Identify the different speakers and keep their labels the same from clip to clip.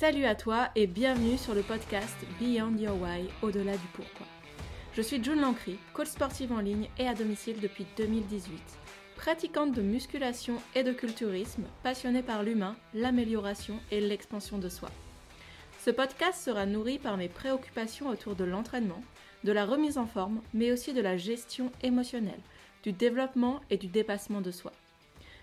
Speaker 1: Salut à toi et bienvenue sur le podcast Beyond Your Why, au-delà du pourquoi. Je suis June Lancry, coach sportive en ligne et à domicile depuis 2018. Pratiquante de musculation et de culturisme, passionnée par l'humain, l'amélioration et l'expansion de soi. Ce podcast sera nourri par mes préoccupations autour de l'entraînement, de la remise en forme, mais aussi de la gestion émotionnelle, du développement et du dépassement de soi.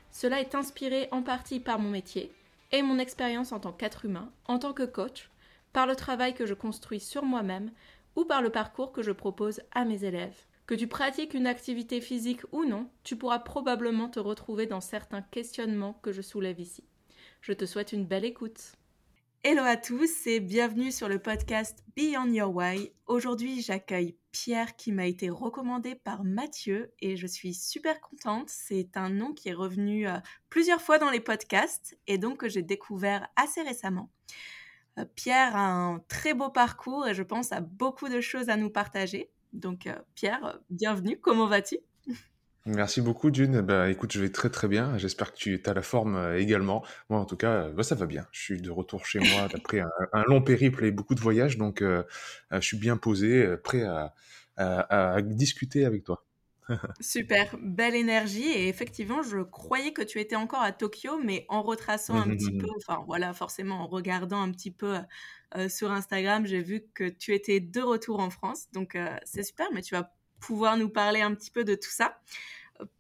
Speaker 1: Cela est inspiré en partie par mon métier et mon expérience en tant qu'être humain, en tant que coach, par le travail que je construis sur moi-même ou par le parcours que je propose à mes élèves. Que tu pratiques une activité physique ou non, tu pourras probablement te retrouver dans certains questionnements que je soulève ici. Je te souhaite une belle écoute. Hello à tous et bienvenue sur le podcast Beyond Your Why. Aujourd'hui, j'accueille Pierre qui m'a été recommandé par Mathieu et je suis super contente. C'est un nom qui est revenu euh, plusieurs fois dans les podcasts et donc que j'ai découvert assez récemment. Euh, Pierre a un très beau parcours et je pense a beaucoup de choses à nous partager. Donc euh, Pierre, bienvenue, comment vas-tu?
Speaker 2: Merci beaucoup, Dune. Bah, écoute, je vais très très bien. J'espère que tu as la forme euh, également. Moi, en tout cas, bah, ça va bien. Je suis de retour chez moi après un, long périple et beaucoup de voyages, donc euh, euh, je suis bien posé, prêt à, à, discuter avec toi.
Speaker 1: Super, belle énergie. Et effectivement, je croyais que tu étais encore à Tokyo, mais en retraçant un petit peu, enfin voilà, forcément en regardant un petit peu sur Instagram, j'ai vu que tu étais de retour en France. Donc c'est super, mais tu vas pouvoir nous parler un petit peu de tout ça.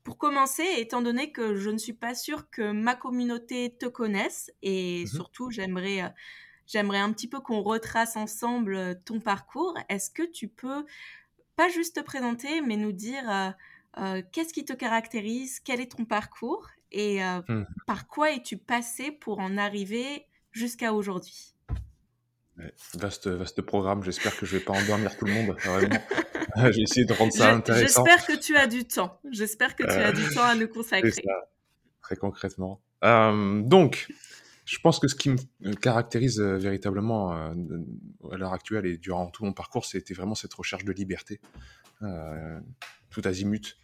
Speaker 1: Pour commencer, étant donné que je ne suis pas sûre que ma communauté te connaisse et mmh surtout j'aimerais euh, j'aimerais un petit peu qu'on retrace ensemble euh, ton parcours, est-ce que tu peux pas juste te présenter mais nous dire euh, qu'est-ce qui te caractérise, quel est ton parcours et mmh par quoi es-tu passé pour en arriver jusqu'à aujourd'hui?
Speaker 2: Vaste, vaste programme, j'espère que je vais pas endormir tout le monde, vraiment. J'ai essayé de rendre ça intéressant.
Speaker 1: J'espère que tu as du temps. J'espère que tu as du temps à nous consacrer.
Speaker 2: très concrètement. Euh, donc, je pense que ce qui me caractérise euh, véritablement euh, à l'heure actuelle et durant tout mon parcours, c'était vraiment cette recherche de liberté, tout azimut.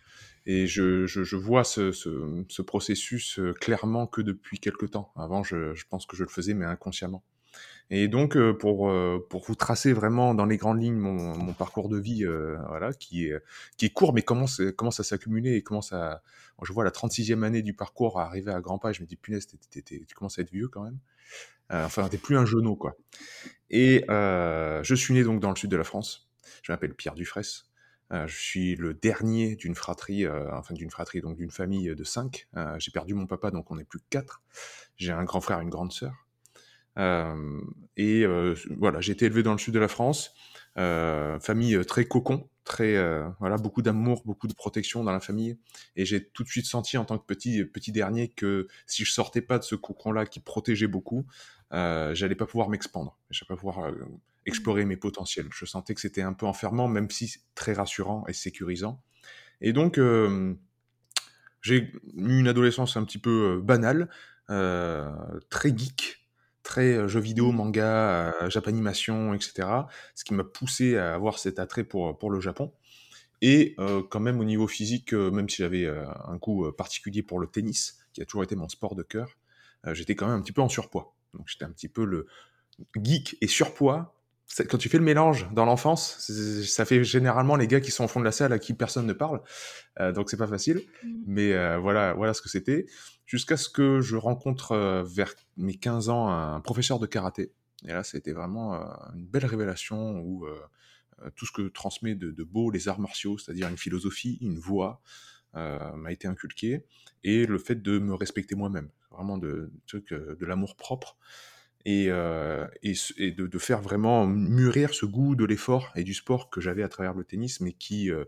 Speaker 2: Et je, je, vois ce, ce, ce, processus clairement que depuis quelques temps. Avant, je, je pense que je le faisais, mais inconsciemment. Et donc, euh, pour, euh, pour vous tracer vraiment dans les grandes lignes mon, parcours de vie, euh, voilà, qui est, qui est court, mais commence, commence à s'accumuler et commence à. Je vois la 36e année du parcours arriver à grands pas et je me dis, punaise, tu commences à être vieux quand même. enfin, t'es plus un genou, quoi. Et je suis né donc dans le sud de la France. Je m'appelle Pierre Dufresne. je suis le dernier d'une fratrie, enfin d'une fratrie, donc d'une famille de cinq. J'ai perdu mon papa, donc on n'est plus quatre. J'ai un grand frère et une grande sœur. Et voilà, j'ai été élevé dans le sud de la France, famille très cocon, très voilà, beaucoup d'amour, beaucoup de protection dans la famille. Et j'ai tout de suite senti en tant que petit petit dernier que si je sortais pas de ce cocon-là qui protégeait beaucoup, j'allais pas pouvoir m'expandre, j'allais pas pouvoir explorer mes potentiels. Je sentais que c'était un peu enfermant, même si très rassurant et sécurisant. Et donc j'ai eu une adolescence un petit peu banale, très geek, très jeux vidéo, mmh. manga, euh, japanimation, etc. Ce qui m'a poussé à avoir cet attrait pour, pour le Japon. Et euh, quand même au niveau physique, même si j'avais un goût particulier pour le tennis, qui a toujours été mon sport de cœur, j'étais quand même un petit peu en surpoids. Donc j'étais un petit peu le geek et surpoids quand tu fais le mélange dans l'enfance, ça fait généralement les gars qui sont au fond de la salle à qui personne ne parle, euh, donc c'est pas facile. Mmh. Mais euh, voilà, voilà ce que c'était. Jusqu'à ce que je rencontre euh, vers mes 15 ans un professeur de karaté. Et là, ça a été vraiment une belle révélation où tout ce que transmet de, de beau les arts martiaux, c'est-à-dire une philosophie, une voix, m'a été inculqué et le fait de me respecter moi-même, vraiment de, de, de l'amour propre et, euh, de, faire vraiment mûrir ce goût de l'effort et du sport que j'avais à travers le tennis, mais qui euh,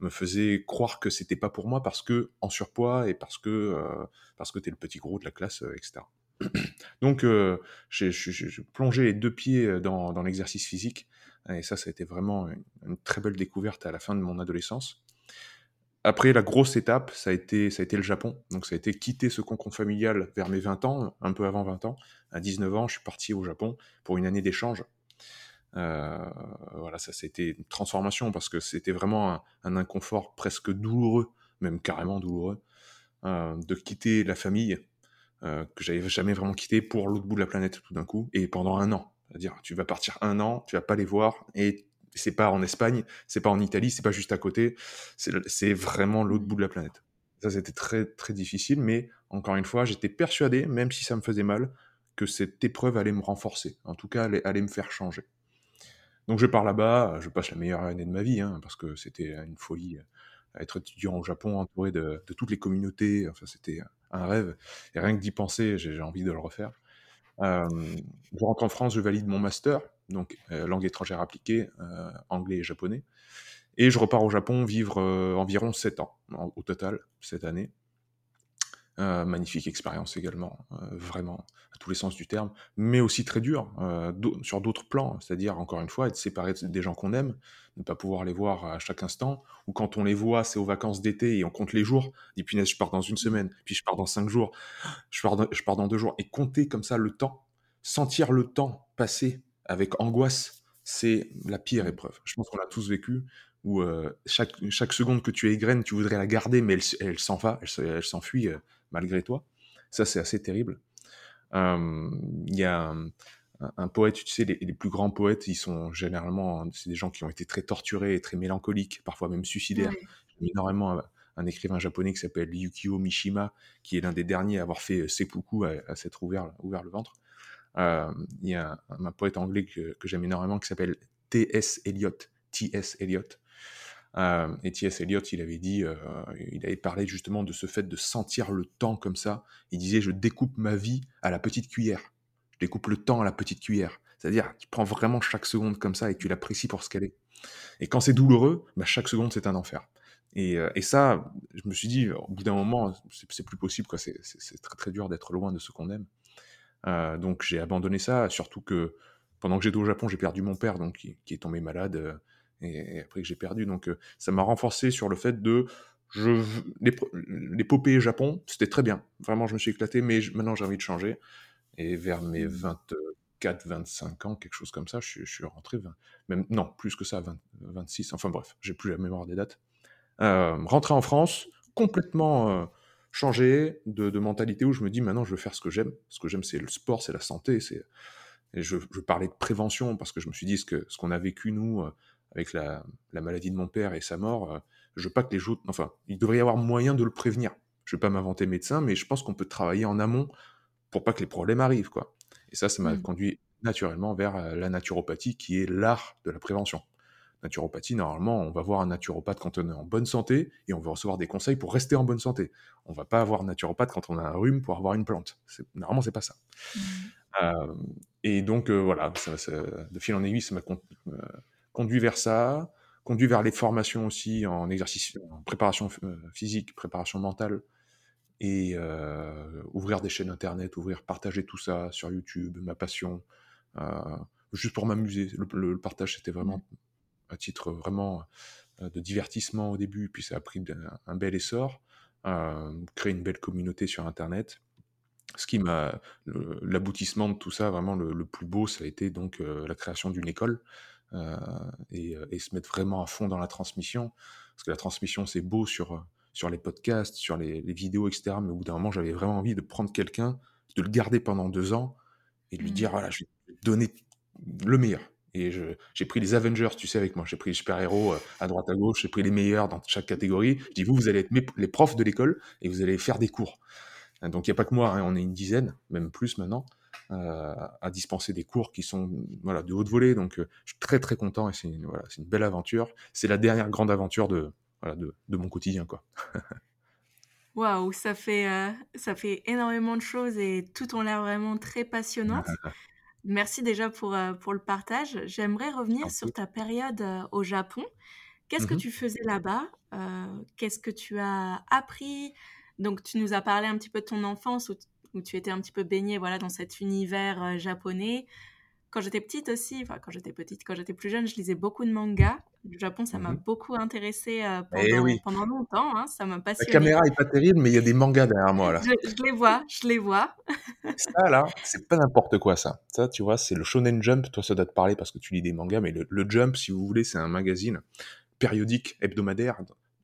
Speaker 2: me faisait croire que c'était pas pour moi parce que en surpoids et parce que euh, parce que t'es le petit gros de la classe, euh, etc. Donc j'ai plongé les deux pieds dans, l'exercice physique et ça, ça a été vraiment une, très belle découverte à la fin de mon adolescence. Après, la grosse étape, ça a, été, ça a été le Japon. Donc, ça a été quitter ce concombre familial vers mes 20 ans, un peu avant 20 ans. À 19 ans, je suis parti au Japon pour une année d'échange. Euh, voilà, ça, c'était une transformation parce que c'était vraiment un, inconfort presque douloureux, même carrément douloureux, euh, de quitter la famille que j'avais jamais vraiment quitté pour l'autre bout de la planète tout d'un coup, et pendant un an. C'est-à-dire, tu vas partir un an, tu vas pas les voir, et c'est pas en Espagne, c'est pas en Italie, c'est pas juste à côté, c'est vraiment l'autre bout de la planète. Ça, c'était très, très difficile, mais encore une fois, j'étais persuadé, même si ça me faisait mal, que cette épreuve allait me renforcer. En tout cas, allait, allait me faire changer. Donc, je pars là-bas, je passe la meilleure année de ma vie, hein, parce que c'était une folie à être étudiant au Japon, entouré de, toutes les communautés. Enfin, c'était un rêve. Et rien que d'y penser, j'ai envie de le refaire. Euh, je rentre en France, je valide mon master, donc euh, langue étrangère appliquée, euh, anglais et japonais. Et je repars au Japon vivre environ 7 ans au total cette année. Euh, magnifique expérience également, euh, vraiment, à tous les sens du terme, mais aussi très dur euh, sur d'autres plans, c'est-à-dire, encore une fois, être séparé des gens qu'on aime, ne pas pouvoir les voir à chaque instant, ou quand on les voit, c'est aux vacances d'été et on compte les jours, et puis je pars dans une semaine, puis je pars dans cinq jours, je pars dans, deux jours, et compter comme ça le temps, sentir le temps passer avec angoisse, c'est la pire épreuve. Je pense qu'on l'a tous vécu, où chaque, seconde que tu égrènes, tu voudrais la garder, mais elle s'en va, elle, s'enfuit malgré toi. Ça, c'est assez terrible. Il y a un, poète, tu sais, les, plus grands poètes, ils sont généralement, c'est des gens qui ont été très torturés et très mélancoliques, parfois même suicidaires. A énormément un écrivain japonais qui s'appelle Yukio Mishima, qui est l'un des derniers à avoir fait seppuku, à, à s'être ouvert, ouvert le ventre. il y a un, poète anglais que, que j'aime énormément qui s'appelle T.S. Eliot. T.S. Eliot, euh, et T.S. Eliot, il avait dit, euh, il avait parlé justement de ce fait de sentir le temps comme ça. Il disait, je découpe ma vie à la petite cuillère. Je découpe le temps à la petite cuillère. C'est-à-dire, tu prends vraiment chaque seconde comme ça et tu l'apprécies pour ce qu'elle est. Et quand c'est douloureux, bah, chaque seconde, c'est un enfer. Et, euh, ça, je me suis dit, au bout d'un moment, c'est plus possible. C'est très très dur d'être loin de ce qu'on aime. Euh, donc j'ai abandonné ça, surtout que pendant que j'étais au Japon, j'ai perdu mon père, donc qui est tombé malade et, après que j'ai perdu. Donc euh, ça m'a renforcé sur le fait de je, l'épopée Japon, c'était très bien. Vraiment, je me suis éclaté, mais maintenant j'ai envie de changer. Et vers mes 24, mmh. 25 ans, quelque chose comme ça, je, suis rentré, même, non, plus que ça, 26, enfin bref, j'ai plus la mémoire des dates. Euh, rentré en France, complètement euh, changé de, mentalité où je me dis maintenant je veux faire ce que j'aime. Ce que j'aime, c'est le sport, c'est la santé. c'est et je, je, parlais de prévention parce que je me suis dit ce qu'on ce qu'on a vécu, nous, avec la, maladie de mon père et sa mort, euh, je veux pas que les autres. Enfin, il devrait y avoir moyen de le prévenir. Je vais pas m'inventer médecin, mais je pense qu'on peut travailler en amont pour pas que les problèmes arrivent, quoi. Et ça, ça m'a mmh. conduit naturellement vers euh, la naturopathie, qui est l'art de la prévention. Naturopathie, normalement, on va voir un naturopathe quand on est en bonne santé et on va recevoir des conseils pour rester en bonne santé. On va pas avoir un naturopathe quand on a un rhume pour avoir une plante. Normalement, c'est pas ça. Mmh. Euh, et donc, voilà, de fil en aiguille, ça m'a conduit vers ça, conduit vers les formations aussi en exercice, en préparation euh, physique, préparation mentale, et euh, ouvrir des chaînes internet, ouvrir, partager tout ça sur YouTube, ma passion, euh, juste pour m'amuser. Le, partage, c'était vraiment à titre vraiment de divertissement au début, puis ça a pris un, bel essor, créer une belle communauté sur internet. Ce qui m'a, l'aboutissement de tout ça, vraiment le, le, plus beau, ça a été donc la création d'une école euh, euh, et, se mettre vraiment à fond dans la transmission. Parce que la transmission, c'est beau sur, euh, sur les podcasts, sur les, vidéos, etc. Mais au bout d'un moment, j'avais vraiment envie de prendre quelqu'un, de le garder pendant deux ans et de lui dire, mmh. voilà, je vais te donner le meilleur. Et j'ai pris les Avengers, tu sais, avec moi. J'ai pris les super-héros à droite à gauche. J'ai pris les meilleurs dans chaque catégorie. Je dis, vous, vous allez être les profs de l'école et vous allez faire des cours. Donc, il n'y a pas que moi, hein, on est une dizaine, même plus maintenant. Euh, à dispenser des cours qui sont voilà, de haute volée. Donc, euh, je suis très très content et c'est une, voilà, une belle aventure. C'est la dernière grande aventure de, voilà, de, de mon quotidien. quoi.
Speaker 1: Waouh, ça fait, euh, ça fait énormément de choses et tout ont l'air vraiment très passionnantes. Merci déjà pour, pour le partage. J'aimerais revenir sur ta période au Japon. Qu'est-ce que mmh tu faisais là-bas Qu'est-ce que tu as appris? Donc, tu nous as parlé un petit peu de ton enfance où tu étais un petit peu baigné voilà, dans cet univers euh, japonais. Quand j'étais petite aussi, enfin quand j'étais petite, quand j'étais plus jeune, je lisais beaucoup de mangas. Le Japon, ça m'a mmh beaucoup intéressé euh, eh pendant, pendant, longtemps. Hein, ça m'a passionné.
Speaker 2: La caméra est pas terrible, mais il y a des mangas derrière moi là.
Speaker 1: Je, les vois, je les vois.
Speaker 2: ça là, c'est pas n'importe quoi ça. Ça, tu vois, c'est le Shonen Jump. Toi, ça doit te parler parce que tu lis des mangas, mais le, Jump, si vous voulez, c'est un magazine périodique hebdomadaire,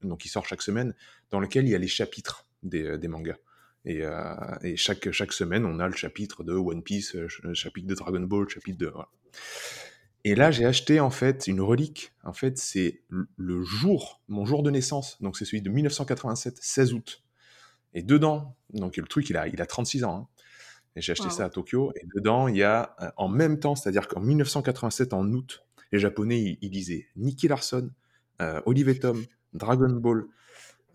Speaker 2: donc il sort chaque semaine, dans lequel il y a les chapitres des, euh, des mangas. Et, et, chaque, chaque semaine, on a le chapitre de One Piece, le chapitre de Dragon Ball, le chapitre de... Voilà. Et là, j'ai acheté en fait une relique. En fait, c'est le jour, mon jour de naissance. Donc, c'est celui de 1987, 16 août. Et dedans, donc le truc, il a, il a 36 ans. Hein. Et j'ai acheté ça à Tokyo. Et dedans, il y a, euh, en même temps, c'est-à-dire qu'en 1987, en août, les Japonais, ils, lisaient Nicky Larson, euh, Tom, Dragon Ball,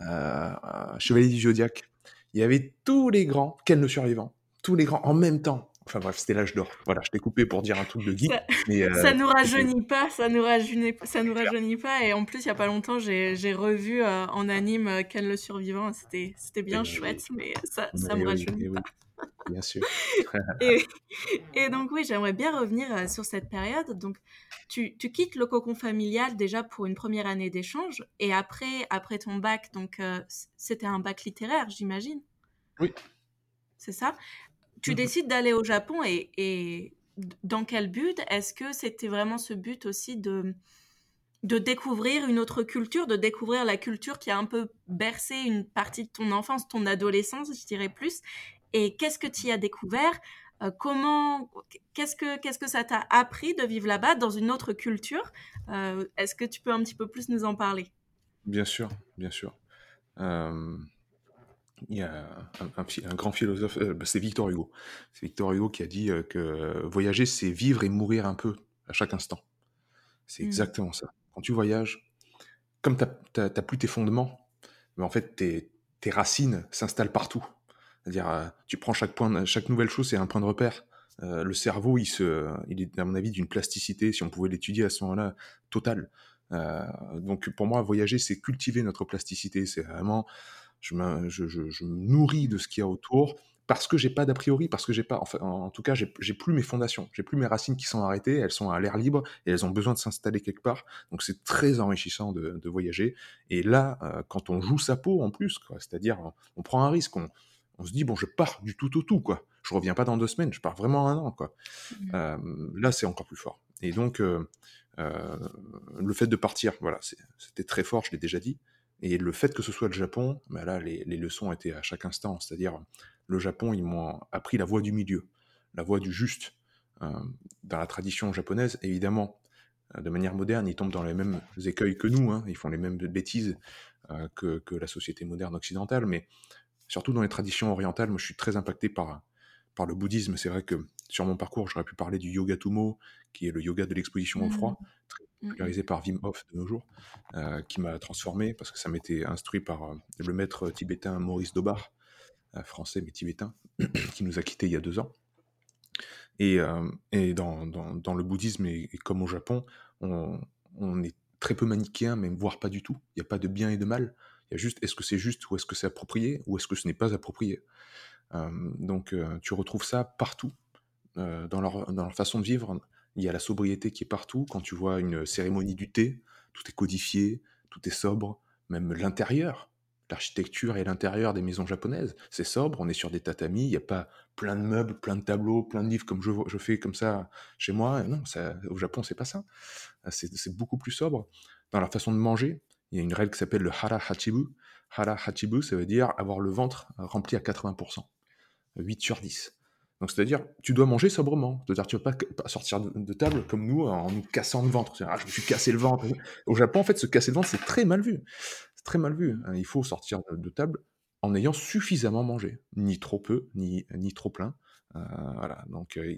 Speaker 2: euh, Chevalier du Zodiac. Il y avait tous les grands, Ken le survivant, tous les grands en même temps. Enfin bref, c'était l'âge d'or. Voilà, je t'ai coupé pour dire un truc de geek.
Speaker 1: Ça, mais, euh, ça nous rajeunit pas, ça nous rajeunit, ça nous rajeunit pas. Et en plus, il y a pas longtemps, j'ai revu euh, en anime euh, Ken le survivant. C'était c'était bien chouette, mais ça, ça me rajeunit pas.
Speaker 2: Bien sûr.
Speaker 1: et, et, donc oui, j'aimerais bien revenir sur cette période. Donc tu, tu, quittes le cocon familial déjà pour une première année d'échange. Et après, après ton bac, donc c'était un bac littéraire, j'imagine.
Speaker 2: Oui.
Speaker 1: C'est ça? Tu mmh décides d'aller au Japon et, dans quel but? Est-ce que c'était vraiment ce but aussi de, de découvrir une autre culture, de découvrir la culture qui a un peu bercé une partie de ton enfance, ton adolescence, je dirais plus? Et qu'est-ce que tu y as découvert? Euh, Comment Qu'est-ce que qu'est-ce que ça t'a appris de vivre là-bas dans une autre culture? Euh, Est-ce que tu peux un petit peu plus nous en parler?
Speaker 2: Bien sûr, bien sûr. Euh, il y a un, grand philosophe, bah, c'est Victor Hugo. C'est Victor Hugo qui a dit que voyager, c'est vivre et mourir un peu à chaque instant. C'est mmh. exactement ça. Quand tu voyages, comme tu n'as plus tes fondements, mais en fait, tes, tes racines s'installent partout. C'est-à-dire, euh, tu prends chaque, point, chaque nouvelle chose, c'est un point de repère. le cerveau, il, se, il est, à mon avis, d'une plasticité, si on pouvait l'étudier à ce moment-là, totale. donc, pour moi, voyager, c'est cultiver notre plasticité. C'est vraiment je me, je, je, me nourris de ce qu'il y a autour parce que j'ai pas d'a priori, parce que j'ai pas, enfin, en, tout cas, j'ai plus mes fondations, j'ai plus mes racines qui sont arrêtées, elles sont à l'air libre et elles ont besoin de s'installer quelque part. Donc c'est très enrichissant de, de, voyager. Et là, euh, quand on joue sa peau en plus, c'est-à-dire on prend un risque, on, se dit bon, je pars du tout au tout, quoi. Je reviens pas dans deux semaines, je pars vraiment un an, quoi. Mmh. Euh, là, c'est encore plus fort. Et donc euh, euh le fait de partir, voilà, c'était très fort, je l'ai déjà dit. Et le fait que ce soit le Japon, bah là, les, leçons étaient à chaque instant. C'est-à-dire, le Japon, ils m'ont appris la voie du milieu, la voie du juste. Dans la tradition japonaise, évidemment, de manière moderne, ils tombent dans les mêmes écueils que nous, hein, ils font les mêmes bêtises euh, que, que, la société moderne occidentale, mais surtout dans les traditions orientales, moi je suis très impacté par, par le bouddhisme. C'est vrai que sur mon parcours, j'aurais pu parler du yoga Tumo, qui est le yoga de l'exposition au froid, mmh. très popularisé par Wim Hof de nos jours, euh, qui m'a transformé parce que ça m'était instruit par euh, le maître tibétain Maurice Dobar, euh, français mais tibétain, qui nous a quittés il y a deux ans. Et, et dans, dans, dans, le bouddhisme, et, comme au Japon, on, on, est très peu manichéen, même voire pas du tout. Il n'y a pas de bien et de mal. Il y a juste est-ce que c'est juste ou est-ce que c'est approprié ou est-ce que ce n'est pas approprié? donc tu retrouves ça partout dans, leur, dans leur façon de vivre, il y a la sobriété qui est partout. Quand tu vois une cérémonie du thé, tout est codifié, tout est sobre, même l'intérieur, l'architecture et l'intérieur des maisons japonaises, c'est sobre, on est sur des tatamis, il n'y a pas plein de meubles, plein de tableaux, plein de livres comme je, fais comme ça chez moi. Non, au Japon, c'est pas ça. C'est beaucoup plus sobre. Dans la façon de manger, il y a une règle qui s'appelle le hara hachibu. Hara hachibu, ça veut dire avoir le ventre rempli à 80%. 8 sur 10. Donc, c'est-à-dire, tu dois manger sobrement. C'est-à-dire, tu ne vas pas sortir de, table comme nous en nous cassant le ventre. Ah, je me suis cassé le ventre. Au Japon, en fait, se casser le ventre, c'est très mal vu. C'est très mal vu. Hein. Il faut sortir de, table en ayant suffisamment mangé. Ni trop peu, ni, ni trop plein. Euh, voilà. Donc, euh,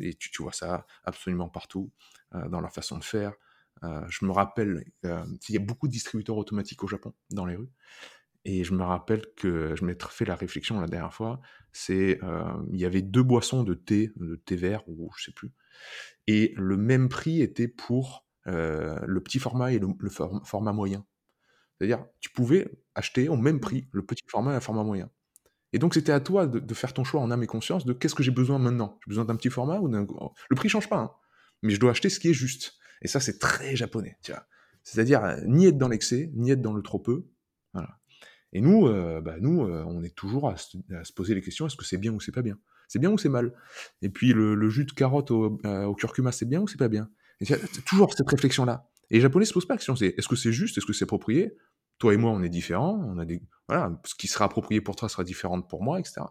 Speaker 2: et tu, vois ça absolument partout euh, dans leur façon de faire. Je me rappelle, il y a beaucoup de distributeurs automatiques au Japon, dans les rues. Et je me rappelle que je m'étais fait la réflexion la dernière fois, c'est euh, il y avait deux boissons de thé, de thé vert ou je sais plus, et le même prix était pour euh, le petit format et le, format moyen. C'est-à-dire, tu pouvais acheter au même prix le petit format et le format moyen. Et donc, c'était à toi de, faire ton choix en âme et conscience de qu'est-ce que j'ai besoin maintenant. J'ai besoin d'un petit format ou d'un. Le prix change pas, hein, mais je dois acheter ce qui est juste. Et ça, c'est très japonais. C'est-à-dire, euh, ni être dans l'excès, ni être dans le trop peu. Et nous, euh, bah, nous euh, on est toujours à se, poser les questions est-ce que c'est bien ou c'est pas bien? C'est bien ou c'est mal? Et puis le, jus de carotte au, curcuma, c'est bien ou c'est pas bien? Et toujours cette réflexion-là. Et les Japonais se posent pas la question c'est est-ce que c'est juste? Est-ce que c'est approprié? Toi et moi, on est différents, on a des, voilà, ce qui sera approprié pour toi sera différent pour moi, etc.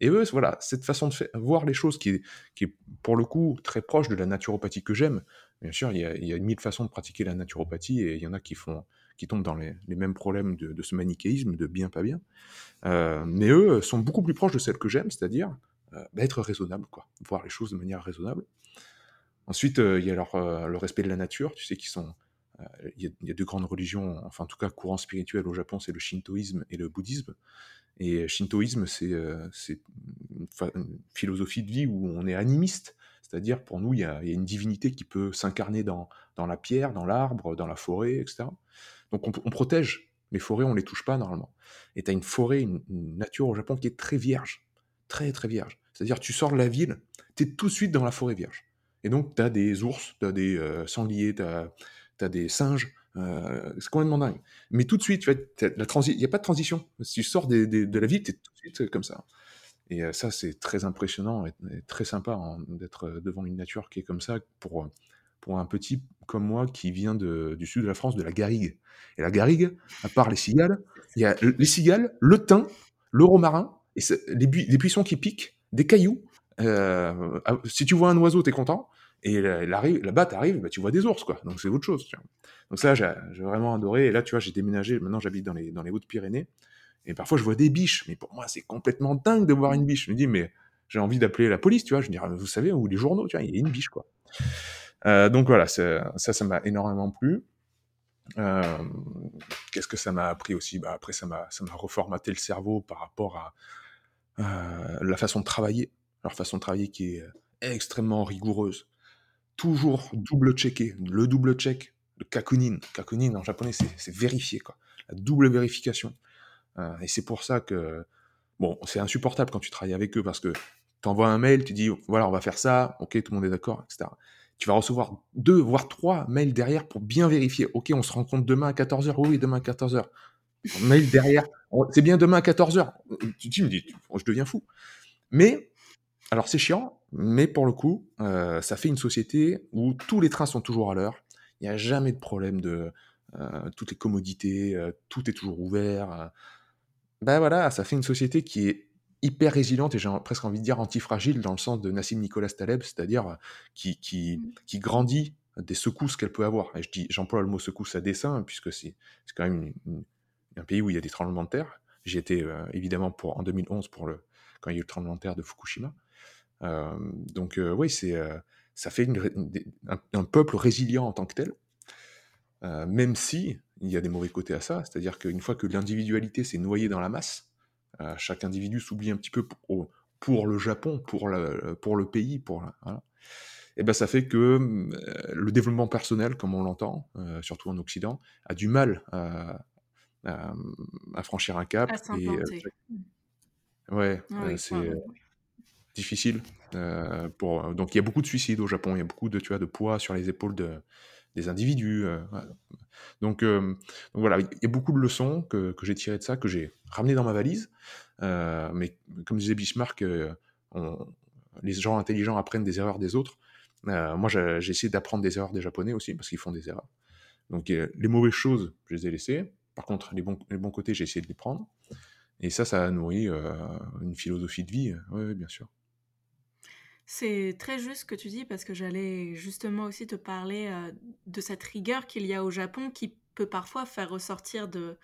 Speaker 2: Et eux, voilà, cette façon de voir les choses qui est, pour le coup, très proche de la naturopathie que j'aime. Bien sûr, il y, a, il mille façons de pratiquer la naturopathie et il y en a qui, font, qui tombent dans les, mêmes problèmes de, ce manichéisme, de bien, pas bien. Euh, mais eux sont beaucoup plus proches de celle que j'aime, c'est-à-dire euh, bah, être raisonnable, quoi, voir les choses de manière raisonnable. Ensuite, euh, il y a euh, le respect de la nature, tu sais, qui sont il y, a deux grandes religions, enfin en tout cas courant spirituel au Japon, c'est le shintoïsme et le bouddhisme. Et shintoïsme, c'est euh, une, philosophie de vie où on est animiste, c'est-à-dire pour nous, il y, a, une divinité qui peut s'incarner dans, dans, la pierre, dans l'arbre, dans la forêt, etc. Donc on, protège les forêts, on les touche pas normalement. Et tu as une forêt, une, nature au Japon qui est très vierge, très très vierge. C'est-à-dire tu sors de la ville, tu es tout de suite dans la forêt vierge. Et donc tu as des ours, tu as des euh, sangliers, tu as, des singes, euh, c'est complètement dingue. Mais tout de suite, il n'y a pas de transition. Si tu sors des, de la ville, tu es tout de suite comme ça. Et ça, c'est très impressionnant et, très sympa d'être devant une nature qui est comme ça pour, pour un petit comme moi qui vient du sud de la France, de la Garrigue. Et la Garrigue, à part les cigales, il y a les cigales, le thym, le romarin, et les, bu les buissons qui piquent, des cailloux. Euh, si tu vois un oiseau, tu es content. Et là-bas, tu arrives, bah, tu vois des ours, quoi. Donc c'est autre chose. Donc ça, j'ai vraiment adoré. Et là, tu vois, j'ai déménagé. Maintenant, j'habite dans les, dans les Hautes-Pyrénées. Et parfois, je vois des biches. Mais pour moi, c'est complètement dingue de voir une biche. Je me dis, mais j'ai envie d'appeler la police, tu vois. Je me dis, vous savez, ou les journaux, tu vois, il y a une biche, quoi. Euh, donc voilà, ça, ça m'a énormément plu. Euh, Qu'est-ce que ça m'a appris aussi? Bah, Après, ça m'a reformaté le cerveau par rapport à euh, la façon de travailler. Leur façon de travailler qui est extrêmement rigoureuse toujours double checker, le double check, le kakunin. Kakunin en japonais, c'est vérifier, quoi. La double vérification. Euh, et c'est pour ça que, bon, c'est insupportable quand tu travailles avec eux parce que tu envoies un mail, tu dis, voilà, on va faire ça, ok, tout le monde est d'accord, etc. Tu vas recevoir deux, voire trois mails derrière pour bien vérifier. Ok, on se rencontre demain à 14h. Oui, demain à 14h. Mail derrière. C'est bien demain à 14h. Tu, me dis, je deviens fou. Mais alors c'est chiant, mais pour le coup, euh, ça fait une société où tous les trains sont toujours à l'heure. Il n'y a jamais de problème de euh, toutes les commodités, tout est toujours ouvert. Ben voilà, ça fait une société qui est hyper résiliente et j'ai presque envie de dire antifragile dans le sens de Nassim Nicolas Taleb, c'est-à-dire qui, qui, mmh. qui, grandit des secousses qu'elle peut avoir. Et je dis, j'emploie le mot secousse à dessein puisque c'est quand même une, une, un pays où il y a des tremblements de terre. J'y étais évidemment pour, en 2011 pour le, quand il y a eu le tremblement de terre de Fukushima. Euh, donc euh, oui, c'est euh, ça fait une, un, un, peuple résilient en tant que tel, même si il y a des mauvais côtés à ça, c'est-à-dire qu'une fois que l'individualité s'est noyée dans la masse, chaque individu s'oublie un petit peu pour, pour, le Japon, pour, la, pour le pays, pour la, voilà. Et ben ça fait que euh, le développement personnel, comme on l'entend, euh, surtout en Occident, a du mal à, à, à franchir un cap.
Speaker 1: et, euh,
Speaker 2: ouais, oui, c'est difficile. Euh, pour, donc il y a beaucoup de suicides au Japon, il y a beaucoup de, tu vois, de poids sur les épaules de, des individus. Euh, donc, euh, donc, voilà, il y a beaucoup de leçons que, que j'ai tirées de ça, que j'ai ramenées dans ma valise. mais comme disait Bismarck, les gens intelligents apprennent des erreurs des autres. moi, j'ai essayé d'apprendre des erreurs des Japonais aussi, parce qu'ils font des erreurs. Donc les mauvaises choses, je les ai laissées. Par contre, les bons, les bons côtés, j'ai essayé de les prendre. Et ça, ça a nourri une philosophie de vie, bien sûr.
Speaker 1: C'est très juste ce que tu dis parce que j'allais justement aussi te parler euh, de cette rigueur qu'il y a au Japon qui peut parfois faire ressortir de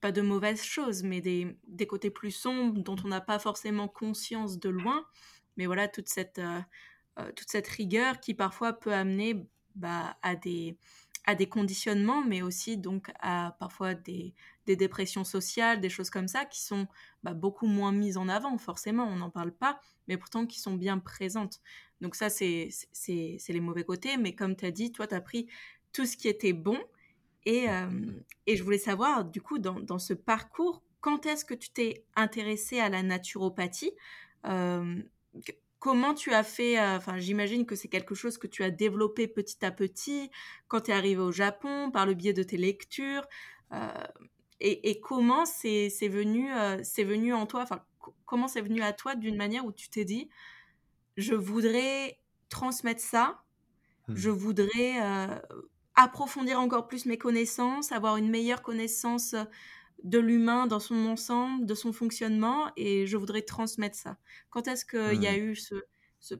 Speaker 1: pas de mauvaises choses, mais des, côtés plus sombres dont on n'a pas forcément conscience de loin. Mais voilà, toute cette, euh, euh, toute cette rigueur qui parfois peut amener bah, à, des, à des conditionnements, mais aussi donc à parfois des, des dépressions sociales, des choses comme ça, qui sont bah, beaucoup moins mises en avant, forcément, on n'en parle pas, mais pourtant qui sont bien présentes. Donc ça, c'est les mauvais côtés, mais comme tu as dit, toi, tu as pris tout ce qui était bon, et, euh, je voulais savoir, du coup, dans, ce parcours, quand est-ce que tu t'es intéressé à la naturopathie euh, Comment tu as fait euh, Enfin, j'imagine que c'est quelque chose que tu as développé petit à petit quand tu es arrivé au Japon, par le biais de tes lectures. Euh, et, et, comment c'est venu, euh, c'est venu en toi Enfin, comment c'est venu à toi d'une manière où tu t'es dit, je voudrais transmettre ça, mmh. je voudrais euh, approfondir encore plus mes connaissances, avoir une meilleure connaissance de l'humain dans son ensemble, de son fonctionnement, et je voudrais transmettre ça. Quand est-ce qu'il y a mmh. eu ce, ce,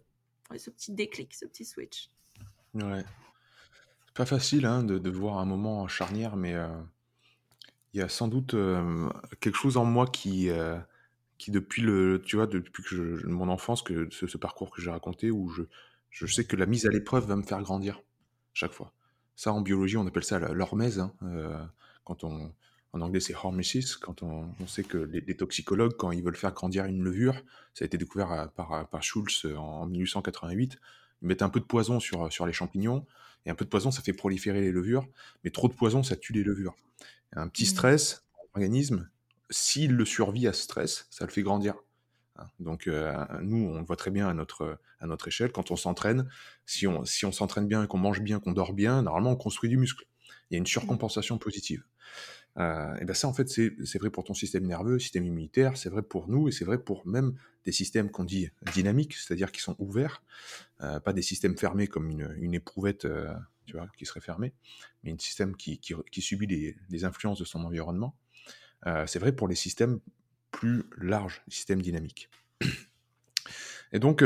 Speaker 1: petit déclic, ce petit switch?
Speaker 2: Ouais. C'est pas facile hein, de, voir un moment charnière, mais euh, il y a sans doute quelque chose en moi qui, qui depuis le, tu vois, depuis que mon enfance, que ce, parcours que j'ai raconté, où je, je sais que la mise à l'épreuve va me faire grandir chaque fois. Ça, en biologie, on appelle ça l'hormèse. Hein, quand on, en anglais, c'est hormesis. Quand on, sait que les, toxicologues, quand ils veulent faire grandir une levure, ça a été découvert par, par Schulz en 1888, ils mettent un peu de poison sur, sur les champignons, et un peu de poison, ça fait proliférer les levures, mais trop de poison, ça tue les levures. Un petit mmh. stress, l'organisme, s'il le survit à ce stress, ça le fait grandir. Hein. Donc euh, nous, on le voit très bien à notre, à notre échelle, quand on s'entraîne, si on si on s'entraîne bien, qu'on mange bien, qu'on dort bien, normalement on construit du muscle. Il y a une mmh. surcompensation positive. Euh, et ben ça, en fait, c'est vrai pour ton système nerveux, système immunitaire, c'est vrai pour nous, et c'est vrai pour même des systèmes qu'on dit dynamiques, c'est-à-dire qui sont ouverts, euh, pas des systèmes fermés comme une, une éprouvette, euh, tu vois, qui serait fermée, mais un système qui, qui, subit les, les, influences de son environnement. c'est vrai pour les systèmes plus larges, systèmes dynamiques. Et donc,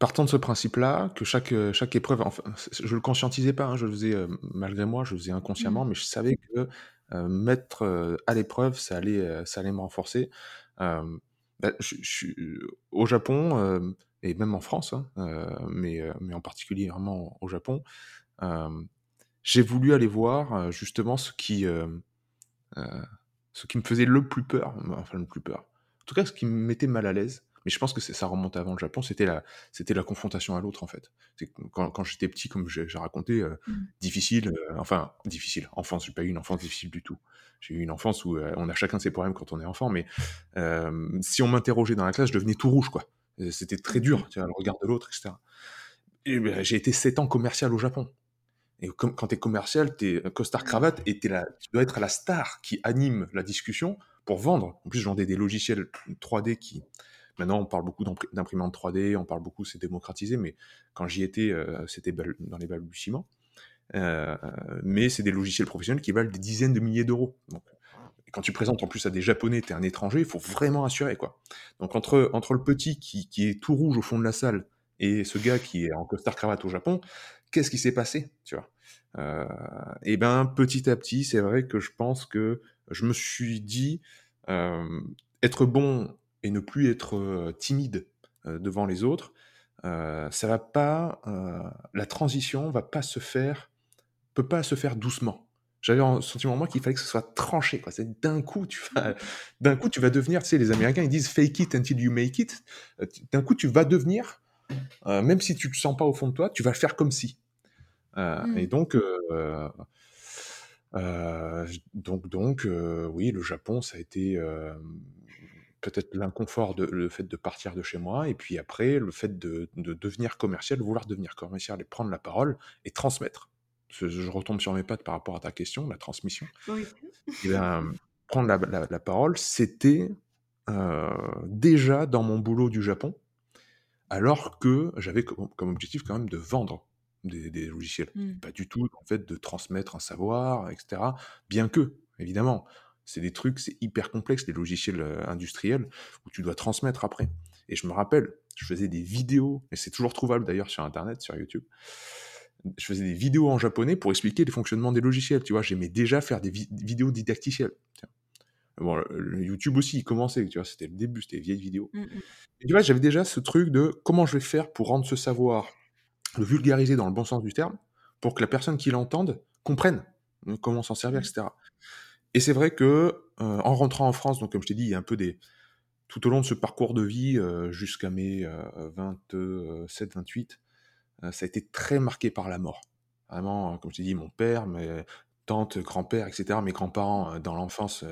Speaker 2: partant de ce principe-là, que chaque, euh, chaque épreuve, enfin, je le conscientisais pas, hein, je le faisais euh, malgré moi, je le faisais inconsciemment, mmh. mais je savais que euh, mettre à l'épreuve, ça allait, ça allait me renforcer. Bah, je, je, au Japon, et même en France, hein, mais, mais en particulièrement au Japon, j'ai voulu aller voir justement ce qui, ce qui me faisait le plus peur, enfin le plus peur. En tout cas, ce qui me mettait mal à l'aise, mais je pense que ça remonte avant le Japon, c'était la, c'était la confrontation à l'autre en fait. Quand, quand j'étais petit, comme j'ai raconté, euh, mmh. difficile, euh, enfin difficile, enfance, j'ai pas eu une enfance difficile du tout. J'ai eu une enfance où euh, on a chacun ses problèmes quand on est enfant, mais si on m'interrogeait dans la classe, je devenais tout rouge quoi. C'était très dur, tu vois, le regard de l'autre, etc. Et ben, j'ai été 7 ans commercial au Japon. Et comme, quand tu es commercial, tu es costard cravate et es la, tu dois être la star qui anime la discussion pour vendre. En plus, je vendais des logiciels 3D qui, Maintenant, on parle beaucoup d'imprimantes 3D, on parle beaucoup, c'est démocratisé, mais quand j'y étais, euh, c'était dans les balbutiements. Euh, mais c'est des logiciels professionnels qui valent des dizaines de milliers d'euros. Donc, quand tu présentes en plus à des Japonais, tu es un étranger, il faut vraiment assurer. quoi. Donc entre, entre le petit qui, qui, est tout rouge au fond de la salle et ce gars qui est en costard cravate au Japon, qu'est-ce qui s'est passé tu vois? Euh, Et ben petit à petit, c'est vrai que je pense que je me suis dit être bon et ne plus être timide devant les autres, ça va pas, la transition va pas se faire, peut pas se faire doucement. J'avais un sentiment moi qu'il fallait que ce soit tranché, quoi. C'est d'un coup, tu vas, d'un coup, tu vas devenir, tu sais, les Américains, ils disent fake it until you make it. D'un coup, tu vas devenir, même si tu te sens pas au fond de toi, tu vas le faire comme si. Mmh. Et donc, donc, donc, oui, le Japon, ça a été peut-être l'inconfort, de, le fait de partir de chez moi, et puis après, le fait de, devenir commercial, vouloir devenir commercial et prendre la parole et transmettre. Je, retombe sur mes pattes par rapport à ta question, la transmission. Oui. Et ben, prendre la, parole, c'était euh, déjà dans mon boulot du Japon, alors que j'avais comme, objectif quand même de vendre des, logiciels. Mmh. Pas du tout, en fait, de transmettre un savoir, etc. Bien que, évidemment, c'est des trucs, c'est hyper complexe, les logiciels euh, industriels, où tu dois transmettre après. Et je me rappelle, je faisais des vidéos, et c'est toujours trouvable d'ailleurs sur Internet, sur YouTube. Je faisais des vidéos en japonais pour expliquer les fonctionnements des logiciels. Tu vois, j'aimais déjà faire des vidéos didacticielles. Bon, le, YouTube aussi, il commençait, tu vois, c'était le début, c'était des vieilles vidéos. Mmh, mmh. Et tu vois, j'avais déjà ce truc de comment je vais faire pour rendre ce savoir, le vulgariser dans le bon sens du terme, pour que la personne qui l'entende comprenne euh, comment s'en servir, etc. Et c'est vrai que euh, en rentrant en France, donc comme je t'ai dit, il y a un peu des tout au long de ce parcours de vie euh, jusqu'à mes 27, 28, euh, ça a été très marqué par la mort. Vraiment, comme je t'ai dit, mon père, mes tantes, grand-père, etc., mes grands-parents dans l'enfance,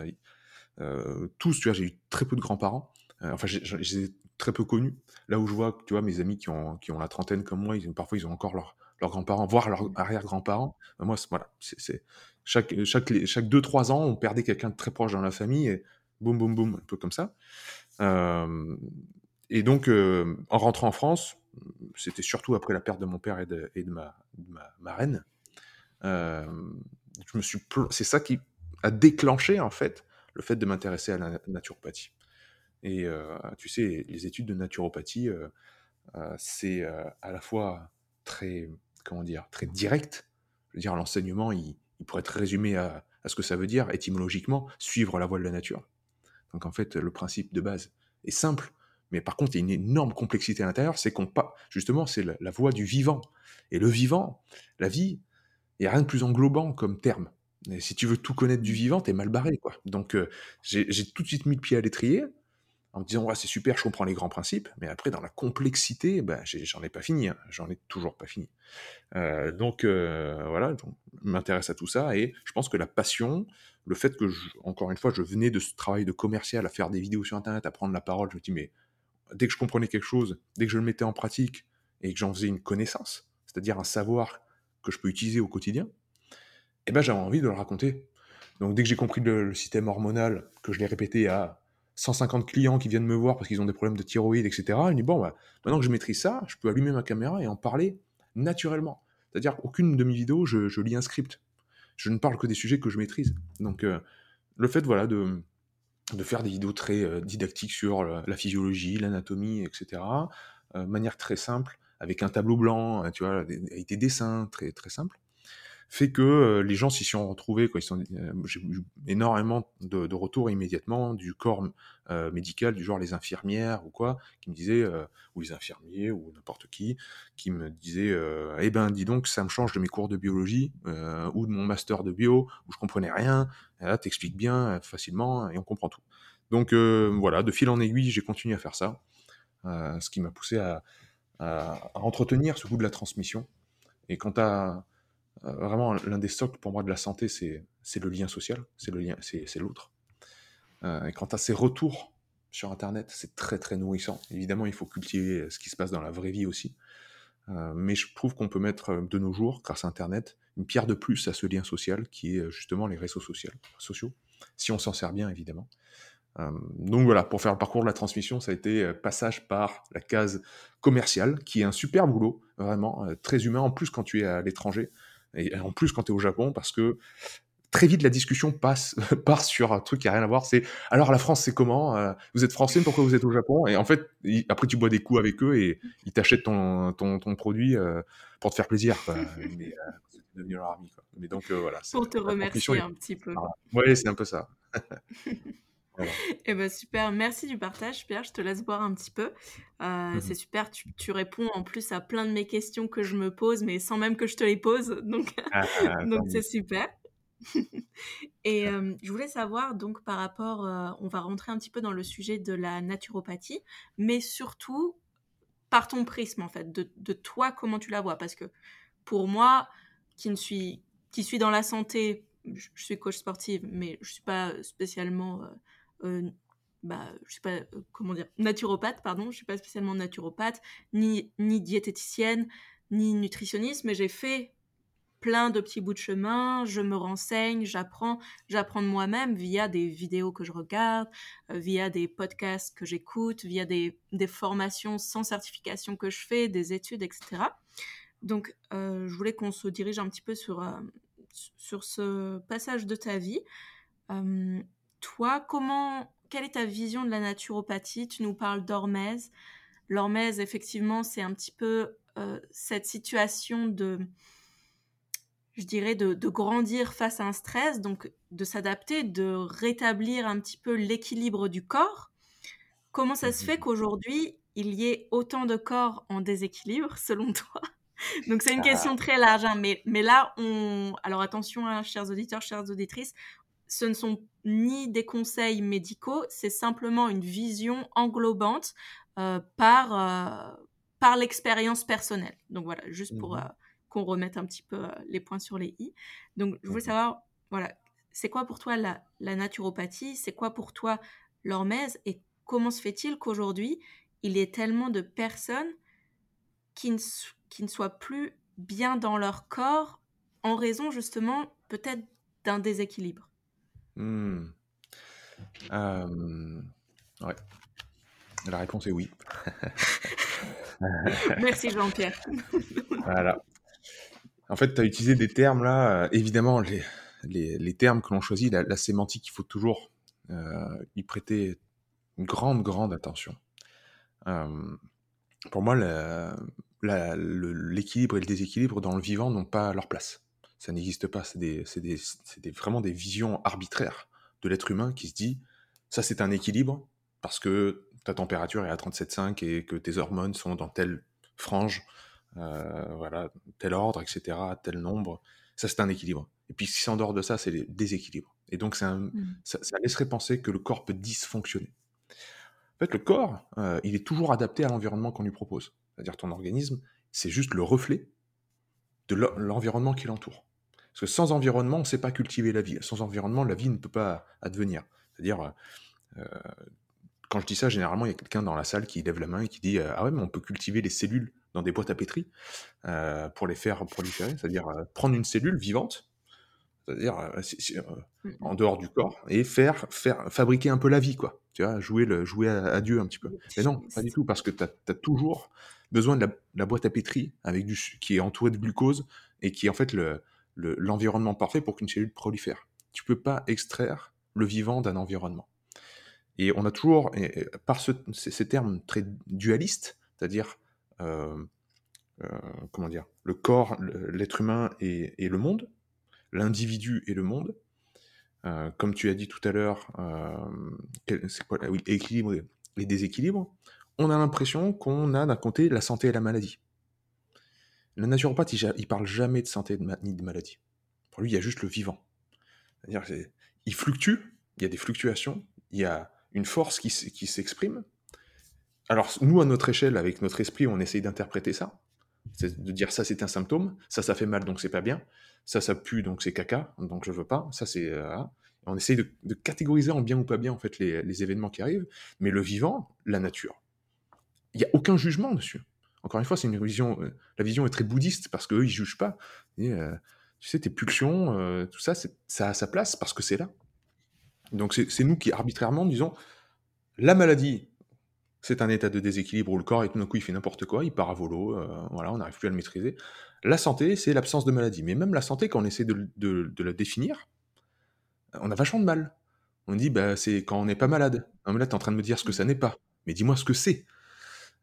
Speaker 2: tous, tu vois, j'ai eu très peu de grands-parents. enfin, j'ai très peu connus. Là où je vois, tu vois, mes amis qui ont, qui ont la trentaine comme moi, parfois ils ont encore leur, leurs grands-parents, voire leurs arrière-grands-parents. Moi, voilà, c'est chaque, chaque, chaque 2-3 ans, on perdait quelqu'un de très proche dans la famille, et boum, boum, boum, un peu comme ça. Euh, et donc, euh, en rentrant en France, c'était surtout après la perte de mon père et de, de, ma. Euh, je me suis, c'est ça qui a déclenché en fait le fait de m'intéresser à la naturopathie. Et euh, tu sais, les études de naturopathie, euh, euh, c'est à la fois très, comment dire, très direct. Je veux dire, l'enseignement, il, il, pourrait être résumé à, ce que ça veut dire étymologiquement, suivre la voie de la nature. Donc en fait, le principe de base est simple, mais par contre, il y a une énorme complexité à l'intérieur, c'est qu'on pas, justement, c'est la, la, voie du vivant. Et le vivant, la vie, il n'y a rien de plus englobant comme terme. Et si tu veux tout connaître du vivant, t'es mal barré, quoi. Donc, euh, j'ai tout de suite mis le pied à l'étrier en me disant, ouais, c'est super, je comprends les grands principes, mais après, dans la complexité, ben, j'en ai, pas fini, hein. j'en ai toujours pas fini. Euh, donc, euh, voilà, je m'intéresse à tout ça, et je pense que la passion, le fait que, encore une fois, je venais de ce travail de commercial à faire des vidéos sur Internet, à prendre la parole, je me dis, mais dès que je comprenais quelque chose, dès que je le mettais en pratique, et que j'en faisais une connaissance, c'est-à-dire un savoir que je peux utiliser au quotidien, eh ben, j'avais envie de le raconter. Donc dès que j'ai compris le, système hormonal, que je l'ai répété à 150 clients qui viennent me voir parce qu'ils ont des problèmes de thyroïde, etc., je me dis, bon, bah, maintenant que je maîtrise ça, je peux allumer ma caméra et en parler naturellement. C'est-à-dire qu'aucune de mes vidéos, je, lis un script. Je ne parle que des sujets que je maîtrise. Donc euh, le fait voilà, de, de faire des vidéos très euh, didactiques sur la, la physiologie, l'anatomie, etc., euh, manière très simple, avec un tableau blanc, tu vois, avec des dessins très, très simples, fait que euh, les gens s'y sont retrouvés. Quoi. Ils sont, euh, j'ai eu énormément de, de, retours immédiatement du corps euh, médical, du genre les infirmières ou quoi, qui me disaient, ou les infirmiers ou n'importe qui, qui me disaient, eh ben dis donc, ça me change de mes cours de biologie ou de mon master de bio où je comprenais rien. Là, t'expliques bien facilement et on comprend tout. Donc voilà, de fil en aiguille, j'ai continué à faire ça, ce qui m'a poussé à, à, à, entretenir ce goût de la transmission. Et quand t'as euh, vraiment, l'un des socles pour moi de la santé, c'est le lien social, c'est le lien, c'est l'autre. Euh, et quant à ces retours sur Internet, c'est très très nourrissant. Évidemment, il faut cultiver ce qui se passe dans la vraie vie aussi. Euh, mais je trouve qu'on peut mettre de nos jours, grâce à Internet, une pierre de plus à ce lien social qui est justement les réseaux sociaux, si on s'en sert bien évidemment. Euh, donc voilà, pour faire le parcours de la transmission, ça a été passage par la case commerciale, qui est un super boulot, vraiment, très humain, en plus quand tu es à l'étranger. Et en plus, quand tu es au Japon, parce que très vite la discussion passe part sur un truc qui a rien à voir. C'est alors la France, c'est comment euh, Vous êtes français, pourquoi vous êtes au Japon? Et en fait, il, après tu bois des coups avec eux et ils t'achètent ton, ton, ton, produit euh, pour te faire plaisir. Quoi. Mais euh, c'est devenu leur ami. Quoi. Mais donc voilà.
Speaker 1: Pour te remercier un petit peu.
Speaker 2: Oui, c'est un peu ça.
Speaker 1: Voilà. Eh ben super, merci du partage Pierre, je te laisse boire un petit peu. Euh, mmh C'est super, tu, tu, réponds en plus à plein de mes questions que je me pose, mais sans même que je te les pose, donc ah, donc c'est super. Et euh, je voulais savoir donc par rapport, euh, on va rentrer un petit peu dans le sujet de la naturopathie, mais surtout par ton prisme en fait, de, de toi comment tu la vois, parce que pour moi qui ne suis qui suis dans la santé, je, je suis coach sportive, mais je suis pas spécialement bah, je sais pas euh, comment dire, naturopathe, pardon, je suis pas spécialement naturopathe, ni, ni diététicienne, ni nutritionniste, mais j'ai fait plein de petits bouts de chemin, je me renseigne, j'apprends, j'apprends de moi-même via des vidéos que je regarde, euh, via des podcasts que j'écoute, via des, des, formations sans certification que je fais, des études, etc. Donc, euh, je voulais qu'on se dirige un petit peu sur, euh, sur ce passage de ta vie. Euh, toi, comment, quelle est ta vision de la naturopathie? Tu nous parles d'hormèse. L'hormèse, effectivement, c'est un petit peu euh, cette situation de, je dirais, de, de, grandir face à un stress, donc de s'adapter, de rétablir un petit peu l'équilibre du corps. Comment ça se fait mmh qu'aujourd'hui, il y ait autant de corps en déséquilibre, selon toi? Donc c'est une question très large, hein, mais, mais là, on... Alors attention, hein, chers auditeurs, chères auditrices, ce ne sont ni des conseils médicaux, c'est simplement une vision englobante euh, par, euh, par l'expérience personnelle. Donc voilà, juste pour mmh euh, qu'on remette un petit peu les points sur les i. Donc je voulais savoir, voilà, c'est quoi pour toi la, la naturopathie C'est quoi pour toi l'hormèse Et comment se fait-il qu'aujourd'hui, il y ait tellement de personnes qui ne, qui ne soient plus bien dans leur corps en raison justement peut-être d'un déséquilibre?
Speaker 2: Mmh. Euh, ouais. La réponse est oui.
Speaker 1: Merci Jean-Pierre.
Speaker 2: voilà. En fait, tu as utilisé des termes là, euh, évidemment, les, les, les, termes que l'on choisit, la, la, sémantique, il faut toujours euh, y prêter une grande, grande attention. Pour moi, l'équilibre et le déséquilibre dans le vivant n'ont pas leur place. Ça n'existe pas. C'est des, des, des, vraiment des visions arbitraires de l'être humain qui se dit ça, c'est un équilibre parce que ta température est à 37,5 et que tes hormones sont dans telle frange, euh, voilà, tel ordre, etc., tel nombre. Ça, c'est un équilibre. Et puis, si c'est en dehors de ça, c'est les déséquilibres. Et donc, un, mmh. ça, ça, laisserait penser que le corps peut dysfonctionner. En fait, le corps, euh, il est toujours adapté à l'environnement qu'on lui propose. C'est-à-dire ton organisme, c'est juste le reflet de l'environnement qui l'entoure. Parce que sans environnement, on ne sait pas cultiver la vie. Sans environnement, la vie ne peut pas advenir. C'est-à-dire, euh, quand je dis ça, généralement, il y a quelqu'un dans la salle qui lève la main et qui dit euh, Ah ouais, mais on peut cultiver les cellules dans des boîtes à pétri pour les faire proliférer. C'est-à-dire prendre une cellule vivante, c'est-à-dire en dehors du corps, et faire, faire fabriquer un peu la vie, quoi tu vois, jouer, le, jouer à, Dieu un petit peu. Mais non, pas du tout, parce que tu as, toujours besoin de la, boîte à pétri avec du, qui est entourée de glucose et qui est en fait l'environnement le, parfait pour qu'une cellule prolifère. Tu peux pas extraire le vivant d'un environnement. Et on a toujours, par ce, ces, termes très dualistes, c'est-à-dire, euh, euh, comment dire, le corps, l'être humain et le monde, l'individu et le monde, euh, comme tu as dit tout à l'heure, oui, équilibre et déséquilibre, on a l'impression qu'on a d'un côté la santé et la maladie. Le naturopathe, il, il parle jamais de santé ni de maladie. Pour lui, il y a juste le vivant. C'est-à-dire il fluctue, il y a des fluctuations, il y a une force qui, s'exprime. Alors, nous, à notre échelle, avec notre esprit, on essaye d'interpréter ça. C'est de dire ça, c'est un symptôme, ça, ça fait mal, donc c'est pas bien ça, ça pue, donc c'est caca, donc je veux pas. Ça, c'est. Euh, on essaye de, catégoriser en bien ou pas bien, en fait, les, événements qui arrivent. Mais le vivant, la nature, il n'y a aucun jugement dessus. Encore une fois, c'est une vision. Euh, la vision est très bouddhiste parce qu'eux, ils jugent pas. Euh, tu sais, tes pulsions, tout ça, ça a sa place parce que c'est là. Donc c'est nous qui arbitrairement disons la maladie, c'est un état de déséquilibre où le corps, et tout d'un coup, il fait n'importe quoi, il part à volo, voilà, on n'arrive plus à le maîtriser. La santé, c'est l'absence de maladie. Mais même la santé, quand on essaie de, la définir, on a vachement de mal. On dit, bah, c'est quand on n'est pas malade. mais là, tu es en train de me dire ce que ça n'est pas. Mais dis-moi ce que c'est.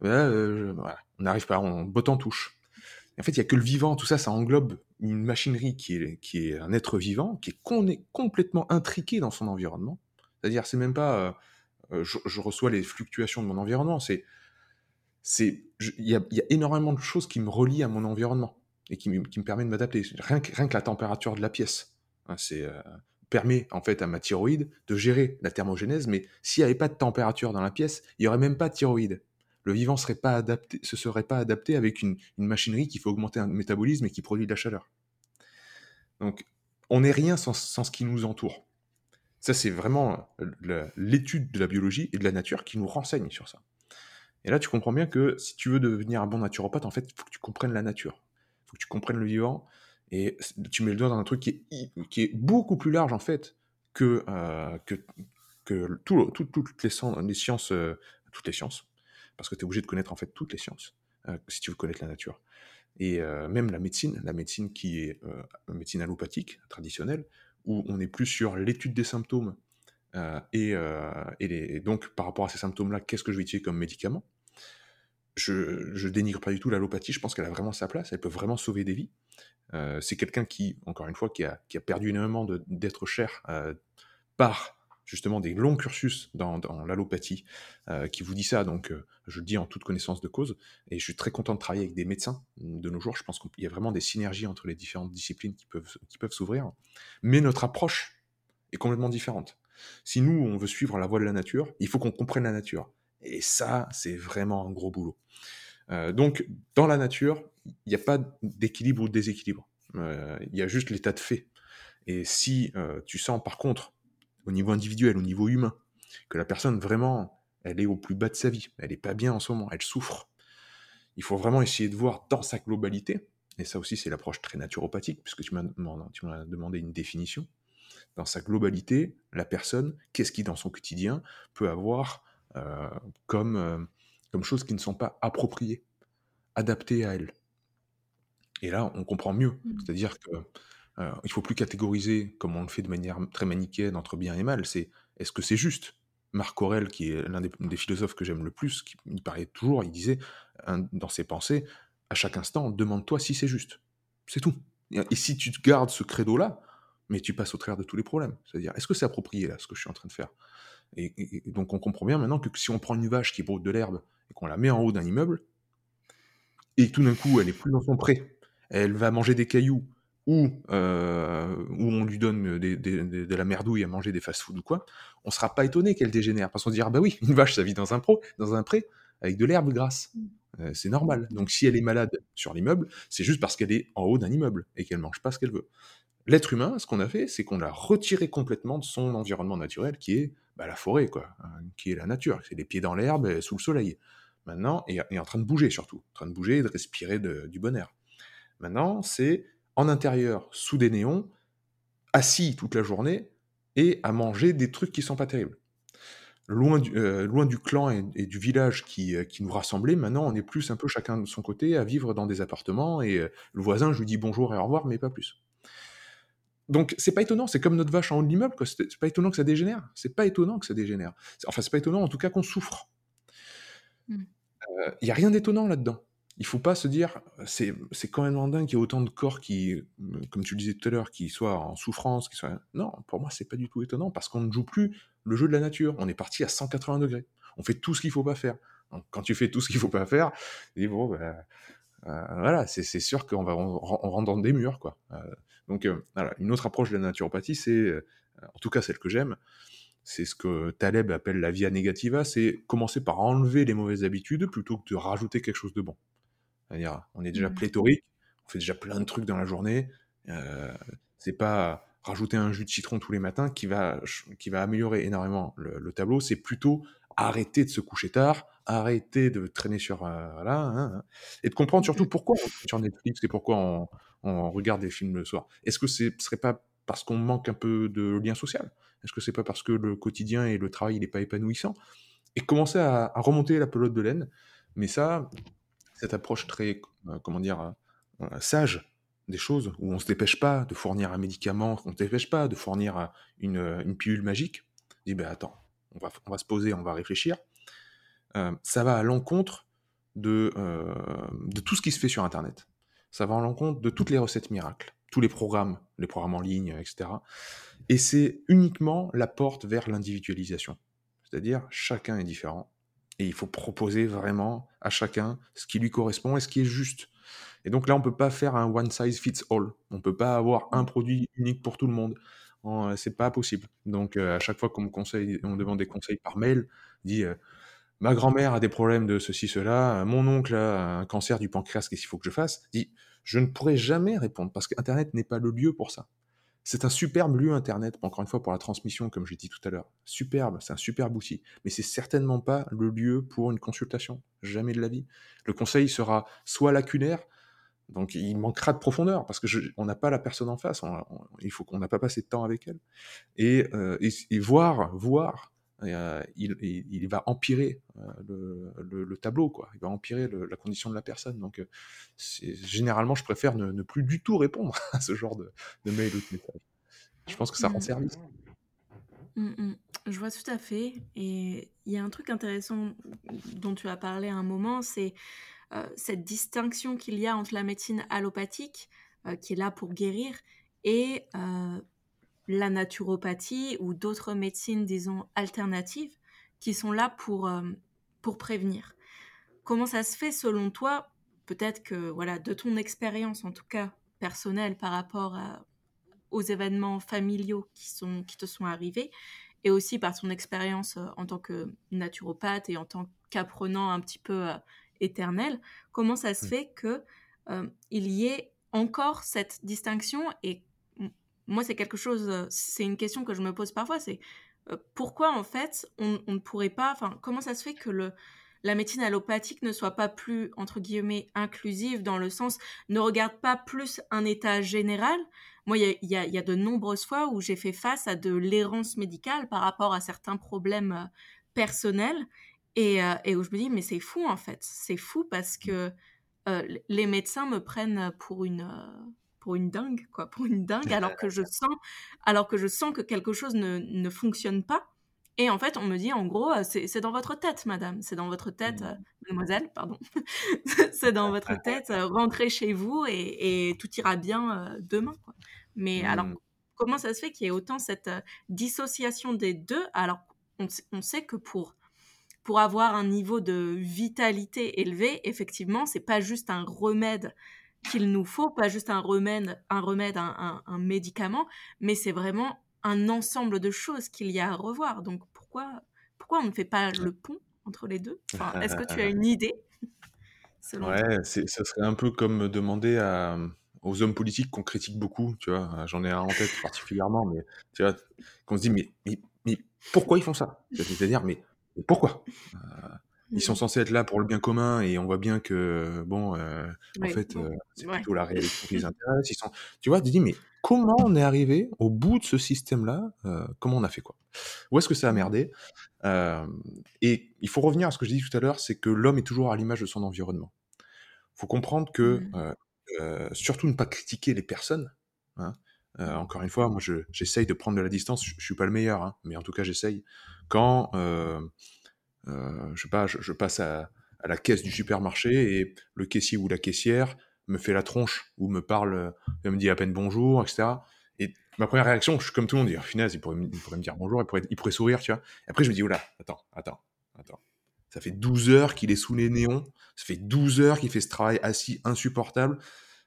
Speaker 2: Euh, on n'arrive pas, on botte en touche. en fait, il n'y a que le vivant, tout ça, ça englobe une machinerie qui est, un être vivant, qui est, complètement intriqué dans son environnement. C'est-à-dire, c'est même pas euh, je, reçois les fluctuations de mon environnement, c'est il y, a énormément de choses qui me relient à mon environnement et qui, me permet de m'adapter. Rien, rien que la température de la pièce, hein, euh, permet en fait à ma thyroïde de gérer la thermogénèse, mais s'il n'y avait pas de température dans la pièce, il n'y aurait même pas de thyroïde. Le vivant serait pas adapté, se serait pas adapté avec une, machinerie qui fait augmenter un métabolisme et qui produit de la chaleur. Donc, on n'est rien sans, ce qui nous entoure. Ça, c'est vraiment l'étude de la biologie et de la nature qui nous renseigne sur ça. Et là, tu comprends bien que si tu veux devenir un bon naturopathe, en fait, il faut que tu comprennes la nature faut que tu comprennes le vivant. Et tu mets le doigt dans un truc qui est, beaucoup plus large, en fait, que, euh, que, que tout, toutes les, les sciences, euh, toutes les sciences. Parce que tu es obligé de connaître, en fait, toutes les sciences, euh, si tu veux connaître la nature. Et même la médecine, la médecine qui est une médecine allopathique, traditionnelle, où on est plus sur l'étude des symptômes et, donc par rapport à ces symptômes-là, qu'est-ce que je vais utiliser comme médicament? Je, je dénigre pas du tout l'allopathie, je pense qu'elle a vraiment sa place, elle peut vraiment sauver des vies. Euh, c'est quelqu'un qui, encore une fois, qui a, qui a perdu énormément d'être cher euh, par justement des longs cursus dans, dans l'allopathie euh, qui vous dit ça, donc euh, je le dis en toute connaissance de cause, et je suis très content de travailler avec des médecins de nos jours, je pense qu'il y a vraiment des synergies entre les différentes disciplines qui peuvent, qui peuvent s'ouvrir, mais notre approche est complètement différente. Si nous, on veut suivre la voie de la nature, il faut qu'on comprenne la nature. Et ça, c'est vraiment un gros boulot. Euh, donc, dans la nature, il n'y a pas d'équilibre ou de déséquilibre. Il y a juste l'état de fait. Et si tu sens, par contre, au niveau individuel, au niveau humain, que la personne vraiment, elle est au plus bas de sa vie, elle n'est pas bien en ce moment, elle souffre, il faut vraiment essayer de voir dans sa globalité, et ça aussi c'est l'approche très naturopathique, puisque tu m'as demandé une définition, dans sa globalité, la personne, qu'est-ce qui dans son quotidien peut avoir comme, comme choses qui ne sont pas appropriées adaptées à elle? Et là, on comprend mieux.
Speaker 1: Mmh.
Speaker 2: C'est-à-dire que euh, il faut plus catégoriser comme on le fait de manière très manichéenne entre bien et mal. C'est est-ce que c'est juste? Marc Aurel, qui est l'un des, philosophes que j'aime le plus, qui il parlait toujours, il disait dans ses pensées, à chaque instant, demande-toi si c'est juste. C'est tout. Et si tu gardes ce credo-là, mais tu passes au travers de tous les problèmes. C'est-à-dire, est-ce que c'est approprié là, ce que je suis en train de faire et, donc on comprend bien maintenant que si on prend une vache qui broute de l'herbe et qu'on la met en haut d'un immeuble, et tout d'un coup elle est plus dans son pré, elle va manger des cailloux, ou, euh, on lui donne de la merdouille à manger des fast-food ou quoi, on sera pas étonné qu'elle dégénère. Parce qu'on se dira, bah oui, une vache, ça vit dans un, pro, dans un pré avec de l'herbe grasse. Mmh. Euh, c'est normal. Donc si elle est malade sur l'immeuble, c'est juste parce qu'elle est en haut d'un immeuble et qu'elle mange pas ce qu'elle veut. L'être humain, ce qu'on a fait, c'est qu'on l'a retiré complètement de son environnement naturel, qui est bah, la forêt, quoi, hein, qui est la nature, c'est les pieds dans l'herbe, sous le soleil. Maintenant, et, est en train de bouger surtout, en train de bouger et de respirer du bon air. Maintenant, c'est en intérieur, sous des néons, assis toute la journée, et à manger des trucs qui sont pas terribles. Loin du, euh, loin du clan et, du village qui, euh, qui, nous rassemblait, maintenant on est plus un peu chacun de son côté à vivre dans des appartements, et euh, le voisin, je lui dis bonjour et au revoir, mais pas plus. Donc c'est pas étonnant, c'est comme notre vache en haut de l'immeuble, c'est pas étonnant que ça dégénère. C'est pas étonnant que ça dégénère. Enfin, c'est pas étonnant en tout cas qu'on souffre. Il mmh. n'y a rien d'étonnant là-dedans il faut pas se dire, c'est, quand même dingue qu'il y ait autant de corps qui, comme tu le disais tout à l'heure, qui soient en souffrance, qui. Non, pour moi, c'est pas du tout étonnant, parce qu'on ne joue plus le jeu de la nature. On est parti à 180 degrés. On fait tout ce qu'il faut pas faire. quand tu fais tout ce qu'il faut pas faire, bon, ben, euh, c'est, sûr qu'on va, on, rentre dans des murs, quoi. Euh, donc, euh, une autre approche de la naturopathie, c'est, en tout cas celle que j'aime, c'est ce que Taleb appelle la via negativa, c'est commencer par enlever les mauvaises habitudes plutôt que de rajouter quelque chose de bon on est déjà mmh. pléthorique, on fait déjà plein de trucs dans la journée. Euh, c'est pas rajouter un jus de citron tous les matins qui va, qui va améliorer énormément le, tableau. C'est plutôt arrêter de se coucher tard, arrêter de traîner sur euh, voilà, hein, hein, et de comprendre surtout mmh. pourquoi on est sur Netflix et pourquoi on, regarde des films le soir. Est-ce que ce serait pas parce qu'on manque un peu de lien social? Est-ce que c'est pas parce que le quotidien et le travail n'est pas épanouissant? Et commencer à, à, remonter la pelote de laine. Mais ça, cette approche très, euh, comment dire, euh, euh, sage des choses, où on ne se dépêche pas de fournir un médicament, on ne se dépêche pas de fournir une, pilule magique, dit ben attends, on va, on va se poser, on va réfléchir. ça va à l'encontre de, de tout ce qui se fait sur Internet. Ça va à l'encontre de toutes les recettes miracles, tous les programmes, les programmes en ligne, etc. Et c'est uniquement la porte vers l'individualisation. C'est-à-dire, chacun est différent, et il faut proposer vraiment à chacun ce qui lui correspond et ce qui est juste. Et donc là, on peut pas faire un one size fits all. On peut pas avoir un produit unique pour tout le monde. C'est pas possible. Donc euh, à chaque fois qu'on me conseille, on demande des conseils par mail, dit euh, ma grand-mère a des problèmes de ceci, cela, mon oncle a un cancer du pancréas, qu'est-ce qu'il faut que je fasse? Dit je ne pourrai jamais répondre parce qu'Internet n'est pas le lieu pour ça. C'est un superbe lieu Internet, encore une fois, pour la transmission, comme j'ai dit tout à l'heure. Superbe, c'est un superbe outil. Mais c'est certainement pas le lieu pour une consultation. Jamais de la vie. Le conseil sera soit lacunaire, donc il manquera de profondeur, parce que on n'a pas la personne en face. il faut qu'on n'a pas passé de temps avec elle. Et, euh, voir, voir euh, il, va empirer euh, le, tableau, quoi. Il va empirer la condition de la personne. Donc, euh, généralement, je préfère ne, plus du tout répondre à ce genre de, mail ou de message. Je pense que ça rend service.
Speaker 1: Mmh, mmh. Je vois tout à fait. Et il y a un truc intéressant dont tu as parlé à un moment, c'est cette distinction qu'il y a entre la médecine allopathique, qui est là pour guérir, et la naturopathie ou d'autres médecines, disons, alternatives qui sont là pour, euh, pour prévenir. Comment ça se fait selon toi Peut-être que, voilà, de ton expérience, en tout cas personnelle, par rapport aux événements familiaux qui, sont, qui te sont arrivés, et aussi par ton expérience euh, en tant que naturopathe et en tant qu'apprenant un petit peu euh, éternel, comment ça se fait que il y ait encore cette distinction et moi, c'est quelque chose, euh, c'est une question que je me pose parfois, c'est euh, pourquoi en fait on, ne pourrait pas, enfin, comment ça se fait que le, la médecine allopathique ne soit pas plus, entre guillemets, inclusive dans le sens, ne regarde pas plus un état général? Moi, il y a, y a, de nombreuses fois où j'ai fait face à de l'errance médicale par rapport à certains problèmes euh, personnels et, et, où je me dis, mais c'est fou en fait, c'est fou parce que les médecins me prennent pour une pour une dingue, quoi, pour une dingue, alors que je sens, alors que je sens que quelque chose ne, ne fonctionne pas. Et en fait, on me dit, en gros, c'est dans votre tête, madame, c'est dans votre tête, mmh. mademoiselle, pardon, c'est dans votre tête, rentrez chez vous et, et tout ira bien demain. Quoi. Mais alors, mmh. comment ça se fait qu'il y ait autant cette dissociation des deux Alors, on, on, sait que pour pour avoir un niveau de vitalité élevé, effectivement, c'est pas juste un remède qu'il nous faut, pas juste un remède, un, remède, un, médicament, mais c'est vraiment un ensemble de choses qu'il y a à revoir. Donc pourquoi, pourquoi on ne fait pas le pont entre les deux? Est-ce que tu as une idée
Speaker 2: Ouais, ça serait un peu comme demander à, aux hommes politiques qu'on critique beaucoup, tu vois. J'en ai un en tête particulièrement, mais tu vois, qu'on se dit, mais, mais, pourquoi ils font ça? C'est-à-dire, mais, pourquoi? Euh, ils sont mmh. censés être là pour le bien commun et on voit bien que, bon, euh, en fait, euh, c'est plutôt la réalité qui les intéresse. Ils sont... Tu vois, tu dis, mais comment on est arrivé au bout de ce système-là euh, Comment on a fait quoi? Où est-ce que ça a merdé? Et il faut revenir à ce que je disais tout à l'heure, c'est que l'homme est toujours à l'image de son environnement. Il faut comprendre que, mmh. surtout ne pas critiquer les personnes. Hein, encore une fois, moi, j'essaye de prendre de la distance. Je, je suis pas le meilleur, hein, mais en tout cas, j'essaye. Quand euh, je sais pas, je, passe à, la caisse du supermarché et le caissier ou la caissière me fait la tronche ou me parle, il me dit à peine bonjour, etc. Et ma première réaction, je suis comme tout le monde, dire, finesse, il pourrait, il pourrait me dire bonjour, il pourrait, il pourrait sourire, tu vois. Et après, je me dis, oula, attends, attends, attends. Ça fait 12 heures qu'il est sous les néons, ça fait 12 heures qu'il fait ce travail assis insupportable,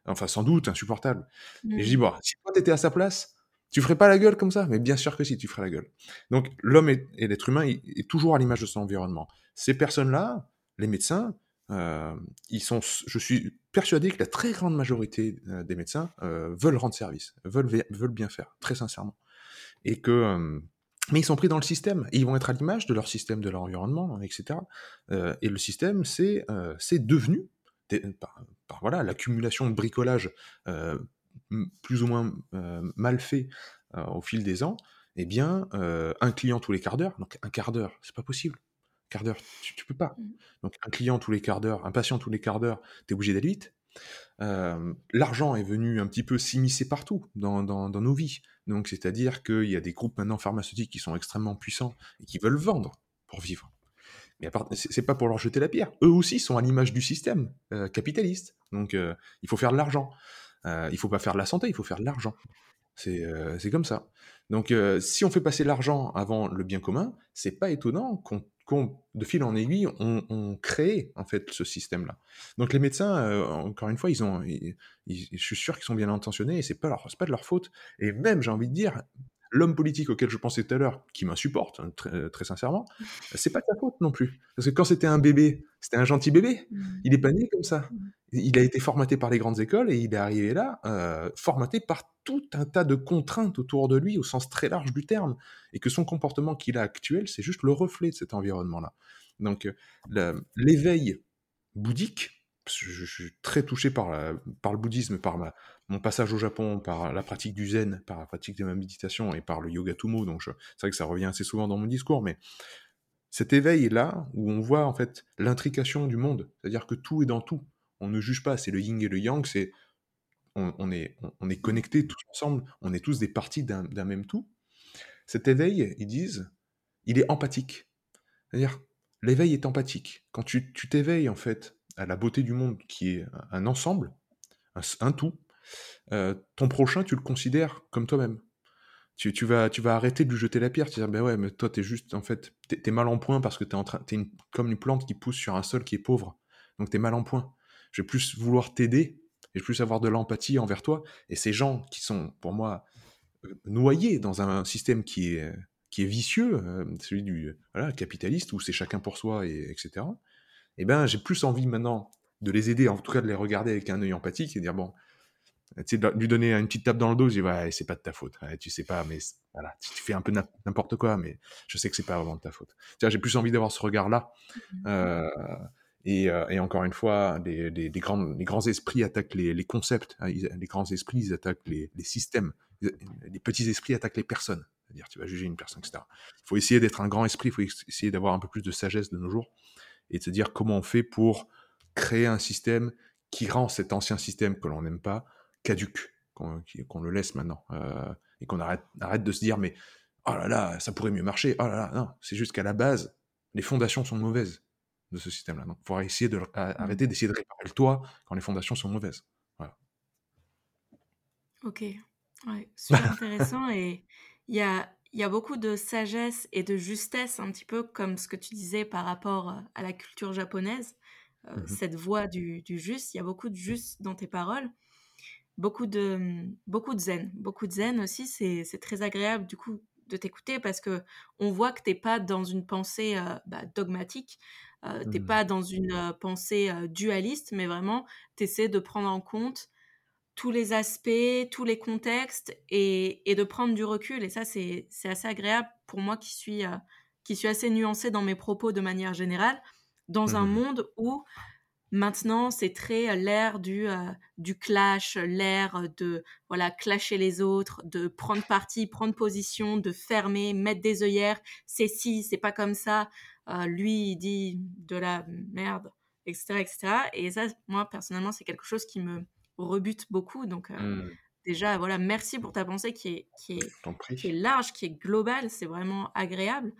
Speaker 2: enfin sans doute insupportable. Et je dis, mmh. bon, si toi t'étais à sa place, tu ferais pas la gueule comme ça? Mais bien sûr que si, tu ferais la gueule. Donc l'homme et, l'être humain est toujours à l'image de son environnement. Ces personnes-là, les médecins, euh, ils sont, je suis persuadé que la très grande majorité euh, des médecins euh, veulent rendre service, veulent, veulent bien faire, très sincèrement. Et que, mais ils sont pris dans le système, ils vont être à l'image de leur système, de leur environnement, etc. et le système, c'est devenu, par, par, voilà, l'accumulation de bricolage plus ou moins mal fait au fil des ans, eh bien, un client tous les quarts d'heure, donc un quart d'heure, c'est pas possible. Quart d'heure, tu, tu, peux pas. Mmh. Donc un client tous les quarts d'heure, un patient tous les quarts d'heure, tu es obligé d'aller vite. L'argent est venu un petit peu s'immiscer partout dans, dans, nos vies. Donc c'est-à-dire qu'il y a des groupes maintenant pharmaceutiques qui sont extrêmement puissants et qui veulent vendre pour vivre. Mais c'est pas pour leur jeter la pierre. Eux aussi sont à l'image du système capitaliste. Donc il faut faire de l'argent. Euh, il faut pas faire de la santé, il faut faire de l'argent. C'est euh, comme ça. Donc, euh, si on fait passer l'argent avant le bien commun, c'est pas étonnant qu'on, de fil en aiguille, on, crée en fait ce système-là. Donc, les médecins, encore une fois, ils ont, je suis sûr qu'ils sont bien intentionnés et c'est pas pas de leur faute. Et même, j'ai envie de dire, l'homme politique auquel je pensais tout à l'heure, qui m'insupporte, hein, très, très, sincèrement, c'est pas de sa faute non plus. Parce que quand c'était un bébé, c'était un gentil bébé. Mmh. Il est pas né comme ça. Mmh. Il a été formaté par les grandes écoles et il est arrivé là, euh, formaté par tout un tas de contraintes autour de lui, au sens très large du terme. Et que son comportement qu'il a actuel, c'est juste le reflet de cet environnement-là. Donc, euh, l'éveil bouddhique, je, suis très touché par, par le bouddhisme, par ma, mon passage au Japon, par la pratique du zen, par la pratique de ma méditation et par le yoga tumo. Donc c'est vrai que ça revient assez souvent dans mon discours, mais cet éveil est là où on voit en fait l'intrication du monde, c'est-à-dire que tout est dans tout. On ne juge pas, c'est le yin et le yang, c'est on, est, on, est connectés tous ensemble, on est tous des parties d'un même tout. Cet éveil, ils disent, il est empathique. C'est-à-dire, l'éveil est empathique. Quand tu t'éveilles en fait à la beauté du monde qui est un ensemble, un, tout, euh, ton prochain, tu le considères comme toi-même. Tu, vas, tu vas arrêter de lui jeter la pierre. Tu vas dire, ben ouais, mais toi, t'es juste, en fait, t'es es mal en point parce que t'es en train, t'es comme une plante qui pousse sur un sol qui est pauvre. Donc t'es mal en point. Je vais plus vouloir t'aider, et plus avoir de l'empathie envers toi. Et ces gens qui sont, pour moi, euh, noyés dans un système qui est, qui est vicieux, euh, celui du capitaliste, où c'est chacun pour soi, et, etc eh ben, j'ai plus envie maintenant de les aider, en tout cas de les regarder avec un œil empathique et dire bon, tu sais, lui donner une petite tape dans le dos, je dis ouais, c'est pas de ta faute, tu sais pas, mais voilà, tu fais un peu n'importe quoi, mais je sais que c'est pas vraiment de ta faute. J'ai plus envie d'avoir ce regard-là. Mmh. Euh, euh, et, encore une fois, les, les, grands, les grands esprits attaquent les, concepts, hein, les grands esprits ils attaquent les, systèmes, les petits esprits attaquent les personnes. C'est-à-dire, tu vas juger une personne, etc. Il faut essayer d'être un grand esprit, il faut essayer d'avoir un peu plus de sagesse de nos jours et de se dire comment on fait pour créer un système qui rend cet ancien système que l'on n'aime pas caduque, qu'on le laisse maintenant, et qu'on arrête, arrête de se dire mais oh là là, ça pourrait mieux marcher, oh là là, non, c'est juste qu'à la base, les fondations sont mauvaises de ce système-là. Donc, il faut essayer de, mmh. arrêter d'essayer de réparer le toit quand les fondations sont mauvaises. Voilà.
Speaker 1: Ok, ouais, super intéressant. et il y a, y a beaucoup de sagesse et de justesse, un petit peu comme ce que tu disais par rapport euh, à la culture japonaise, euh, mmh cette voie du, du, juste. Il y a beaucoup de juste dans tes paroles. Beaucoup de, beaucoup de zen. Beaucoup de zen aussi, c'est très agréable du coup de t'écouter parce que on voit que tu n'es pas dans une pensée euh, bah, dogmatique, euh, t'es mmh. pas dans une euh, pensée euh, dualiste, mais vraiment, tu essaies de prendre en compte tous les aspects, tous les contextes et, de prendre du recul. Et ça, c'est assez agréable pour moi qui suis, qui suis assez nuancée dans mes propos de manière générale, dans un mmh monde où maintenant c'est très l'ère du, du clash, l'ère de voilà clasher les autres, de prendre parti, prendre position, de fermer, mettre des œillères, c'est si, c'est pas comme ça. Euh, lui, il dit de la merde, etc., etc. Et ça, moi, personnellement, c'est quelque chose qui me rebute beaucoup. Donc, euh, mmh. déjà, voilà, merci pour ta pensée qui est, qui est, qui est large, qui est globale. C'est vraiment agréable.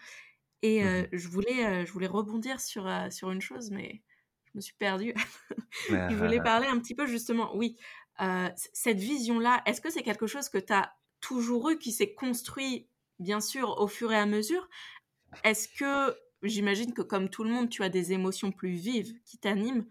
Speaker 1: Et euh, mmh je, voulais, je voulais rebondir sur, sur une chose, mais me suis perdue. je voulais parler un petit peu justement, oui, cette vision-là, est-ce que c'est quelque chose que tu as toujours eu, qui s'est construit, bien sûr, au fur et à mesure? Est-ce que j'imagine que comme tout le monde, tu as des émotions plus vives qui t'animent.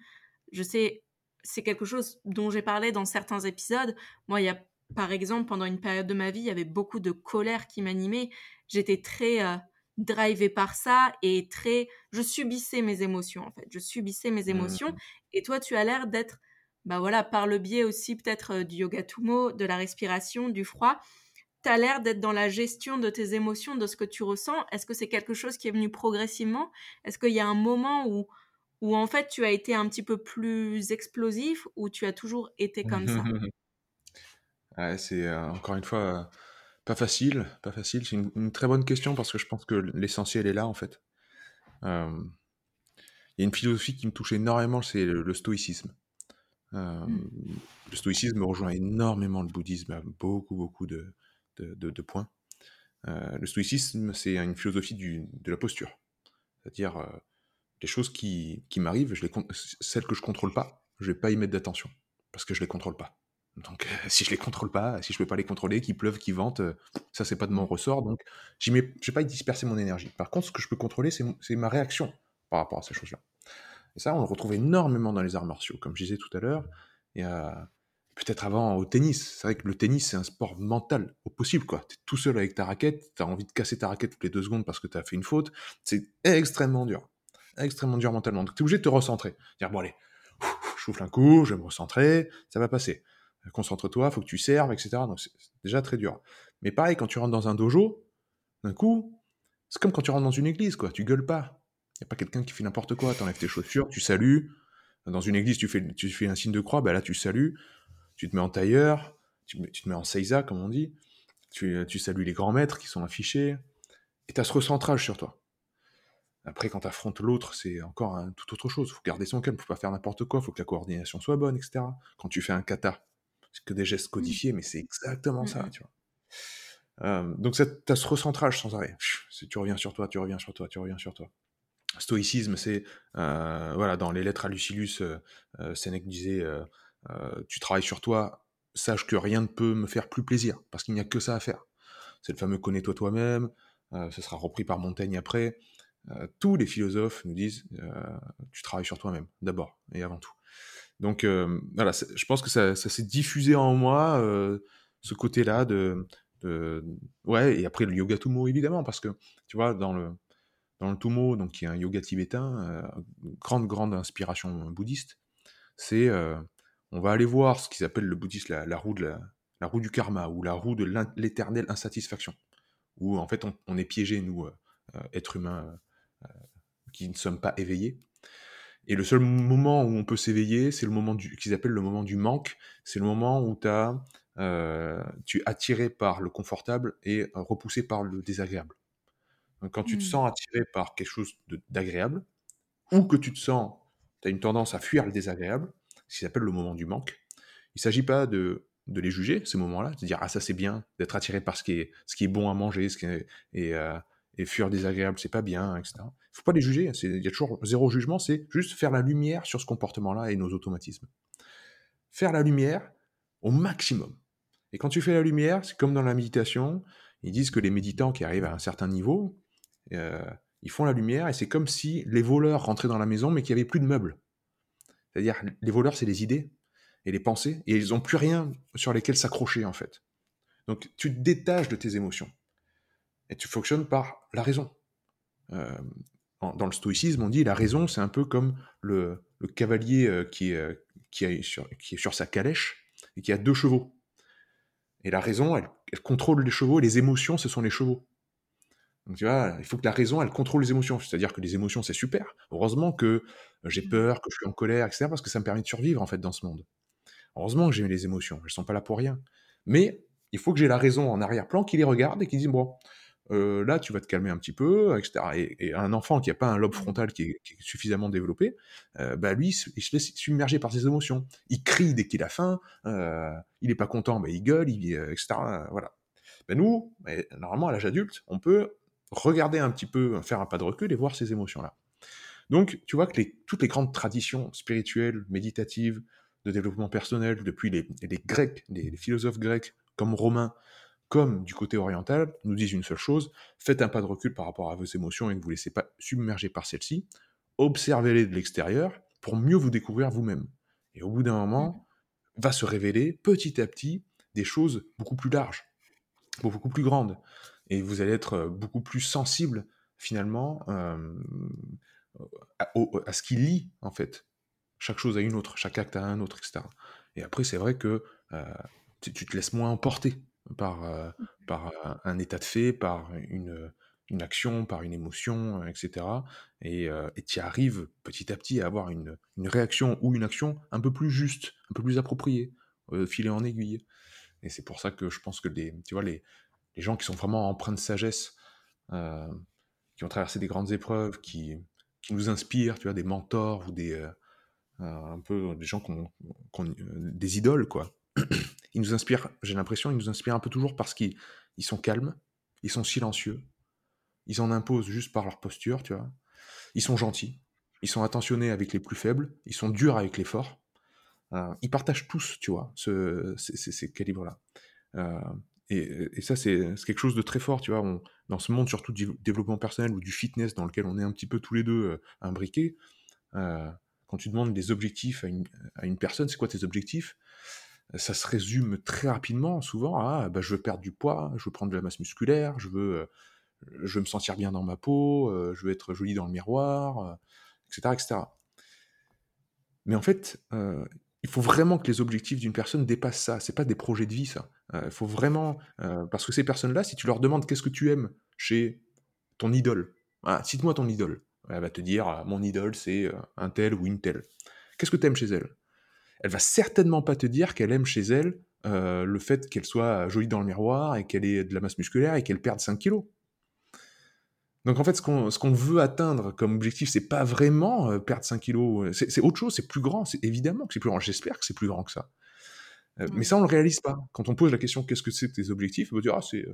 Speaker 1: Je sais, c'est quelque chose dont j'ai parlé dans certains épisodes. Moi, il y a, par exemple, pendant une période de ma vie, il y avait beaucoup de colère qui m'animait. J'étais très euh, drivée par ça et très, je subissais mes émotions en fait. Je subissais mes émotions. Mmh. Et toi, tu as l'air d'être, bah voilà, par le biais aussi peut-être euh, du yoga tumo, de la respiration, du froid, tu as l'air d'être dans la gestion de tes émotions, de ce que tu ressens. Est-ce que c'est quelque chose qui est venu progressivement? Est-ce qu'il y a un moment où, où en fait tu as été un petit peu plus explosif ou tu as toujours été comme ça?
Speaker 2: C'est euh, encore une fois euh, pas facile, pas facile. C'est une, très bonne question parce que je pense que l'essentiel est là en fait. Euh, il y a une philosophie qui me touche énormément, c'est le, stoïcisme. Mmh. Le stoïcisme rejoint énormément le bouddhisme, beaucoup, beaucoup de, de, points. Euh, le stoïcisme, c'est une philosophie de la posture. C'est-à-dire, euh, les choses qui, m'arrivent, je les, celles que je contrôle pas, je vais pas y mettre d'attention, parce que je les contrôle pas. Donc, si je les contrôle pas, si je peux pas les contrôler, qu'il pleuve, qu'il vente, euh, ça c'est pas de mon ressort, donc je ne vais pas y disperser mon énergie. Par contre, ce que je peux contrôler, c'est ma réaction par rapport à ces choses-là. Et ça, on le retrouve énormément dans les arts martiaux. Comme je disais tout à l'heure, a peut-être avant au tennis. C'est vrai que le tennis, c'est un sport mental au possible, quoi. es tout seul avec ta raquette, tu as envie de casser ta raquette toutes les deux secondes parce que tu as fait une faute. C'est extrêmement dur. Extrêmement dur mentalement. Donc, tu es obligé de te recentrer. Dire, bon, allez, je souffle un coup, je vais me recentrer, ça va passer. Concentre-toi, faut que tu serves, etc. Donc, c'est déjà très dur. Mais pareil, quand tu rentres dans un dojo, d'un coup, c'est comme quand tu rentres dans une église, quoi. Tu gueules pas. Il n'y a pas quelqu'un qui fait n'importe quoi. Tu enlèves tes chaussures, tu salues. Dans une église, tu fais, tu fais un signe de croix, ben là, tu salues tu te mets en tailleur, tu, te mets en seiza, comme on dit, tu, salues les grands maîtres qui sont affichés, et tu as ce recentrage sur toi. Après, quand tu affrontes l'autre, c'est encore un, tout autre chose. Faut garder son calme, faut pas faire n'importe quoi, faut que la coordination soit bonne, etc. Quand tu fais un kata, que des gestes codifiés, mais c'est exactement ça, tu vois. Euh, donc, tu as ce recentrage sans arrêt. Tu reviens sur toi, tu reviens sur toi, tu reviens sur toi. Stoïcisme, c'est, euh, voilà, dans les lettres à Lucilius, euh, euh Sénèque disait tu travailles sur toi, sache que rien ne peut me faire plus plaisir, parce qu'il n'y a que ça à faire. C'est le fameux connais-toi toi-même, ce sera repris par Montaigne après. Tous les philosophes nous disent, tu travailles sur toi-même, d'abord et avant tout. Donc voilà, je pense que ça, s'est diffusé en moi, ce côté-là de, Ouais, et après le yoga tumo, évidemment, parce que, tu vois, dans le, dans le tumo, donc, qui est un yoga tibétain, grande, grande inspiration bouddhiste, c'est on va aller voir ce qu'ils appellent le bouddhisme la, roue du karma ou la roue de l'éternelle insatisfaction, où en fait on, est piégé, nous, euh, euh, êtres humains euh, qui ne sommes pas éveillés. Et le seul moment où on peut s'éveiller, c'est le moment qu'ils appellent le moment du manque, c'est le moment où as, tu es attiré par le confortable et repoussé par le désagréable. quand tu te mmh. sens attiré par quelque chose d'agréable, ou que tu te sens, tu as une tendance à fuir le désagréable, ce qui s'appelle le moment du manque. Il ne s'agit pas de, de les juger, ces moments-là, de dire ah ça c'est bien, d'être attiré par ce qui est, ce qui est bon à manger, ce qui est, et, euh, et fuir désagréable, c'est pas bien, etc. Faut pas les juger, il y a toujours zéro jugement, c'est juste faire la lumière sur ce comportement-là et nos automatismes. Faire la lumière au maximum. Et quand tu fais la lumière, c'est comme dans la méditation, ils disent que les méditants qui arrivent à un certain niveau, euh, ils font la lumière et c'est comme si les voleurs rentraient dans la maison mais qu'il n'y avait plus de meubles. C'est-à-dire, les voleurs, c'est les idées et les pensées, et ils n'ont plus rien sur lesquels s'accrocher, en fait. Donc, tu te détaches de tes émotions. Et tu fonctionnes par la raison. Euh, dans le stoïcisme, on dit la raison, c'est un peu comme le, cavalier euh, qui, est, qui, est sur, sa calèche et qui a deux chevaux. Et la raison, elle, contrôle les chevaux, et les émotions, ce sont les chevaux. Donc tu vois, il faut que la raison, elle contrôle les émotions. C'est-à-dire que les émotions, c'est super. Heureusement que j'ai peur, que je suis en colère, etc. Parce que ça me permet de survivre, en fait, dans ce monde. Heureusement que j'ai les émotions. Elles ne sont pas là pour rien. Mais il faut que j'ai la raison en arrière-plan qui les regarde et qui dit, bon, euh, là, tu vas te calmer un petit peu, etc. Et, un enfant qui n'a pas un lobe mmh. frontal qui est, suffisamment développé, euh, bah lui, il se laisse submerger par ses émotions. Il crie dès qu'il a faim, euh, il n'est pas content, bah, il gueule, il, etc. voilà. Ben nous, normalement, à l'âge adulte, on peut regarder un petit peu, faire un pas de recul et voir ces émotions-là. Donc, tu vois que les, toutes les grandes traditions spirituelles, méditatives, de développement personnel, depuis les, Grecs, les, philosophes grecs, comme romains, comme du côté oriental, nous disent une seule chose, faites un pas de recul par rapport à vos émotions et ne vous laissez pas submerger par celles-ci, observez-les de l'extérieur pour mieux vous découvrir vous-même. Et au bout d'un moment, va se révéler petit à petit des choses beaucoup plus larges, beaucoup plus grandes et vous allez être euh, beaucoup plus sensible finalement euh, à, ce qui lie en fait chaque chose à une autre, chaque acte à un autre, etc. Et après, c'est vrai que euh, tu, te laisses moins emporter par, par un état de fait, par une, une action, par une émotion, etc. Et tu arrives petit à petit à avoir une, une, réaction ou une action un peu plus juste, un peu plus appropriée, filer en aiguille. Et c'est pour ça que je pense que les, tu vois, les, les gens qui sont vraiment empreints de sagesse, euh, qui ont traversé des grandes épreuves, qui, nous inspirent, tu vois, des mentors ou des euh, euh, un peu des gens qui ont, des idoles, quoi. Ils nous inspirent, j'ai l'impression, ils nous inspirent un peu toujours parce qu'ils sont calmes, ils sont silencieux, ils en imposent juste par leur posture, tu vois. Ils sont gentils, ils sont attentionnés avec les plus faibles, ils sont durs avec les forts. ils partagent tous, tu vois, ce, ces, calibres-là. Et, ça, c'est quelque chose de très fort, tu vois. dans ce monde, surtout du développement personnel ou du fitness, dans lequel on est un petit peu tous les deux euh, imbriqués, euh, quand tu demandes des objectifs à une personne, c'est quoi tes objectifs? Ça se résume très rapidement, souvent, à bah, je veux perdre du poids, je veux prendre de la masse musculaire, je veux, euh, je veux me sentir bien dans ma peau, je veux être joli dans le miroir, etc., etc. Mais en fait, il faut vraiment que les objectifs d'une personne dépassent ça. C'est pas des projets de vie, ça. Il euh, faut vraiment. Euh, parce que ces personnes-là, si tu leur demandes qu'est-ce que tu aimes chez ton idole, ah, cite-moi ton idole. Elle va te dire ah, mon idole, c'est euh, un tel ou une telle. Qu'est-ce que tu aimes chez elle? Elle va certainement pas te dire qu'elle aime chez elle le fait qu'elle soit jolie dans le miroir et qu'elle ait de la masse musculaire et qu'elle perde 5 kilos. Donc en fait, ce qu'on veut atteindre comme objectif, c'est pas vraiment perdre 5 kilos, c'est autre chose, c'est plus grand, c'est évidemment que c'est plus grand, j'espère que c'est plus grand que ça. Euh, mais ça, on le réalise pas. Quand on pose la question qu'est-ce que c'est tes objectifs, on va dire ah c'est euh,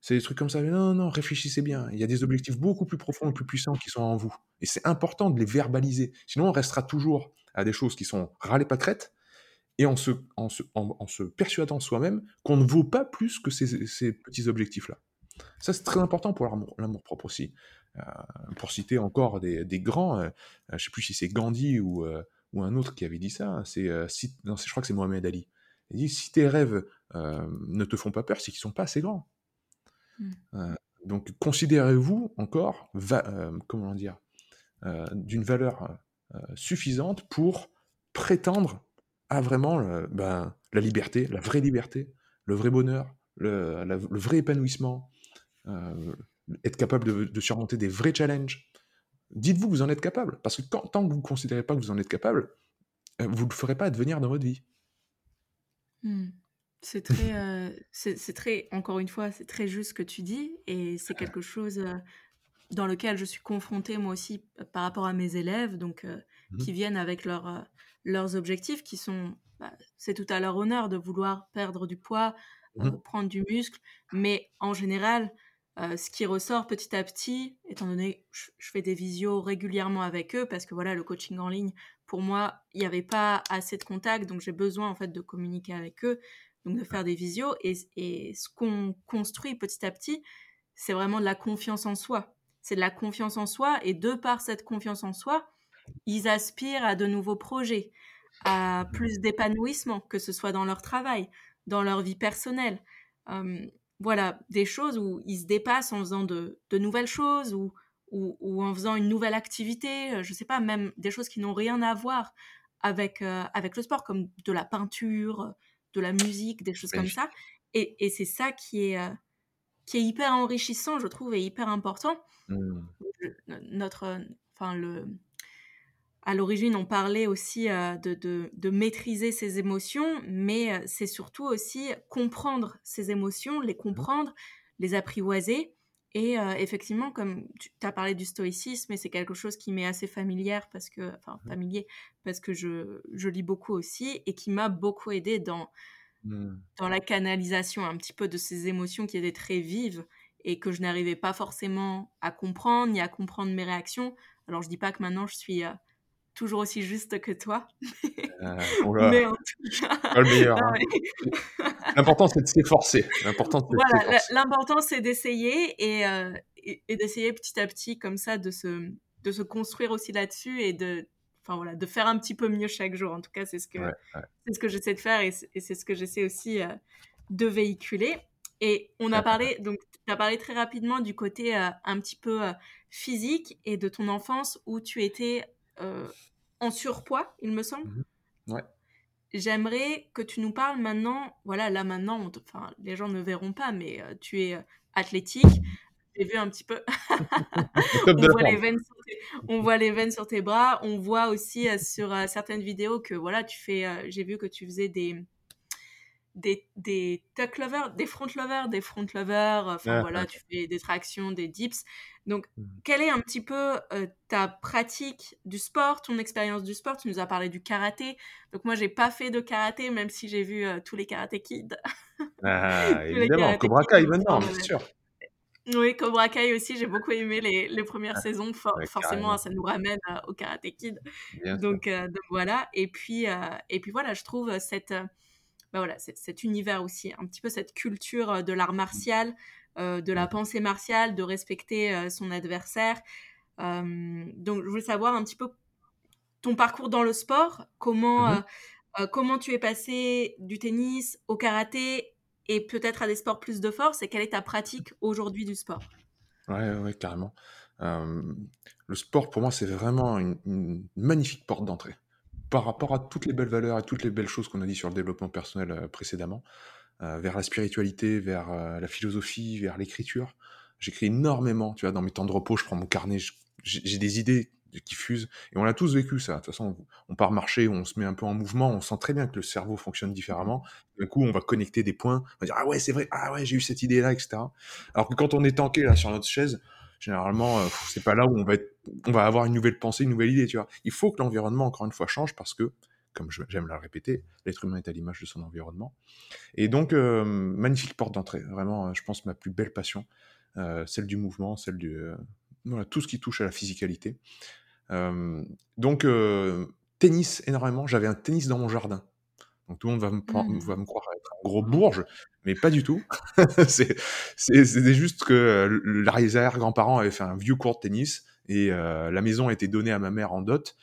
Speaker 2: c'est des trucs comme ça. Mais non, non, réfléchissez bien. Il y a des objectifs beaucoup plus profonds et plus puissants qui sont en vous. Et c'est important de les verbaliser. Sinon, on restera toujours à des choses qui sont râles et pâquerettes et en se, en se, en, se persuadant soi-même qu'on ne vaut pas plus que ces, ces petits objectifs-là. Ça, c'est très important pour l'amour propre aussi. Euh, pour citer encore des, des grands, je ne sais plus si c'est Gandhi ou, ou un autre qui avait dit ça, c'est, euh, si, non, je crois que c'est Mohamed Ali. Il dit si tes rêves euh, ne te font pas peur, c'est qu'ils sont pas assez grands. Euh, donc considérez-vous encore, comment dire, d'une valeur suffisante pour prétendre à vraiment ben, la liberté, la vraie liberté, le vrai bonheur, le, vrai épanouissement, être capable de, surmonter des vrais challenges, Dites-vous que vous en êtes capable. Parce que tant que vous ne considérez pas que vous en êtes capable, euh, vous ne le ferez pas advenir dans votre vie.
Speaker 1: Hmm. C'est très, euh, c'est très, encore une fois, c'est très juste ce que tu dis, et c'est quelque chose. Euh, dans lequel je suis confrontée moi aussi par rapport à mes élèves, donc mmh qui viennent avec leur, leurs objectifs, qui sont, bah, c'est tout à leur honneur de vouloir perdre du poids, mmh prendre du muscle, mais en général, ce qui ressort petit à petit, étant donné que je, fais des visios régulièrement avec eux, parce que voilà, le coaching en ligne, pour moi, il n'y avait pas assez de contact, donc j'ai besoin en fait de communiquer avec eux, donc de faire des visios. Et, et ce qu'on construit petit à petit, c'est vraiment de la confiance en soi. C'est de la confiance en soi, et de par cette confiance en soi, ils aspirent à de nouveaux projets, à plus d'épanouissement, que ce soit dans leur travail, dans leur vie personnelle voilà, des choses où ils se dépassent en faisant de, nouvelles choses ou, ou, en faisant une nouvelle activité, euh, je sais pas, même des choses qui n'ont rien à voir avec, euh, avec le sport, comme de la peinture, de la musique, des choses comme ça. Et, et c'est ça qui est, euh, qui est hyper enrichissant, je trouve, et hyper important. Mmh. Notre, enfin, le, à l'origine, on parlait aussi euh, de, maîtriser ses émotions, mais euh, c'est surtout aussi comprendre ses émotions, les mmh comprendre, les apprivoiser. Et euh, effectivement, comme tu as parlé du stoïcisme, et c'est quelque chose qui m'est assez familière parce que, enfin mmh familier, parce que je, lis beaucoup aussi, et qui m'a beaucoup aidé dans, mmh. dans la canalisation un petit peu de ces émotions qui étaient très vives et que je n'arrivais pas forcément à comprendre, ni à comprendre mes réactions. Alors je dis pas que maintenant je suis toujours aussi juste que toi.
Speaker 2: Euh, mais en tout cas... Pas le meilleur. Hein. L'important, c'est de s'efforcer. L'important,
Speaker 1: voilà, l'important, c'est d'essayer et, euh, et, d'essayer petit à petit, comme ça, de se, de se construire aussi là-dessus et de, enfin, voilà, de faire un petit peu mieux chaque jour. En tout cas, c'est ce que, c'est ce que j'essaie de faire et c'est ce que j'essaie aussi euh, de véhiculer. Et on a parlé, donc, tu as parlé très rapidement du côté un petit peu physique et de ton enfance où tu étais en surpoids, il me semble.
Speaker 2: Mmh ouais.
Speaker 1: J'aimerais que tu nous parles maintenant, voilà, là maintenant, enfin, les gens ne verront pas, mais euh, tu es euh, athlétique. J'ai vu un petit peu. on, voit les veines sur tes... on voit les veines sur tes bras. On voit aussi euh, sur certaines vidéos que voilà, tu fais. J'ai vu que tu faisais des des, des tuck lovers, des front lovers, des front lovers, enfin voilà, tu fais des tractions, des dips. Donc, mmh. quelle est un petit peu ta pratique du sport, ton expérience du sport? Tu nous as parlé du karaté. Donc, moi, j'ai pas fait de karaté, même si j'ai vu tous les karaté kids.
Speaker 2: Ah, évidemment, Cobra Kai maintenant, bien sûr.
Speaker 1: Oui, Cobra Kai aussi, j'ai beaucoup aimé les, les premières ah, saisons. forcément, ça nous ramène au karaté kid. Donc, donc, voilà. Et puis, et puis voilà, je trouve cette bah voilà, cet univers aussi, un petit peu cette culture euh, de l'art martial, euh, de la pensée martiale, de respecter euh, son adversaire. donc, je voulais savoir un petit peu ton parcours dans le sport, comment, mmh comment tu es passé du tennis au karaté et peut-être à des sports plus de force, et quelle est ta pratique aujourd'hui du sport?
Speaker 2: Ouais, ouais, carrément. le sport, pour moi, c'est vraiment une magnifique porte d'entrée par rapport à toutes les belles valeurs et toutes les belles choses qu'on a dit sur le développement personnel euh, précédemment, euh, vers la spiritualité, vers euh, la philosophie, vers l'écriture. J'écris énormément, tu vois, dans mes temps de repos, je prends mon carnet, j'ai des idées qui fusent, et on a tous vécu ça. De toute façon, on part marcher, on se met un peu en mouvement, on sent très bien que le cerveau fonctionne différemment. D'un coup, on va connecter des points, on va dire ah ouais c'est vrai, ah ouais j'ai eu cette idée là, etc. Alors que quand on est tanké là sur notre chaise, généralement, euh, c'est pas là où on va, on va avoir une nouvelle pensée, une nouvelle idée, tu vois. Il faut que l'environnement, encore une fois, change parce que, comme j'aime la répéter, l'être humain est à l'image de son environnement. Et donc, euh, magnifique porte d'entrée, vraiment, euh, je pense, ma plus belle passion, celle du mouvement, celle du... voilà, tout ce qui touche à la physicalité. donc, tennis, énormément. J'avais un tennis dans mon jardin. Donc tout le monde va me, mmh. va me croire être un gros bourge, mais pas du tout. c'est juste que euh, l'arrière-grand-parent avait fait un vieux court de tennis et euh, la maison a été donnée à ma mère en dot.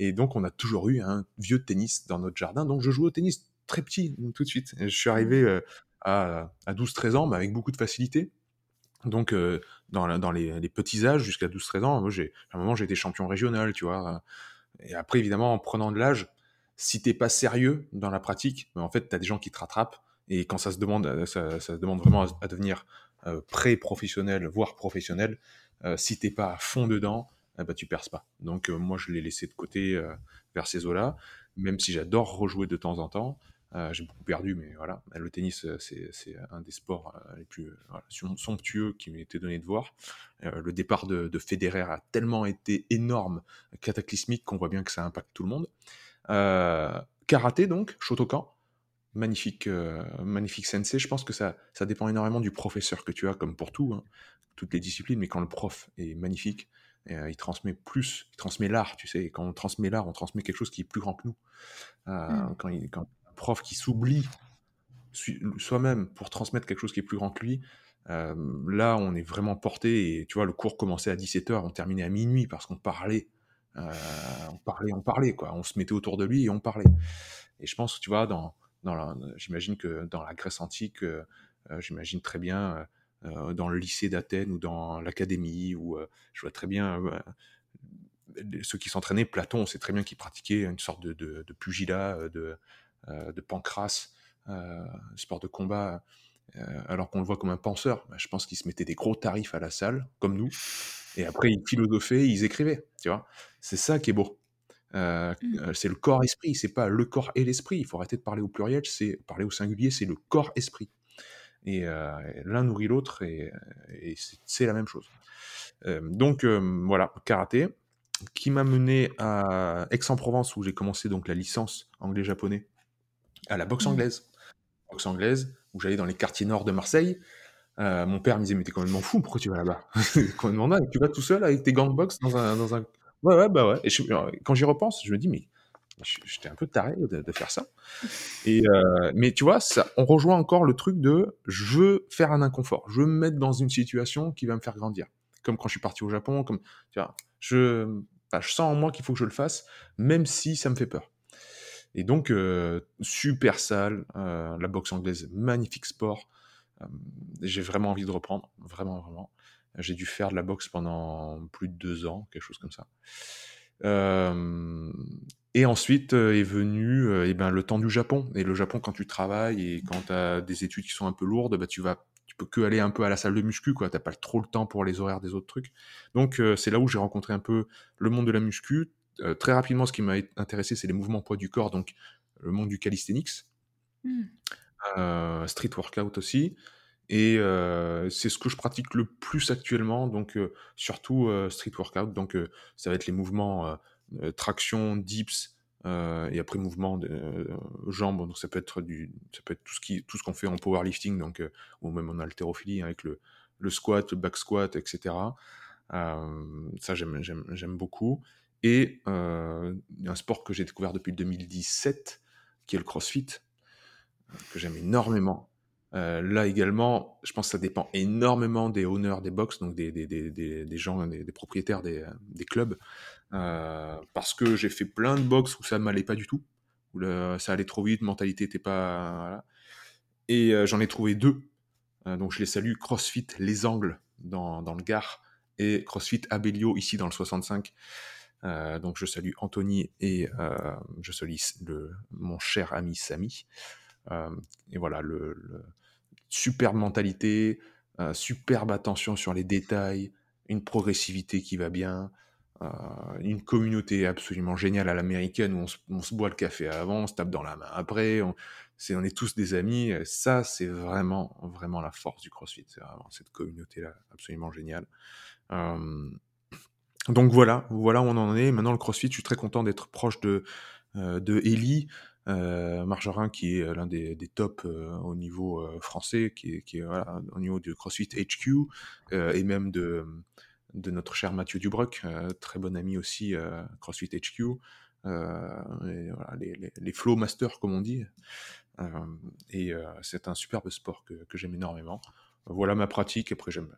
Speaker 2: Et donc on a toujours eu un vieux tennis dans notre jardin. Donc je joue au tennis très petit tout de suite. je suis arrivé mmh. euh, à, à 12-13 ans, mais avec beaucoup de facilité. Donc, dans, dans les, petits âges, jusqu'à 12-13 ans, moi, à un moment, j'ai été champion régional, tu vois. Et après, évidemment, en prenant de l'âge, si t'es pas sérieux dans la pratique, ben, en fait, tu as des gens qui te rattrapent. Et quand ça se demande, euh, ça, demande vraiment à, devenir euh, pré-professionnel, voire professionnel, euh, si t'es pas à fond dedans, eh ben, tu perces pas. Donc moi, je l'ai laissé de côté vers ces eaux-là, même si j'adore rejouer de temps en temps. J'ai beaucoup perdu, mais voilà. Le tennis, c'est un des sports les plus somptueux qui été donné de voir. le départ de, de, Federer a tellement été énorme, cataclysmique, qu'on voit bien que ça impacte tout le monde. karaté, donc, Shotokan magnifique, magnifique sensei. Je pense que ça, ça dépend énormément du professeur que tu as, comme pour tout, hein, toutes les disciplines, mais quand le prof est magnifique, il transmet plus, il transmet l'art, tu sais. quand on transmet l'art, on transmet quelque chose qui est plus grand que nous. Mmh. quand, il, quand, prof qui s'oublie soi-même pour transmettre quelque chose qui est plus grand que lui, là, on est vraiment porté. Et tu vois, le cours commençait à 17h, on terminait à minuit parce qu'on parlait. on parlait, on parlait, quoi. On se mettait autour de lui et on parlait. Et je pense, tu vois, dans, j'imagine que dans la Grèce antique, euh, euh, j'imagine très bien euh, dans le lycée d'Athènes ou dans l'académie, où je vois très bien ceux qui s'entraînaient, Platon, on sait très bien qu'il pratiquait une sorte de, de, pugilat, de, de pancrace, sport de combat, alors qu'on le voit comme un penseur. Bah, je pense qu'il se mettait des gros tarifs à la salle, comme nous, et après ils philosophaient, ils écrivaient, tu vois. C'est ça qui est beau. Euh, mmh. euh, c'est le corps-esprit, c'est pas le corps et l'esprit. Il faut arrêter de parler au pluriel, c'est parler au singulier, c'est le corps-esprit. Et euh, l'un nourrit l'autre et, c'est la même chose. donc voilà, karaté, qui m'a mené à Aix-en-Provence où j'ai commencé donc la licence anglais-japonais à la boxe mmh. anglaise. Boxe anglaise, où j'allais dans les quartiers nord de Marseille. mon père me disait, mais t'es complètement fou, pourquoi tu vas là-bas? Tu vas tout seul avec tes gants de boxe dans un, dans un Ouais, ouais, bah ouais. Et quand j'y repense, je me dis, mais j'étais un peu taré de, faire ça. Et euh, mais tu vois, ça, on rejoint encore le truc de je veux faire un inconfort, je veux me mettre dans une situation qui va me faire grandir. Comme quand je suis parti au Japon, comme tu vois, je, je sens en moi qu'il faut que je le fasse, même si ça me fait peur. Et donc, euh, super sale, euh, la boxe anglaise, magnifique sport. J'ai vraiment envie de reprendre, vraiment, vraiment. J'ai dû faire de la boxe pendant plus de deux ans, quelque chose comme ça. et ensuite est venu eh ben, le temps du Japon. Et le Japon, quand tu travailles et quand tu as des études qui sont un peu lourdes, bah, tu vas tu peux que aller un peu à la salle de muscu, quoi. T'as pas trop le temps pour les horaires des autres trucs. Donc c'est là où j'ai rencontré un peu le monde de la muscu. Très rapidement, ce qui m'a intéressé, c'est les mouvements poids du corps, donc le monde du calisthenics, mmh. street workout aussi. Et c'est ce que je pratique le plus actuellement, donc surtout street workout. Donc ça va être les mouvements traction, dips, et après mouvement de jambes. Donc ça peut être du, ça peut être tout ce qui, tout ce qu'on fait en powerlifting, donc ou même en haltérophilie hein, avec le, le squat, le back squat, etc. ça j'aime beaucoup. Et un sport que j'ai découvert depuis 2017, qui est le CrossFit, que j'aime énormément. Euh, là également, je pense que ça dépend énormément des owners des box, donc des, des, des, des gens, des, propriétaires des, clubs, euh, parce que j'ai fait plein de box où ça ne m'allait pas du tout, où ça allait trop vite, mentalité n'était pas... Et euh, j'en ai trouvé deux, donc je les salue, CrossFit Les Angles dans, dans le Gard, et CrossFit Abellio ici dans le 65. Donc je salue Anthony et je salue mon cher ami Samy. et voilà, superbe mentalité, euh, superbe attention sur les détails, une progressivité qui va bien, euh, une communauté absolument géniale à l'américaine où on se, boit le café avant, on se tape dans la main après, on, est, tous des amis. Ça, c'est vraiment, vraiment la force du CrossFit. Cette communauté-là absolument géniale. Euh, donc voilà, voilà où on en est. Maintenant, le CrossFit, je suis très content d'être proche de, de Ellie. Euh, qui est l'un des, des tops euh, au niveau euh, français, qui est, au niveau du CrossFit HQ, et même de, de notre cher Mathieu Dubroc, très bon ami aussi CrossFit HQ, les, flow masters comme on dit. et c'est un superbe sport que, que j'aime énormément. Voilà ma pratique. Après, j'aime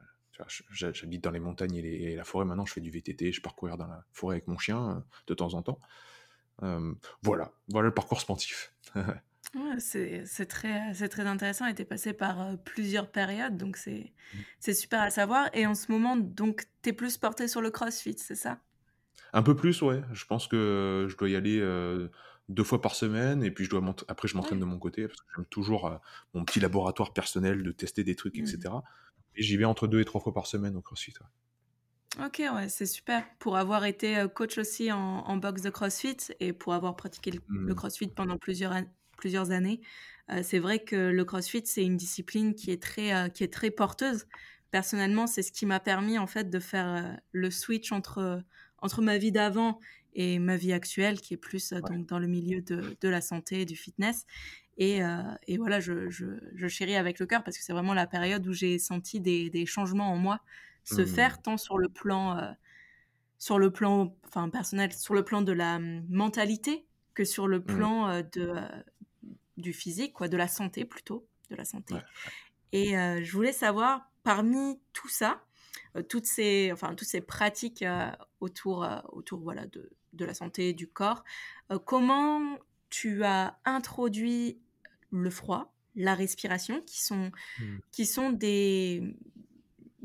Speaker 2: J'habite dans les montagnes et, et, la forêt. Maintenant, je fais du VTT. Je pars courir dans la forêt avec mon chien de temps en temps voilà, voilà le parcours sportif.
Speaker 1: c'est très, très intéressant et tu es passé par plusieurs périodes, donc mmh. c'est super à savoir. Et en ce moment, donc, tu es plus porté sur le crossfit, c'est ça?
Speaker 2: Un peu plus, ouais. Je pense que je dois y aller deux fois par semaine et puis je dois après je m'entraîne de mon côté parce que j'aime toujours mon petit laboratoire personnel de tester des trucs, etc. Et j'y vais entre deux et trois fois par semaine au crossfit.
Speaker 1: Ok, ouais, c'est super. Pour avoir été coach aussi en, boxe de CrossFit et pour avoir pratiqué le, mmh. CrossFit pendant plusieurs, plusieurs années. c'est vrai que le CrossFit, c'est une discipline qui est très, qui est très porteuse. Personnellement, c'est ce qui m'a permis en fait de faire le switch entre, entre ma vie d'avant et ma vie actuelle, qui est plus donc, dans le milieu de, de, la santé et du fitness. Et, et voilà, je, je, je, chéris avec le cœur parce que c'est vraiment la période où j'ai senti des, des, changements en moi se mmh. faire, tant sur le plan sur le plan enfin, personnel, sur le plan de la hum, mentalité que sur le mmh. plan euh, de, euh, du physique, quoi, de la santé plutôt, de la santé. Et euh, je voulais savoir, parmi tout ça, toutes, ces, enfin, toutes ces pratiques autour, autour voilà, de, de, la santé, du corps, comment tu as introduit le froid, la respiration, qui sont, mmh. qui sont des,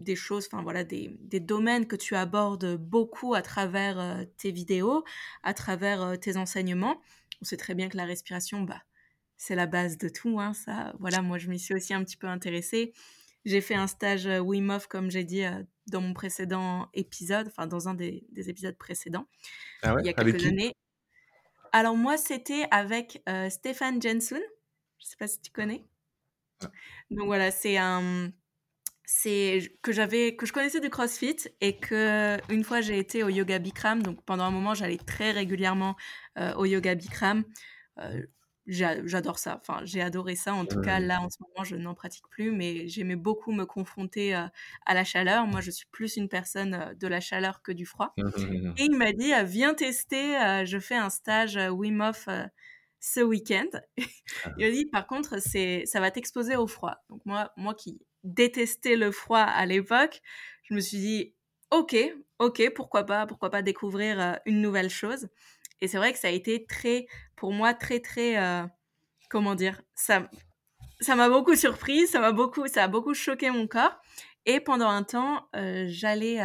Speaker 1: des choses, enfin voilà, des, des, domaines que tu abordes beaucoup à travers euh, tes vidéos, à travers euh, tes enseignements. On sait très bien que la respiration, bah, c'est la base de tout. Hein, ça, voilà, moi je m'y suis aussi un petit peu intéressée. J'ai fait un stage euh, Wim Hof, comme j'ai dit dans mon précédent épisode, enfin dans un des, des épisodes précédents,
Speaker 2: ah
Speaker 1: il y a quelques années. Alors moi, c'était avec Stéphane Jensen. Je sais pas si tu connais. Donc voilà, c'est un c'est que j'avais que je connaissais du CrossFit et que une fois j'ai été au yoga Bikram. Donc pendant un moment j'allais très régulièrement euh, au yoga Bikram. Euh, j'adore ça. Enfin j'ai adoré ça. En tout cas là en ce moment je n'en pratique plus mais j'aimais beaucoup me confronter euh, à la chaleur. Moi je suis plus une personne de la chaleur que du froid. Mmh, mmh, mmh, et il m'a dit viens tester je fais un stage Wim Hof ce week-end ah. il m'a dit par contre c'est ça va t'exposer au froid donc moi moi qui détestais le froid à l'époque, je me suis dit, ok, ok, pourquoi pas, pourquoi pas découvrir euh, une nouvelle chose. Et c'est vrai que ça a été très, pour moi, très, très, euh, comment dire, ça, ça m'a beaucoup surprise, ça m'a beaucoup, ça a beaucoup choqué mon corps. Et pendant un temps, euh, j'allais,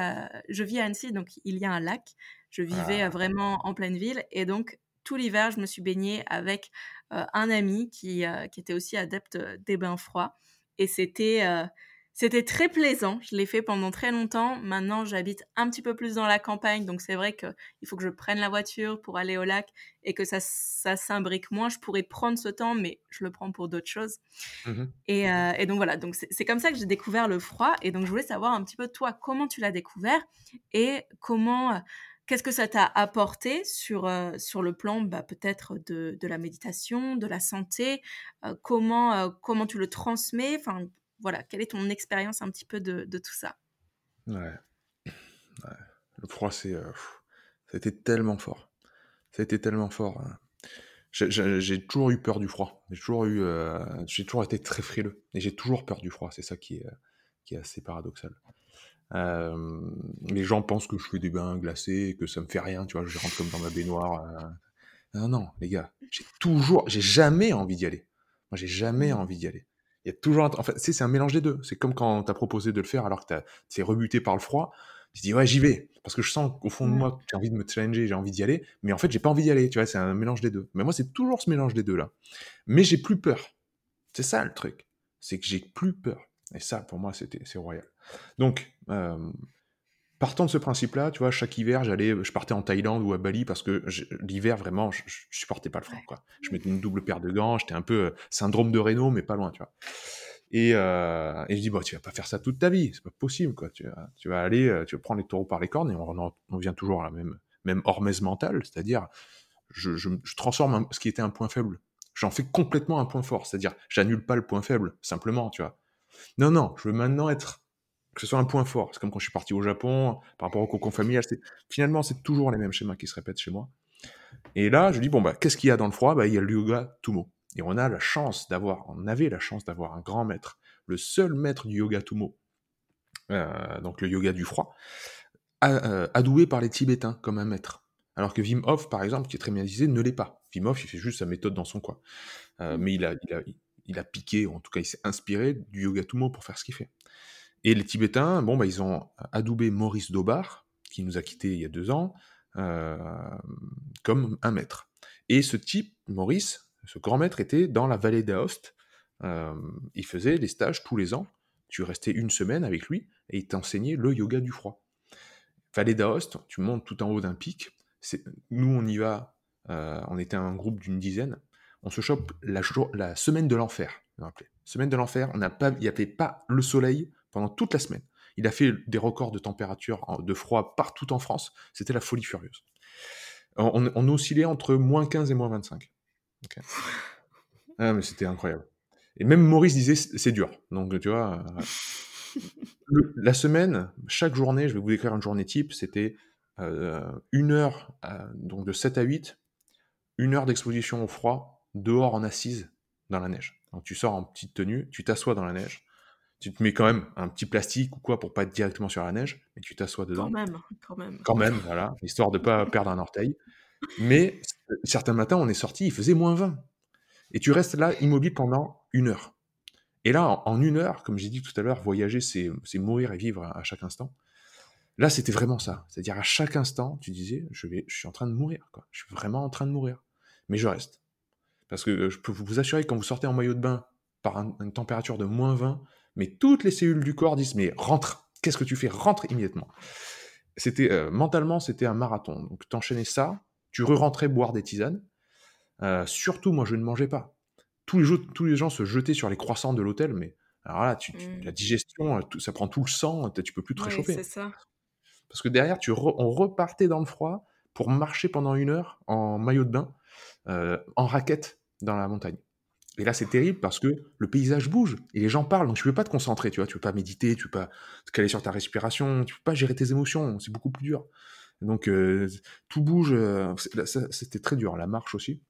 Speaker 1: je vis à Annecy, donc il y a un lac. Je vivais ah. vraiment en pleine ville, et donc tout l'hiver, je me suis baignée avec un ami qui, qui était aussi adepte des bains froids et c'était euh, c'était très plaisant. Je l'ai fait pendant très longtemps. Maintenant, j'habite un petit peu plus dans la campagne, donc c'est vrai qu'il faut que je prenne la voiture pour aller au lac et que ça, ça s'imbrique moins. Je pourrais prendre ce temps, mais je le prends pour d'autres choses. Mmh et, euh, et, donc voilà, donc c'est comme ça que j'ai découvert le froid. Et donc je voulais savoir un petit peu toi, comment tu l'as découvert et comment Qu'est-ce que ça t'a apporté sur, euh, sur le plan bah, peut-être de, de, la méditation, de la santé euh, comment, euh, comment tu le transmets? Enfin, voilà, Quelle est ton expérience un petit peu de, de tout ça?
Speaker 2: Ouais. Le froid, c'est, été tellement fort. Été tellement fort. Hein. J'ai toujours eu peur du froid. J'ai toujours, eu, j'ai toujours été très frileux. Et j'ai toujours peur du froid. C'est ça qui est, qui est assez paradoxal. Euh, les gens pensent que je fais des bains glacés, que ça me fait rien, tu vois, je rentre comme dans ma baignoire. Euh. Non, non, les gars, j'ai toujours, j'ai jamais envie d'y aller. Moi, j'ai jamais mmh. envie d'y aller. Il y a toujours, en fait, c'est un mélange des deux. C'est comme quand t'as proposé de le faire alors que t'es rebuté par le froid. Tu dis ouais, j'y vais parce que je sens qu'au fond de moi, j'ai envie de me challenger, j'ai envie d'y aller, mais en fait, j'ai pas envie d'y aller. Tu vois, c'est un mélange des deux. Mais moi, c'est toujours ce mélange des deux là. Mais j'ai plus peur. C'est ça le truc. C'est que j'ai plus peur. Et ça, pour moi, c'était c'est royal. Donc, euh, partant de ce principe-là, tu vois, chaque hiver, j'allais, je partais en Thaïlande ou à Bali parce que l'hiver, vraiment, je, je, supportais pas le froid, quoi. Je mettais une double paire de gants, j'étais un peu euh, syndrome de Raynaud, mais pas loin, tu vois. Et, euh, et je dis, bon, tu vas pas faire ça toute ta vie, c'est pas possible, quoi. Tu vas, tu vas aller, tu vas prendre les taureaux par les cornes et on, on vient toujours à la même, même hormèse mentale, c'est-à-dire, je, je, je, transforme ce qui était un point faible. J'en fais complètement un point fort, c'est-à-dire, j'annule pas le point faible, simplement, tu vois. Non, non, je veux maintenant être que ce soit un point fort. C'est comme quand je suis parti au Japon, par rapport au cocon familial. Finalement, c'est toujours les mêmes schémas qui se répètent chez moi. Et là, je dis, bon, bah, qu'est-ce qu'il y a dans le froid? Bah, Il y a le yoga Tumo. Et on a la chance d'avoir, on avait la chance d'avoir un grand maître, le seul maître du yoga Tumo, euh, donc le yoga du froid, euh, adoué par les Tibétains comme un maître. Alors que Wim Hof, par exemple, qui est très médiatisé, ne l'est pas. Wim Hof, il fait juste sa méthode dans son coin. Euh, mmh. mais il a, il, a, il a piqué, ou en tout cas, il s'est inspiré du yoga Tumo pour faire ce qu'il fait. Et les Tibétains, bon, bah, ils ont adoubé Maurice Daubard, qui nous a quittés il y a deux ans, euh, comme un maître. Et ce type, Maurice, ce grand maître, était dans la vallée d'Aoste. Euh, il faisait des stages tous les ans. Tu restais une semaine avec lui et il t'enseignait le yoga du froid. Vallée d'Aoste, tu montes tout en haut d'un pic. Nous, on y va, euh, on était un groupe d'une dizaine. On se chope la, la semaine de l'enfer. Semaine de l'enfer, il n'y avait pas le soleil pendant toute la semaine. Il a fait des records de température, de froid partout en France. C'était la folie furieuse. On, on, oscillait entre moins 15 et moins 25. Ah, mais c'était incroyable. Et même Maurice disait c'est dur. Donc tu vois, euh, la semaine, chaque journée, je vais vous décrire une journée type, c'était euh, une heure, euh, donc de 7 à 8, une heure d'exposition au froid, dehors en assise dans la neige. Donc tu sors en petite tenue, tu t'assois dans la neige, tu te mets quand même un petit plastique ou quoi pour pas être directement sur la neige, mais tu t'assois dedans.
Speaker 1: Quand même, quand même.
Speaker 2: Quand même, voilà, histoire de pas perdre un orteil. Mais certains matins, on est sorti, il faisait moins 20. Et tu restes là immobile pendant une heure. Et là, en, une heure, comme j'ai dit tout à l'heure, voyager, c'est mourir et vivre à, chaque instant. Là, c'était vraiment ça. C'est-à-dire à chaque instant, tu disais, je, vais, je suis en train de mourir. Quoi. Je suis vraiment en train de mourir. Mais je reste. Parce que euh, je peux vous assurer que quand vous sortez en maillot de bain par une température de moins 20, mais toutes les cellules du corps disent, mais rentre, qu'est-ce que tu fais Rentre immédiatement. C'était euh, Mentalement, c'était un marathon. Donc, t'enchaînais ça, tu re-rentrais boire des tisanes, euh, surtout, moi, je ne mangeais pas. Tous les, tous les gens se jetaient sur les croissants de l'hôtel, mais alors là, tu, mmh. la digestion, ça prend tout le sang, tu peux plus te réchauffer.
Speaker 1: c'est ça.
Speaker 2: Parce que derrière, tu on repartait dans le froid pour marcher pendant une heure en maillot de bain, euh, en raquette dans la montagne. Et là, c'est terrible parce que le paysage bouge et les gens parlent, donc tu peux pas te concentrer, tu vois, tu peux pas méditer, tu peux pas te caler sur ta respiration, tu peux pas gérer tes émotions, c'est beaucoup plus dur. Donc tout bouge, c'était très dur, la marche aussi.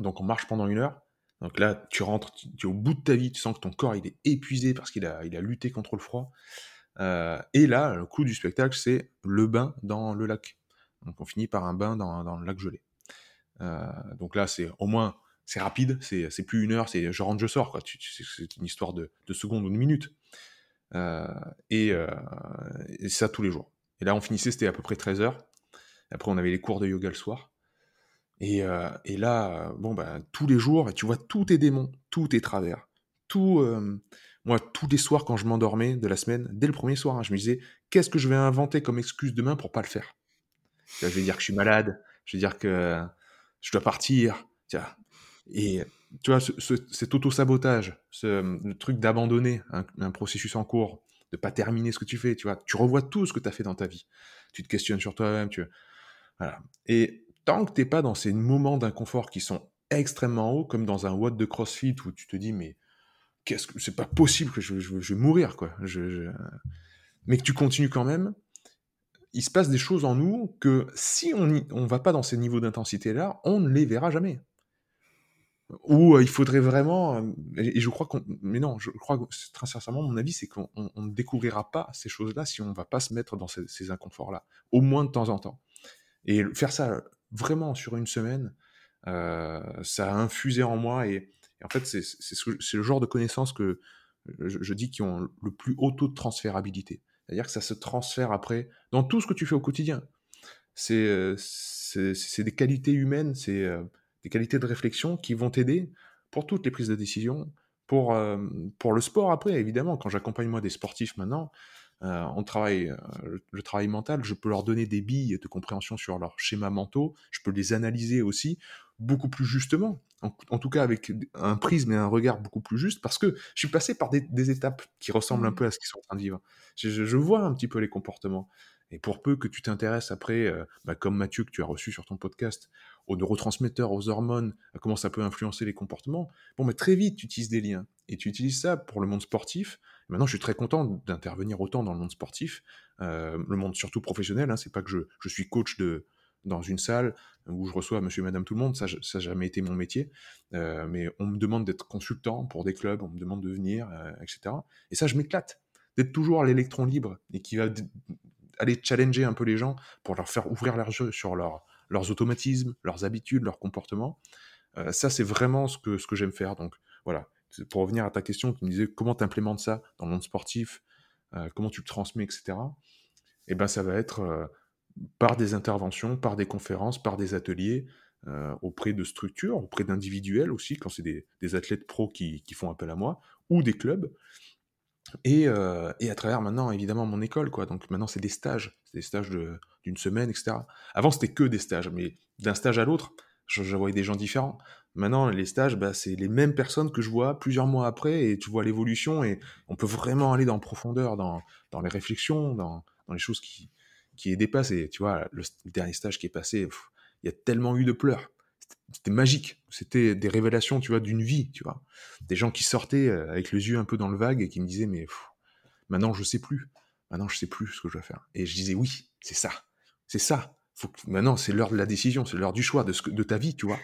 Speaker 2: Donc on marche pendant une heure. Donc là, tu rentres, tu, es au bout de ta vie, tu sens que ton corps il est épuisé parce qu'il a, il a lutté contre le froid. Euh, et là, le coup du spectacle, c'est le bain dans le lac. Donc on finit par un bain dans, dans le lac gelé. Euh, donc là, c'est au moins, c'est rapide, c'est, plus une heure, c'est je rentre, je sors. C'est une histoire de, de, secondes ou de minutes. Euh, et, et, ça tous les jours. Et là, on finissait, c'était à peu près 13 heures. Après, on avait les cours de yoga le soir. Euh, et, là, euh, bon, bah, tous les jours, tu vois tous tes démons, tous tes travers. Tout, euh, moi, tous les soirs, quand je m'endormais de la semaine, dès le premier soir, hein, je me disais, qu'est-ce que je vais inventer comme excuse demain pour pas le faire? Je vais dire que je suis malade, je vais dire que je dois partir. Tiens. Et tu vois, cet auto-sabotage, ce, le truc d'abandonner un, processus en cours, de pas terminer ce que tu fais, tu vois, tu revois tout ce que tu as fait dans ta vie. Tu te questionnes sur toi-même, tu voilà. Et tant que t'es pas dans ces moments d'inconfort qui sont extrêmement hauts, comme dans un WOD de CrossFit où tu te dis mais qu'est-ce que c'est pas possible que je, vais mourir quoi. Mais que tu continues quand même. Il se passe des choses en nous que si on ne va pas dans ces niveaux d'intensité là, on ne les verra jamais. Ou euh, il faudrait vraiment, euh, et, je crois qu'on, mais non, je crois que très sincèrement, mon avis, c'est qu'on ne découvrira pas ces choses-là si on ne va pas se mettre dans ces, inconforts-là, au moins de temps en temps. Et faire ça vraiment sur une semaine, euh, ça a infusé en moi et, en fait c'est le genre de connaissances que je, dis qui ont le plus haut taux de transférabilité. C'est-à-dire que ça se transfère après dans tout ce que tu fais au quotidien. C'est euh, des qualités humaines, c'est euh, des qualités de réflexion qui vont t'aider pour toutes les prises de décision, pour, pour le sport après, évidemment. Quand j'accompagne moi des sportifs maintenant, euh, on travaille euh, le, travail mental, je peux leur donner des billes de compréhension sur leurs schémas mentaux, je peux les analyser aussi beaucoup plus justement, en, tout cas avec un prisme et un regard beaucoup plus juste, parce que je suis passé par des, étapes qui ressemblent un mmh. peu à ce qu'ils sont en train de vivre. je, vois un petit peu les comportements. Et pour peu que tu t'intéresses après, euh, bah, comme Mathieu que tu as reçu sur ton podcast, aux neurotransmetteurs, aux hormones, à comment ça peut influencer les comportements, bon, mais très vite, tu utilises des liens. Et tu utilises ça pour le monde sportif. Maintenant, je suis très content d'intervenir autant dans le monde sportif, euh, le monde surtout professionnel. Hein, c'est pas que je, je, suis coach de, dans une salle où je reçois monsieur et madame tout le monde, ça n'a jamais été mon métier, euh, mais on me demande d'être consultant pour des clubs, on me demande de venir, etc. Et ça, je m'éclate d'être toujours l'électron libre et qui va aller challenger un peu les gens pour leur faire ouvrir leurs yeux sur leurs automatismes, leurs habitudes, leurs comportements. Euh, ça, c'est vraiment ce que, j'aime faire. Donc voilà, pour revenir à ta question qui me disait comment tu implémentes ça dans le monde sportif, euh, comment tu le transmets, etc. Et eh ben ça va être euh, par des interventions, par des conférences, par des ateliers, auprès de structures, auprès d'individuels aussi, quand c'est des, athlètes pros qui, font appel à moi, ou des clubs. Euh, et, à travers maintenant, évidemment, mon école, quoi. Donc maintenant, c'est des stages, c'est des stages d'une semaine, etc. Avant, c'était que des stages, mais d'un stage à l'autre, je, voyais des gens différents. Maintenant, les stages, bah, c'est les mêmes personnes que je vois plusieurs mois après et tu vois l'évolution et on peut vraiment aller dans profondeur dans, dans les réflexions, dans, dans les choses qui, qui est dépassé. Tu vois, le, dernier stage qui est passé, il y a tellement eu de pleurs. C'était magique. C'était des révélations, tu vois, d'une vie, tu vois. Des gens qui sortaient euh, avec les yeux un peu dans le vague et qui me disaient, mais maintenant je sais plus. Maintenant je sais plus ce que je dois faire. Et je disais, oui, c'est ça. C'est ça. Faut que, maintenant c'est l'heure de la décision, c'est l'heure du choix de, ce de ta vie, tu vois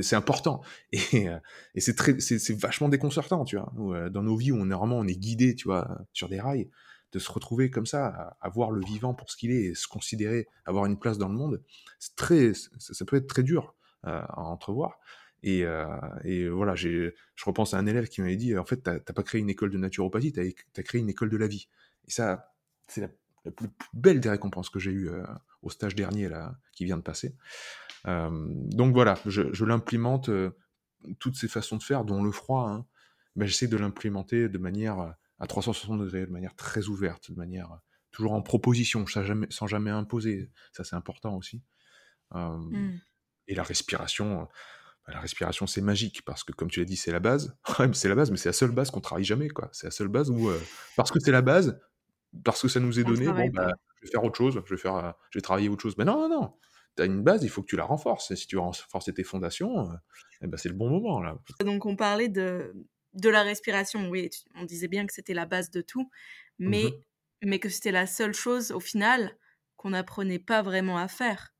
Speaker 2: c'est important et, euh, c'est très c'est vachement déconcertant tu vois euh, dans nos vies où on vraiment on est guidé tu vois sur des rails de se retrouver comme ça à, voir le vivant pour ce qu'il est et se considérer avoir une place dans le monde très ça, peut être très dur euh, à entrevoir. Et, et voilà je repense à un élève qui m'avait dit en fait t'as pas créé une école de naturopathie t'as as créé une école de la vie. Et ça c'est la, plus belle des récompenses que j'ai eues au stage dernier là qui vient de passer. Euh, donc voilà, je, euh, toutes ces façons de faire, dont le froid, hein, ben, j'essaie de l'implémenter de manière euh, à 360 degrés, de manière très ouverte, de manière toujours en proposition, sans jamais, sans jamais imposer. Ça, c'est important aussi. Mmh. Et la respiration, bah, la respiration, c'est magique parce que, comme tu l'as dit, c'est la base. c'est la base, mais c'est la seule base qu'on travaille jamais, quoi. C'est la seule base où, parce que c'est la base, parce que ça nous est donné, bon, bah, je vais faire autre chose, je vais faire, je vais travailler autre chose. Mais non, non, non tu as une base, il faut que tu la renforces. Et si tu renforces tes fondations, euh, eh ben c'est le bon moment. là.
Speaker 1: Donc on parlait de, de la respiration, oui, on disait bien que c'était la base de tout, mais, mmh mais que c'était la seule chose au final qu'on n'apprenait pas vraiment à faire.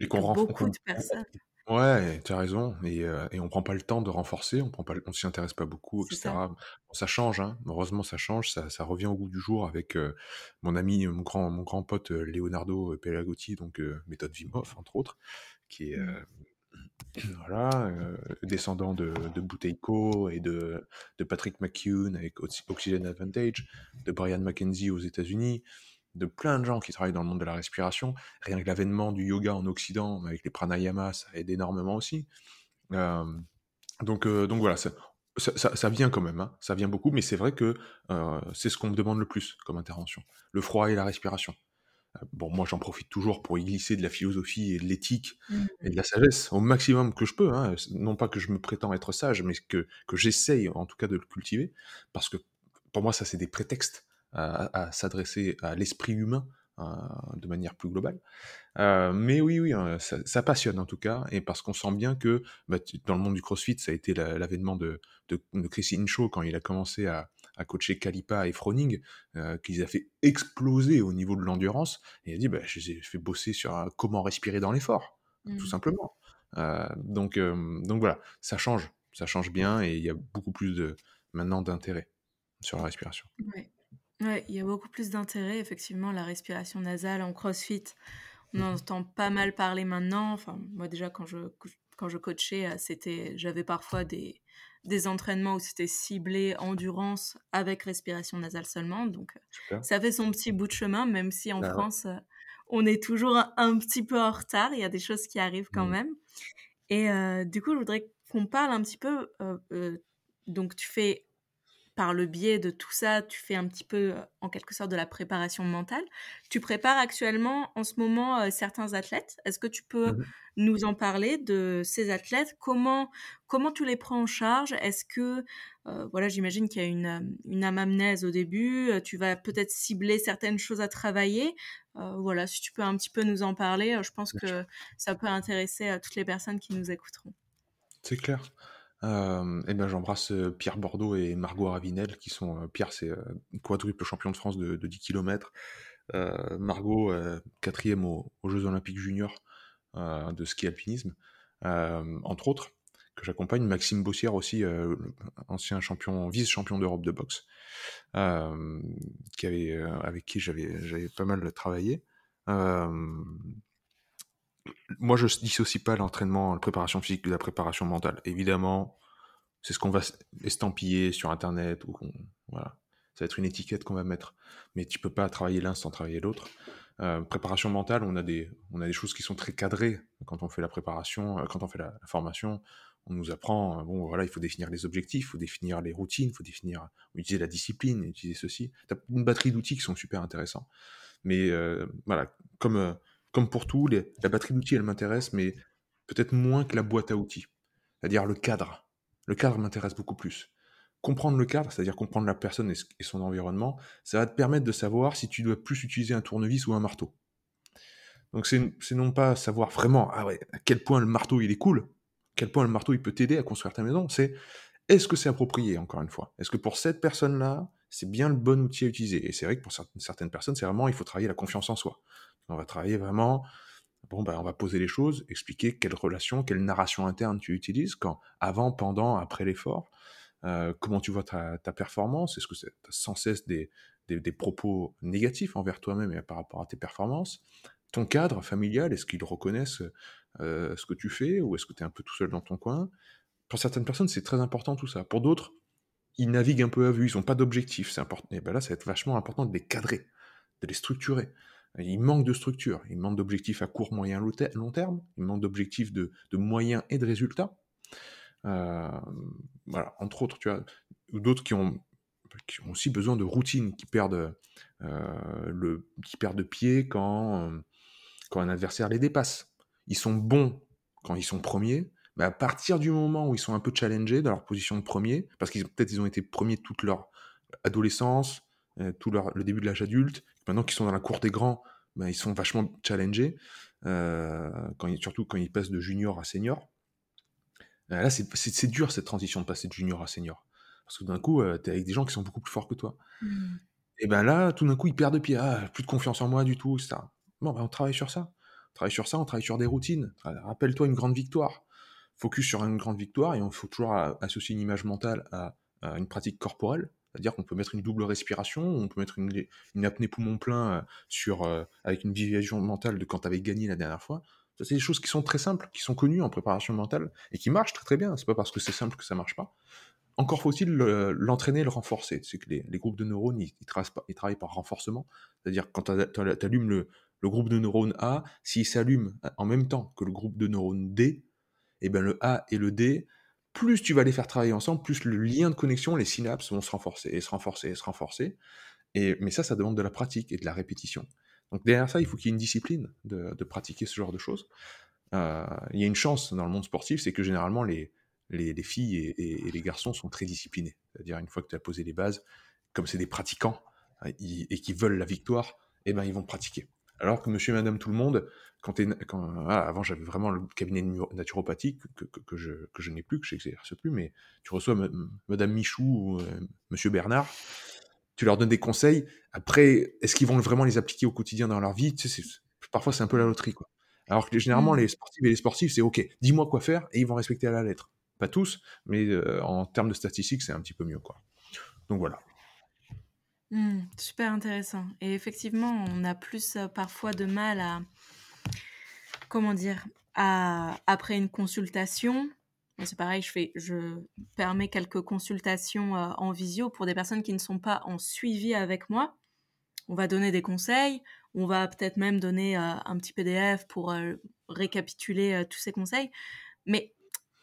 Speaker 2: Et qu'on
Speaker 1: renforce. Beaucoup de personnes.
Speaker 2: Ouais, tu as raison. Et, euh, et on prend pas le temps de renforcer, on prend pas, on s'y intéresse pas beaucoup, etc. Ça. ça change, hein. heureusement ça change, ça, ça, revient au bout du jour avec euh, mon ami, mon grand, mon grand pote euh, Leonardo Pelagotti, donc méthode Vimov entre autres, qui est voilà, descendant de, de Buteiko et de, de Patrick McCune avec Oxygen Advantage, de Brian McKenzie aux États-Unis de plein de gens qui travaillent dans le monde de la respiration. Rien que l'avènement du yoga en Occident avec les pranayamas, ça aide énormément aussi. Euh, donc, euh, donc voilà, ça, ça, vient quand même, hein. ça vient beaucoup, mais c'est vrai que euh, c'est ce qu'on me demande le plus comme intervention, le froid et la respiration. Bon, moi j'en profite toujours pour y glisser de la philosophie et de l'éthique mmh. et de la sagesse au maximum que je peux. Hein. Non pas que je me prétends être sage, mais que, que j'essaye en tout cas de le cultiver, parce que pour moi ça c'est des prétextes à, s'adresser à l'esprit humain de manière plus globale. Euh, mais oui, oui, hein, ça, passionne en tout cas, et parce qu'on sent bien que bah, dans le monde du CrossFit, ça a été l'avènement de, de, Chris Incho quand il a commencé à, coacher Kalipa et Froning, euh, qu'ils a fait exploser au niveau de l'endurance, et il a dit, bah, je les ai fait bosser sur comment respirer dans l'effort, tout mmh. simplement. donc, donc voilà, ça change, ça change bien, et il y a beaucoup plus de maintenant d'intérêt sur la respiration.
Speaker 1: Ouais. Ouais, il y a beaucoup plus d'intérêt, effectivement, la respiration nasale en CrossFit. On en mmh entend pas mal parler maintenant. Enfin, moi déjà quand je quand je coachais, euh, c'était j'avais parfois des des entraînements où c'était ciblé endurance avec respiration nasale seulement. Donc euh, ça fait son petit bout de chemin, même si en bah France euh, on est toujours un, petit peu en retard. Il y a des choses qui arrivent quand mmh. même. Et du coup, je voudrais qu'on parle un petit peu. donc tu fais par le biais de tout ça, tu fais un petit peu, euh, en quelque sorte, de la préparation mentale. Tu prépares actuellement, en ce moment, euh, certains athlètes. Est-ce que tu peux mmh nous en parler de ces athlètes? Comment, comment tu les prends en charge? Est-ce que, euh, voilà, j'imagine qu'il y a une, une amamnèse au début, tu vas peut-être cibler certaines choses à travailler. voilà, si tu peux un petit peu nous en parler, je pense que ça peut intéresser toutes les personnes qui nous écouteront.
Speaker 2: C'est clair. Et ben j'embrasse euh, Pierre Bordeaux et Margot Ravinel, qui sont. Pierre, c'est quadruple champion de France de, 10 km. Margot, quatrième aux, Jeux Olympiques Juniors de ski alpinisme, entre autres, que j'accompagne. Maxime Bossière aussi, ancien champion, vice-champion d'Europe de boxe, qui avait, avec qui j'avais pas mal travaillé moi, je dissocie pas l'entraînement, la préparation physique de la préparation mentale. Évidemment, c'est ce qu'on va estampiller sur Internet ou voilà. Ça va être une étiquette qu'on va mettre. Mais tu peux pas travailler l'un sans travailler l'autre. Euh, préparation mentale, on a des, on a des choses qui sont très cadrées quand on fait la préparation, euh, quand on fait la, formation. On nous apprend, euh, bon voilà, il faut définir les objectifs, il faut définir les routines, il faut définir, utiliser la discipline, utiliser ceci. Tu as une batterie d'outils qui sont super intéressants. Mais voilà, comme comme pour tout, la batterie d'outils, elle m'intéresse, mais peut-être moins que la boîte à outils. c'est-à-dire le cadre. Le cadre m'intéresse beaucoup plus. Comprendre le cadre, c'est-à-dire comprendre la personne et son environnement, ça va te permettre de savoir si tu dois plus utiliser un tournevis ou un marteau. Donc c'est non pas savoir vraiment ah à quel point le marteau il est cool, à quel point le marteau il peut t'aider à construire ta maison, c'est est-ce que c'est approprié encore une fois? Est-ce que pour cette personne-là, c'est bien le bon outil à utiliser? Et c'est vrai que pour certaines personnes, c'est vraiment il faut travailler la confiance en soi. On va travailler vraiment bon ben on va poser les choses, expliquer quelle relation, quelle narration interne tu utilises quand avant, pendant, après l'effort. Euh, comment tu vois ta, performance? Est-ce que c'est sans cesse des, des, propos négatifs envers toi-même et par rapport à tes performances? Ton cadre familial, est-ce qu'ils reconnaissent euh, ce que tu fais ou est-ce que tu es un peu tout seul dans ton coin? Pour certaines personnes, c'est très important tout ça. Pour d'autres, ils naviguent un peu à vue, ils n'ont pas d'objectif. C'est important. Et ben là, ça va être vachement important de les cadrer, de les structurer. Il manque de structure, il manque d'objectifs à court, moyen, long terme, il manque d'objectifs de, moyens et de résultats. Euh, entre autres, tu vois, d'autres qui ont, aussi besoin de routine, qui perdent, euh, qui perdent pied quand, quand un adversaire les dépasse. Ils sont bons quand ils sont premiers, mais à partir du moment où ils sont un peu challengés dans leur position de premier, parce qu'ils peut-être ils ont été premiers toute leur adolescence, euh, tout leur, le début de l'âge adulte, maintenant qu'ils sont dans la cour des grands, ben, ils sont vachement challengés, euh, quand surtout quand ils passent de junior à senior. Euh, là, c'est dur cette transition de passer de junior à senior. Parce que d'un coup, tu es avec des gens qui sont beaucoup plus forts que toi. Mmh. Et ben là, tout d'un coup, ils perdent pied. Ah, plus de confiance en moi du tout, etc. Bon, ben, on travaille sur ça. On travaille sur ça, on travaille sur des routines. Rappelle-toi une grande victoire. Focus sur une grande victoire et il faut toujours associer une image mentale à, une pratique corporelle. C'est-à-dire qu'on peut mettre une double respiration, on peut mettre une, apnée poumon plein euh, sur, euh, avec une visualisation mentale de quand tu avais gagné la dernière fois. Ça, c'est des choses qui sont très simples, qui sont connues en préparation mentale et qui marchent très très bien. C'est pas parce que c'est simple que ça marche pas. Encore faut-il l'entraîner le renforcer. C'est que les, groupes de neurones, ils, travaillent par renforcement. C'est-à-dire quand tu allumes le, le groupe de neurones A, s'il s'allume en même temps que le groupe de neurones D, et eh bien le A et le D, plus tu vas les faire travailler ensemble, plus le lien de connexion, les synapses vont se renforcer et se renforcer et se renforcer. Et, mais ça, ça demande de la pratique et de la répétition. Donc derrière ça, il faut qu'il y ait une discipline de, pratiquer ce genre de choses. Euh, il y a une chance dans le monde sportif, c'est que généralement les, les, filles et, les garçons sont très disciplinés. C'est-à-dire une fois que tu as posé les bases, comme c'est des pratiquants euh, et qui veulent la victoire, eh ben, ils vont pratiquer. Alors que monsieur et madame tout le monde, quand, quand ah, avant j'avais vraiment le cabinet naturopathique que, que, je, que je n'ai plus, que j'exerce plus, mais tu reçois madame Michou ou euh, monsieur Bernard, tu leur donnes des conseils. Après, est-ce qu'ils vont vraiment les appliquer au quotidien dans leur vie? Tu sais, Parfois, c'est un peu la loterie. Quoi. Alors que généralement, mmh. les sportifs et les sportifs, c'est OK, dis-moi quoi faire et ils vont respecter à la lettre. Pas tous, mais euh, en termes de statistiques, c'est un petit peu mieux. Quoi. Donc voilà.
Speaker 1: Mmh, super intéressant. Et effectivement, on a plus euh, parfois de mal à, comment dire, après une consultation. C'est pareil, je, fais, je permets quelques consultations euh, en visio pour des personnes qui ne sont pas en suivi avec moi. On va donner des conseils, on va peut-être même donner euh, un petit PDF pour récapituler tous ces conseils. Mais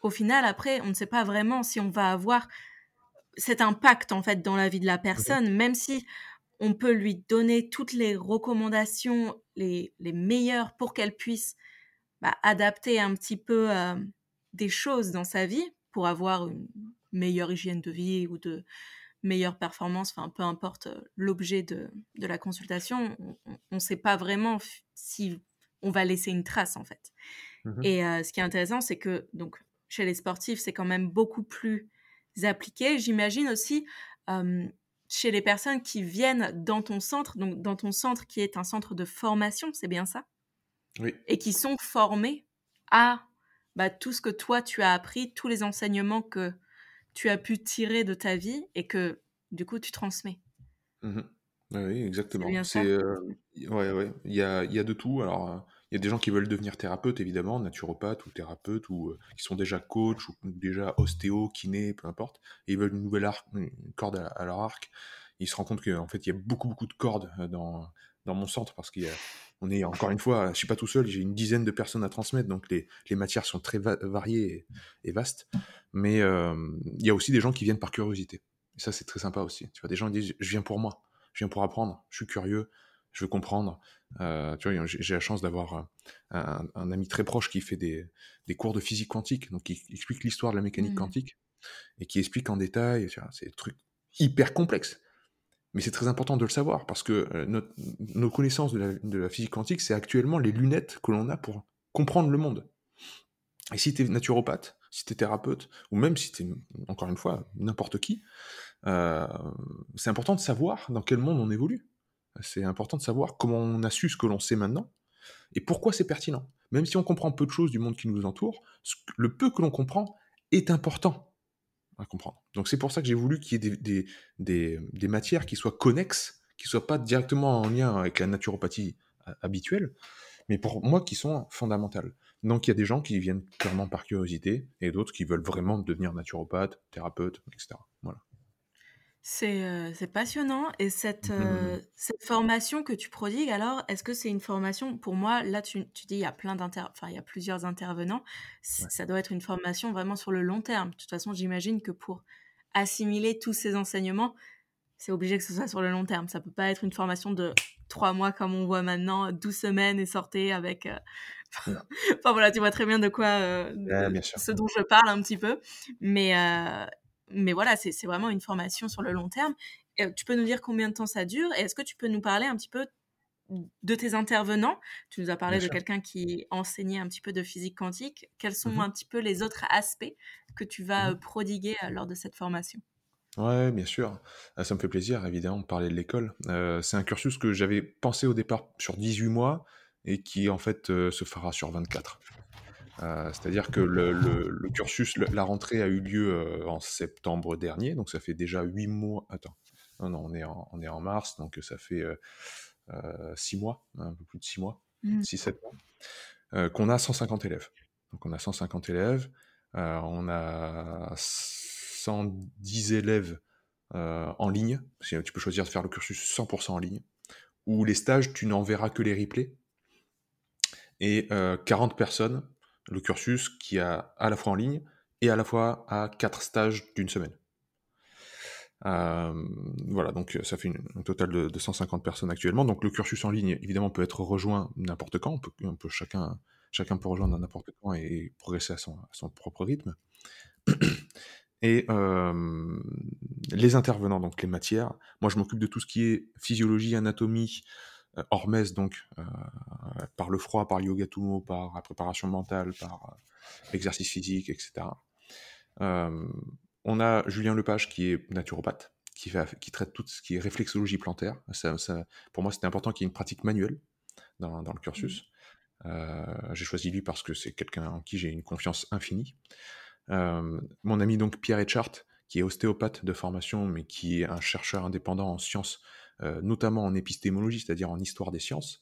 Speaker 1: au final, après, on ne sait pas vraiment si on va avoir cet impact en fait dans la vie de la personne, même si on peut lui donner toutes les recommandations les, les meilleures pour qu'elle puisse bah, adapter un petit peu euh, des choses dans sa vie pour avoir une meilleure hygiène de vie ou de meilleure performance, enfin peu importe l'objet de, de, la consultation, on ne sait pas vraiment si on va laisser une trace en fait. Mmh Et euh, ce qui est intéressant, c'est que donc chez les sportifs, c'est quand même beaucoup plus appliquer. J'imagine aussi chez les personnes qui viennent dans ton centre, donc dans ton centre qui est un centre de formation, c'est bien ça?
Speaker 2: Oui.
Speaker 1: Et qui sont formés à bah, tout ce que toi tu as appris, tous les enseignements que tu as pu tirer de ta vie et que du coup tu transmets.
Speaker 2: Mmh oui, exactement. C'est, euh, ouais, ouais. Il y a, y a de tout. Alors, il y a des gens qui veulent devenir thérapeute, évidemment, naturopathe ou thérapeute, ou euh, qui sont déjà coach, ou déjà ostéo, kiné, peu importe, et ils veulent une nouvelle corde à, leur arc. Ils se rendent compte qu'en fait, il y a beaucoup, beaucoup de cordes euh, dans, dans mon centre, parce qu'on est, encore une fois, je suis pas tout seul, j'ai une dizaine de personnes à transmettre, donc les, matières sont très variées et, vastes. Mais euh, il y a aussi des gens qui viennent par curiosité. Ça, c'est très sympa aussi. Tu vois, des gens disent, je viens pour moi, je viens pour apprendre, je suis curieux, je veux comprendre. Euh, tu vois, j'ai la chance d'avoir un, ami très proche qui fait des, des, cours de physique quantique, donc qui explique l'histoire de la mécanique mmh. quantique et qui explique en détail. C'est des trucs hyper complexes. Mais c'est très important de le savoir parce que euh, nos connaissances de la, de la physique quantique, c'est actuellement les lunettes que l'on a pour comprendre le monde. Et si tu es naturopathe, si tu es thérapeute, ou même si tu es, encore une fois, n'importe qui, euh, c'est important de savoir dans quel monde on évolue. C'est important de savoir comment on a su ce que l'on sait maintenant et pourquoi c'est pertinent. Même si on comprend peu de choses du monde qui nous entoure, le peu que l'on comprend est important à comprendre. Donc c'est pour ça que j'ai voulu qu'il y ait des, matières qui soient connexes, qui ne soient pas directement en lien avec la naturopathie euh, habituelle, mais pour moi qui sont fondamentales. Donc il y a des gens qui viennent clairement par curiosité et d'autres qui veulent vraiment devenir naturopathe, thérapeute, etc. Voilà.
Speaker 1: C'est, c'est passionnant et cette, mmh. cette formation que tu prodigues alors, est-ce que c'est une formation pour moi, là tu tu dis il y a plein d'inter enfin il y a plusieurs intervenants, ça doit être une formation vraiment sur le long terme. De toute façon, j'imagine que pour assimiler tous ces enseignements, c'est obligé que ce soit sur le long terme. Ça peut pas être une formation de trois mois comme on voit maintenant, 12 semaines et sortez avec, enfin voilà, tu vois très bien de quoi, ce dont je parle un petit peu. Mais mais voilà, c'est vraiment une formation sur le long terme. tu peux nous dire combien de temps ça dure et est-ce que tu peux nous parler un petit peu de tes intervenants? Tu nous as parlé de quelqu'un qui enseignait un petit peu de physique quantique. Quels sont mmh un petit peu les autres aspects que tu vas mmh prodiguer lors de cette formation?
Speaker 2: Ouais, bien sûr. Ah, ça me fait plaisir, évidemment, de parler de l'école. c'est un cursus que j'avais pensé au départ sur 18 mois et qui, en fait, se fera sur 24. Euh, c'est-à-dire que le, cursus, la rentrée a eu lieu euh, en septembre dernier, donc ça fait déjà 8 mois. Attends, non, non, on est en, on est en mars, donc ça fait 6 euh, mois, un peu plus de 6 mois, 6-7 mmh. mois, qu'on a 150 élèves. Donc on a 150 élèves, on a 110 élèves en ligne, tu peux choisir de faire le cursus 100% en ligne, ou les stages, tu n'en verras que les replays, et 40 personnes le cursus qui a à la fois en ligne et à la fois à quatre stages d'une semaine. Euh, voilà, donc ça fait un total de, 150 personnes actuellement. Donc le cursus en ligne, évidemment, peut être rejoint n'importe quand. On peut, chacun, chacun peut rejoindre n'importe quand et progresser à son, propre rythme. Et euh, les intervenants, donc les matières. Moi, je m'occupe de tout ce qui est physiologie, anatomie, euh, Hormès, donc, euh, par le froid, par yoga tumo, par la préparation mentale, par euh, l'exercice physique, etc. on a Julien Lepage qui est naturopathe, qui, qui traite tout ce qui est réflexologie plantaire. Ça, pour moi, c'était important qu'il y ait une pratique manuelle dans, le cursus. Mmh. j'ai choisi lui parce que c'est quelqu'un en qui j'ai une confiance infinie. mon ami donc Pierre Etchart, qui est ostéopathe de formation, mais qui est un chercheur indépendant en sciences euh, notamment en épistémologie, c'est-à-dire en histoire des sciences,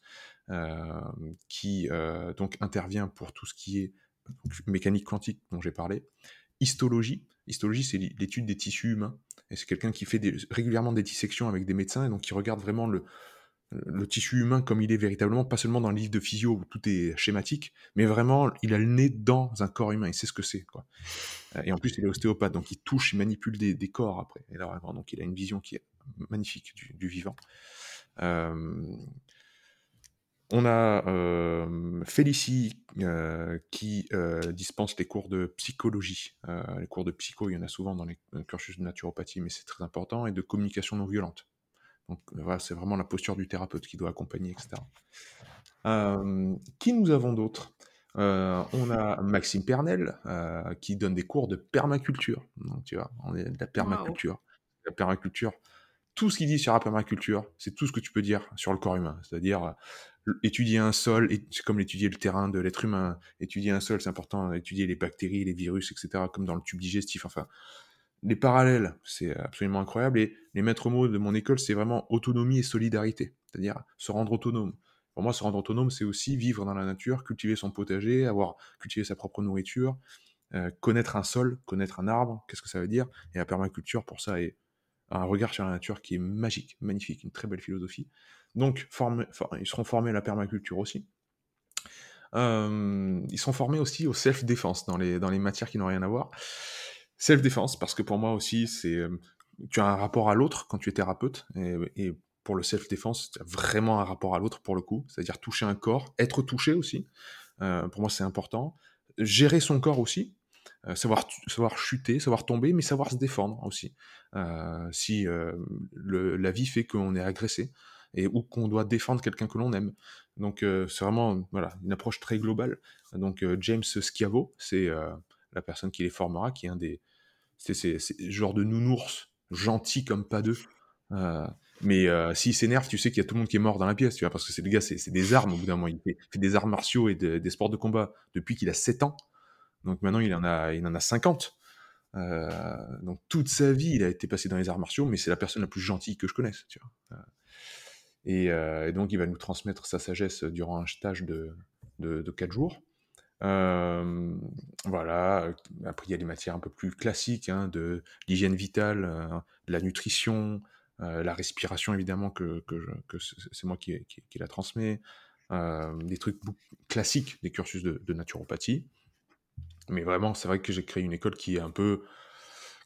Speaker 2: euh, qui euh, donc intervient pour tout ce qui est mécanique quantique dont j'ai parlé, histologie. Histologie, c'est l'étude des tissus humains. C'est quelqu'un qui fait régulièrement des dissections avec des médecins et donc qui regarde vraiment le, le tissu humain comme il est véritablement, pas seulement dans le livre de physio où tout est schématique, mais vraiment, il a le nez dans un corps humain, il sait ce que c'est. Et en plus, il est ostéopathe, donc il touche, il manipule des, corps après. Donc il a une vision qui est magnifique du, vivant. Euh, on a euh, Félicie euh, qui dispense les cours de psychologie. les cours de psycho, il y en a souvent dans les cursus de naturopathie, mais c'est très important, et de communication non violente. Donc voilà, c'est vraiment la posture du thérapeute qui doit accompagner, etc. qui nous avons d'autres On a Maxime Pernel qui donne des cours de permaculture. Donc tu vois, on est de la permaculture. La permaculture, tout ce qu'il dit sur la permaculture, c'est tout ce que tu peux dire sur le corps humain. C'est-à-dire, euh, étudier un sol, c'est comme étudier le terrain de l'être humain. Étudier un sol, c'est important. Étudier les bactéries, les virus, etc., comme dans le tube digestif. Enfin, les parallèles, c'est absolument incroyable. Et les maîtres mots de mon école, c'est vraiment autonomie et solidarité. C'est-à-dire se rendre autonome. Pour moi, se rendre autonome, c'est aussi vivre dans la nature, cultiver son potager, avoir cultivé sa propre nourriture, euh, connaître un sol, connaître un arbre. Qu'est-ce que ça veut dire? Et la permaculture, pour ça, est un regard sur la nature qui est magique, magnifique, une très belle philosophie. Donc, ils seront formés à la permaculture aussi. Euh, ils sont formés aussi au self-défense dans les, dans les matières qui n'ont rien à voir. Self-défense, parce que pour moi aussi, c'est euh, tu as un rapport à l'autre quand tu es thérapeute, et, pour le self-défense, c'est vraiment un rapport à l'autre pour le coup, c'est-à-dire toucher un corps, être touché aussi. Euh, pour moi, c'est important. Gérer son corps aussi, euh, savoir, savoir chuter, savoir tomber, mais savoir se défendre aussi. Si la vie fait qu'on est agressé et ou qu'on doit défendre quelqu'un que l'on aime. Donc c'est vraiment voilà, une approche très globale. Donc James Schiavo, c'est la personne qui les formera, qui est un des... C'est genre de nounours gentil comme pas deux. Mais euh, s'il s'énerve, tu sais qu'il y a tout le monde qui est mort dans la pièce, tu vois, parce que c'est le gars, c'est des armes au bout d'un moment. Il fait, des arts martiaux et des sports de combat depuis qu'il a 7 ans. Donc maintenant, il en a, il en a 50. Euh, donc toute sa vie, il a été passé dans les arts martiaux, mais c'est la personne la plus gentille que je connaisse, tu vois. Et, euh, et, donc, il va nous transmettre sa sagesse durant un stage de, de, de 4 jours. Voilà. Après, il y a des matières un peu plus classiques, hein, de l'hygiène vitale, euh, la nutrition, la respiration évidemment que, c'est moi qui, qui, la transmets, des trucs classiques des cursus de, naturopathie. Mais vraiment, c'est vrai que j'ai créé une école qui est un peu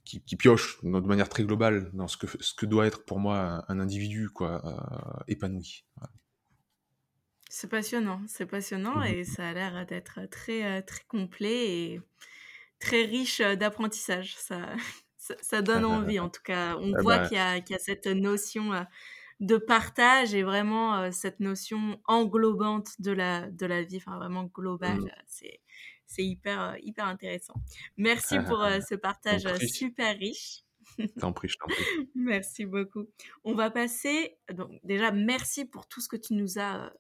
Speaker 2: qui, pioche de manière très globale dans ce que, ce que doit être pour moi un, individu quoi, épanoui.
Speaker 1: C'est passionnant, c'est passionnant mmh et ça a l'air d'être très, très complet et très riche d'apprentissage. Ça, ça, donne envie, en tout cas. On eh voit ben qu'il y, a cette notion euh, de partage et vraiment euh, cette notion englobante de la, de la vie, enfin vraiment globale. Mmh. C'est, c'est hyper, euh, hyper intéressant. Merci pour ce partage super riche.
Speaker 2: T'en prie, je t'en prie.
Speaker 1: merci beaucoup. On va passer. Donc, déjà, merci pour tout ce que tu nous as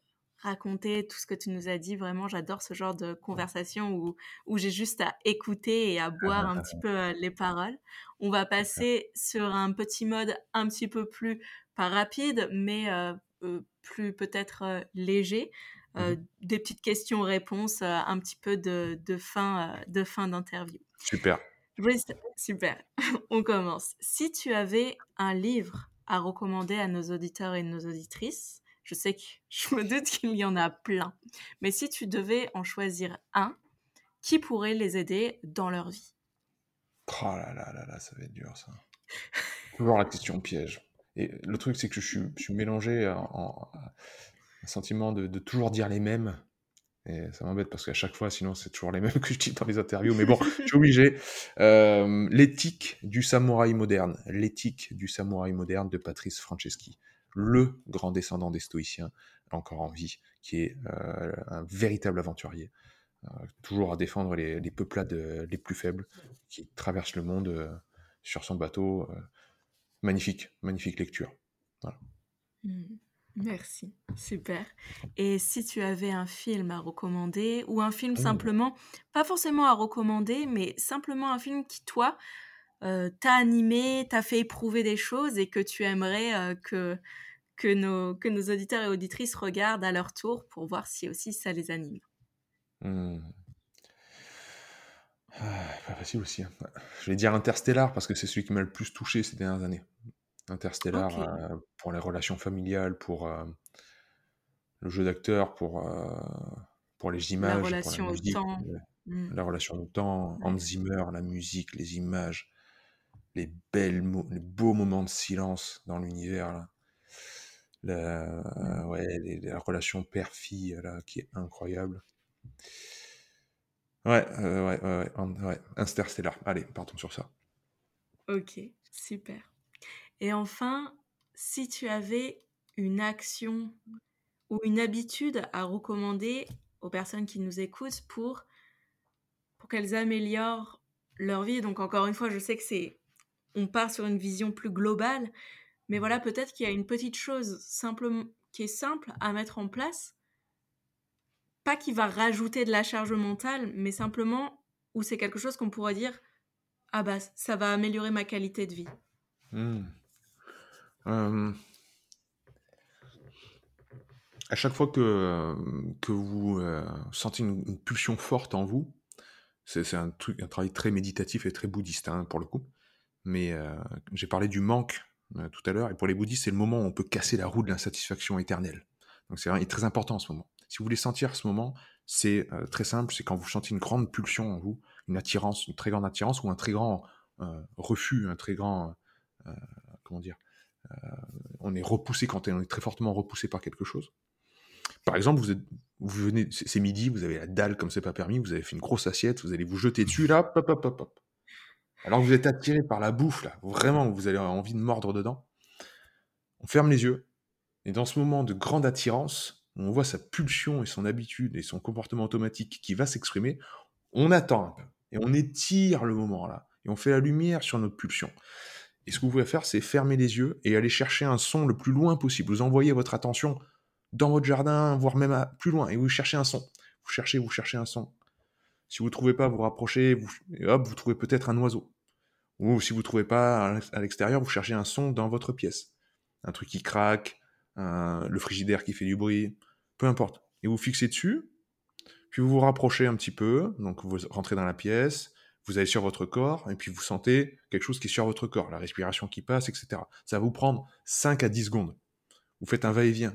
Speaker 1: raconter tout ce que tu nous as dit. Vraiment, j'adore ce genre de conversation où, où j'ai juste à écouter et à boire un petit peu euh, les paroles. On va passer sur un petit mode un petit peu plus, pas rapide, mais euh, euh, plus peut-être léger. Mmh des petites questions-réponses, un petit peu de, de fin de fin d'interview.
Speaker 2: Super.
Speaker 1: Super. On commence. Si tu avais un livre à recommander à nos auditeurs et nos auditrices, je sais que je me doute qu'il y en a plein. Mais si tu devais en choisir un, qui pourrait les aider dans leur vie?
Speaker 2: Oh là là là là, ça va être dur ça. Toujours la question piège. Et le truc, c'est que je suis, mélangé en, un sentiment de, toujours dire les mêmes. Et ça m'embête parce qu'à chaque fois, sinon, c'est toujours les mêmes que je dis dans les interviews. Mais bon, je suis obligé. Euh, l'éthique du samouraï moderne. L'éthique du samouraï moderne de Patrice Franceschi le grand descendant des stoïciens, encore en vie, qui est euh, un véritable aventurier, euh, toujours à défendre les, peuplades les plus faibles, qui traverse le monde euh, sur son bateau. magnifique, magnifique lecture.
Speaker 1: Mmh. Merci, super. Et si tu avais un film à recommander, ou un film simplement, pas forcément à recommander, mais simplement un film qui, toi, euh, t'a animé, t'a fait éprouver des choses et que tu aimerais euh, que, que, nos, que nos auditeurs et auditrices regardent à leur tour pour voir si aussi ça les anime.
Speaker 2: Mmh. Ah, pas facile aussi. Hein. Je vais dire Interstellar parce que c'est celui qui m'a le plus touché ces dernières années. Interstellar euh, pour les relations familiales, pour le jeu d'acteur, pour, pour les images, la relation pour la musique, au temps. La relation au temps, Hans Zimmer, la musique, les images les belles, les beaux moments de silence dans l'univers La, ouais, la relation père-fille là qui est incroyable. Ouais, euh, ouais, ouais, ouais, Interstellar. Allez, partons sur ça.
Speaker 1: Ok, super. Et enfin, si tu avais une action ou une habitude à recommander aux personnes qui nous écoutent pour, pour qu'elles améliorent leur vie, donc encore une fois, je sais que c'est on part sur une vision plus globale. Mais voilà, peut-être qu'il y a une petite chose simplement qui est simple à mettre en place, pas qui va rajouter de la charge mentale, mais simplement où c'est quelque chose qu'on pourrait dire ah bah ça va améliorer ma qualité de vie.
Speaker 2: Euh, à chaque fois que, que vous euh, sentez une, pulsion forte en vous, c'est un, un travail très méditatif et très bouddhiste hein, pour le coup mais euh, j'ai parlé du manque euh, tout à l'heure, et pour les bouddhistes, c'est le moment où on peut casser la roue de l'insatisfaction éternelle. Donc c'est très important en ce moment. Si vous voulez sentir ce moment, c'est euh, très simple, c'est quand vous sentez une grande pulsion en vous, une attirance, une très grande attirance, ou un très grand refus, un très grand, comment dire, on est repoussé quand on est très fortement repoussé par quelque chose. Par exemple, vous, êtes, vous venez, c'est midi, vous avez la dalle comme c'est pas permis, vous avez fait une grosse assiette, vous allez vous jeter dessus là, pop, pop, pop, pop. Alors que vous êtes attiré par la bouffe là, vraiment, vous avez envie de mordre dedans. On ferme les yeux, et dans ce moment de grande attirance, on voit sa pulsion et son habitude et son comportement automatique qui va s'exprimer, on attend un peu, et on étire le moment là, et on fait la lumière sur notre pulsion. Et ce que vous pouvez faire, c'est fermer les yeux et aller chercher un son le plus loin possible. Vous envoyez votre attention dans votre jardin, voire même plus loin, et vous cherchez un son. Vous cherchez, vous cherchez un son. Si vous ne trouvez pas, vous rapprochez, vous, et hop, vous trouvez peut-être un oiseau. Ou si vous ne trouvez pas à l'extérieur, vous cherchez un son dans votre pièce. Un truc qui craque, le frigidaire qui fait du bruit, peu importe. Et vous fixez dessus, puis vous vous rapprochez un petit peu, donc vous rentrez dans la pièce, vous allez sur votre corps, et puis vous sentez quelque chose qui est sur votre corps, la respiration qui passe, etc. Ça va vous prendre 5 à 10 secondes. Vous faites un va-et-vient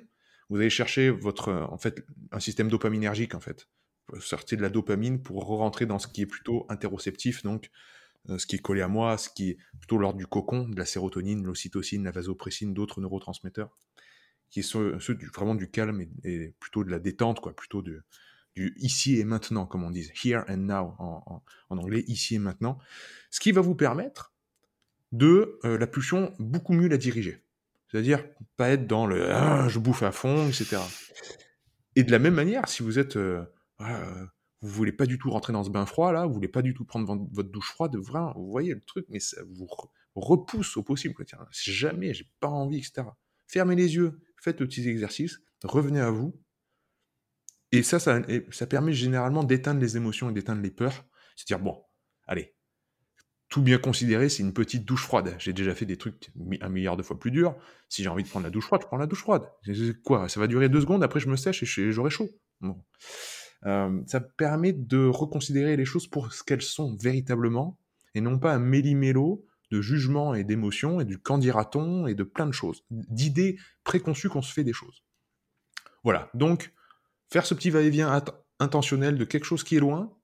Speaker 2: vous allez chercher votre, en fait, un système dopaminergique, en fait. Sortez de la dopamine pour rentrer dans ce qui est plutôt interoceptif, donc euh, ce qui est collé à moi, ce qui est plutôt l'ordre du cocon, de la sérotonine, l'ocytocine, la vasopressine, d'autres neurotransmetteurs, qui sont ceux, du, vraiment du calme et, plutôt de la détente, quoi, plutôt du ici et maintenant, comme on dit, here and now en, anglais, ici et maintenant, ce qui va vous permettre de euh, la pulsion beaucoup mieux la diriger. C'est-à-dire pas être dans le ah, je bouffe à fond, etc. Et de la même manière, si vous êtes, euh, euh, vous voulez pas du tout rentrer dans ce bain froid là, vous voulez pas du tout prendre votre douche froide, vraiment, vous voyez le truc, mais ça vous repousse au possible. Tiens, jamais, j'ai pas envie, etc. Fermez les yeux, faites le petit exercice, revenez à vous. Et ça, ça, permet généralement d'éteindre les émotions et d'éteindre les peurs. C'est-à-dire, bon, allez, tout bien considéré, c'est une petite douche froide. J'ai déjà fait des trucs un milliard de fois plus durs. Si j'ai envie de prendre la douche froide, je prends la douche froide. Quoi Ça va durer deux secondes, après je me sèche et j'aurai chaud. Euh, ça permet de reconsidérer les choses pour ce qu'elles sont véritablement, et non pas un méli-mélo de jugement et d'émotions, et du qu'en dira-t-on, et de plein de choses, d'idées préconçues qu'on se fait des choses. Voilà, donc faire ce petit va-et-vient intentionnel de quelque chose qui est loin,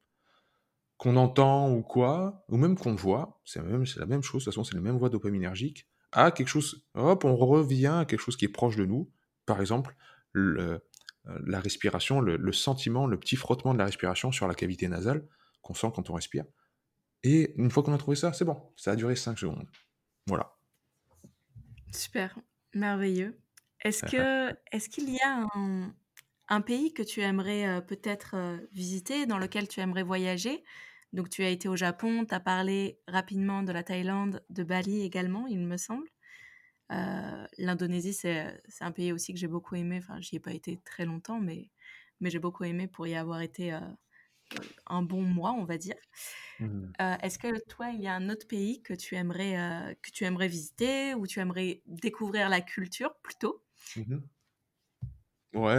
Speaker 2: qu'on entend ou quoi, ou même qu'on voit, c'est la, même, la même chose, de toute façon c'est les mêmes voies dopaminergiques, à quelque chose, hop, on revient à quelque chose qui est proche de nous, par exemple, le, la respiration, le, sentiment, le petit frottement de la respiration sur la cavité nasale qu'on sent quand on respire. Et une fois qu'on a trouvé ça, c'est bon, ça a duré 5 secondes. Voilà.
Speaker 1: Super, merveilleux. Est-ce que est-ce qu'il y a un, un, pays que tu aimerais euh, peut-être euh, visiter, dans lequel tu aimerais voyager? Donc tu as été au Japon, tu as parlé rapidement de la Thaïlande, de Bali également, il me semble. Euh, L'Indonésie, c'est un pays aussi que j'ai beaucoup aimé. Enfin, j'y ai pas été très longtemps, mais, mais j'ai beaucoup aimé pour y avoir été euh, un bon mois, on va dire. Mmh. Euh, est-ce que toi, il y a un autre pays que tu aimerais, que tu aimerais visiter ou tu aimerais découvrir la culture plutôt?
Speaker 2: Mmh Ouais,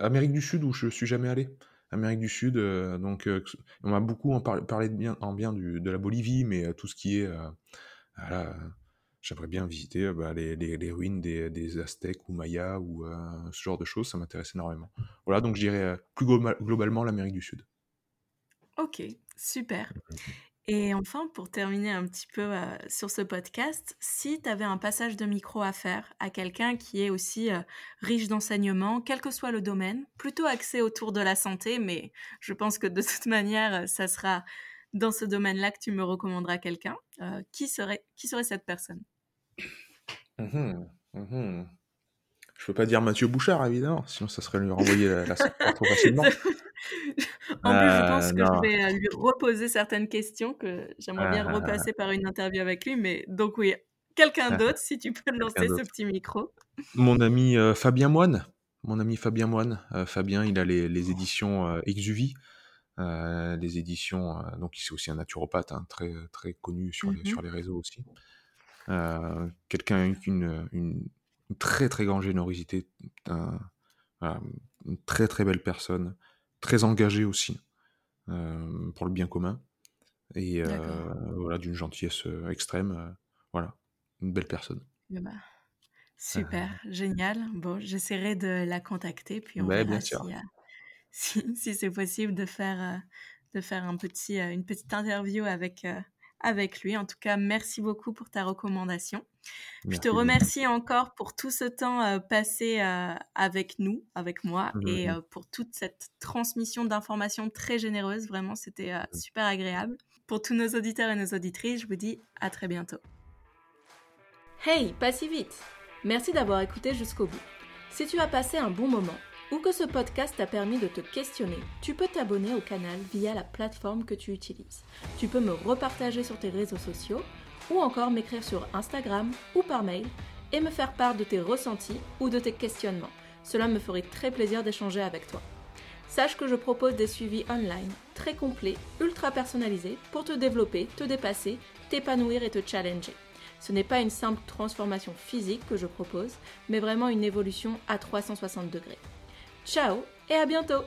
Speaker 2: Amérique du Sud où je suis jamais allé. Amérique du Sud. Donc, on m'a beaucoup en parlé de bien, en bien du, de la Bolivie, mais tout ce qui est. J'aimerais bien visiter bah, les, les, ruines des, des, Aztèques ou Mayas ou ce genre de choses, ça m'intéresse énormément. Voilà, donc je dirais plus globalement l'Amérique du Sud.
Speaker 1: Ok, super. Mmh, mmh, mmh. Et enfin, pour terminer un petit peu euh, sur ce podcast, si tu avais un passage de micro à faire à quelqu'un qui est aussi euh, riche d'enseignement, quel que soit le domaine, plutôt axé autour de la santé, mais je pense que de toute manière, ça sera dans ce domaine-là que tu me recommanderas quelqu'un, euh, qui, serait, qui serait cette personne?
Speaker 2: Mmh mmh Je peux pas dire Mathieu Bouchard, évidemment, sinon ça serait lui renvoyer la, la trop facilement.
Speaker 1: En plus, je pense que je vais euh, lui reposer certaines questions que j'aimerais bien ah, repasser par une interview avec lui. Mais donc oui, quelqu'un d'autre, si tu peux lancer ce petit micro.
Speaker 2: Mon ami euh, Fabien Moine. Mon ami Fabien Moine. Euh, Fabien, il a les, éditions Exuvie. Les éditions, donc il est aussi un naturopathe hein, très, très connu sur, les, sur mmh les réseaux aussi. Quelqu'un avec une, une, très très grande générosité, une très très belle personne, très engagé aussi euh, pour le bien commun et euh, voilà d'une gentillesse euh, extrême. voilà, une belle personne.
Speaker 1: Ben, super, génial. Bon, j'essaierai de la contacter puis on verra si, si, c'est possible de faire de faire un petit, une petite interview avec avec lui. En tout cas, merci beaucoup pour ta recommandation. Je te remercie encore pour tout ce temps euh, passé euh, avec nous, avec moi, mmh, et pour toute cette transmission d'informations très généreuse. Vraiment, c'était mmh. super agréable. Pour tous nos auditeurs et nos auditrices, je vous dis à très bientôt. Hey, pas si vite Merci d'avoir écouté jusqu'au bout. Si tu as passé un bon moment, ou que ce podcast t'a permis de te questionner, tu peux t'abonner au canal via la plateforme que tu utilises. Tu peux me repartager sur tes réseaux sociaux ou encore m'écrire sur Instagram ou par mail et me faire part de tes ressentis ou de tes questionnements. Cela me ferait très plaisir d'échanger avec toi. Sache que je propose des suivis online très complets, ultra personnalisés pour te développer, te dépasser, t'épanouir et te challenger. Ce n'est pas une simple transformation physique que je propose, mais vraiment une évolution à 360 degrés. Ciao et à bientôt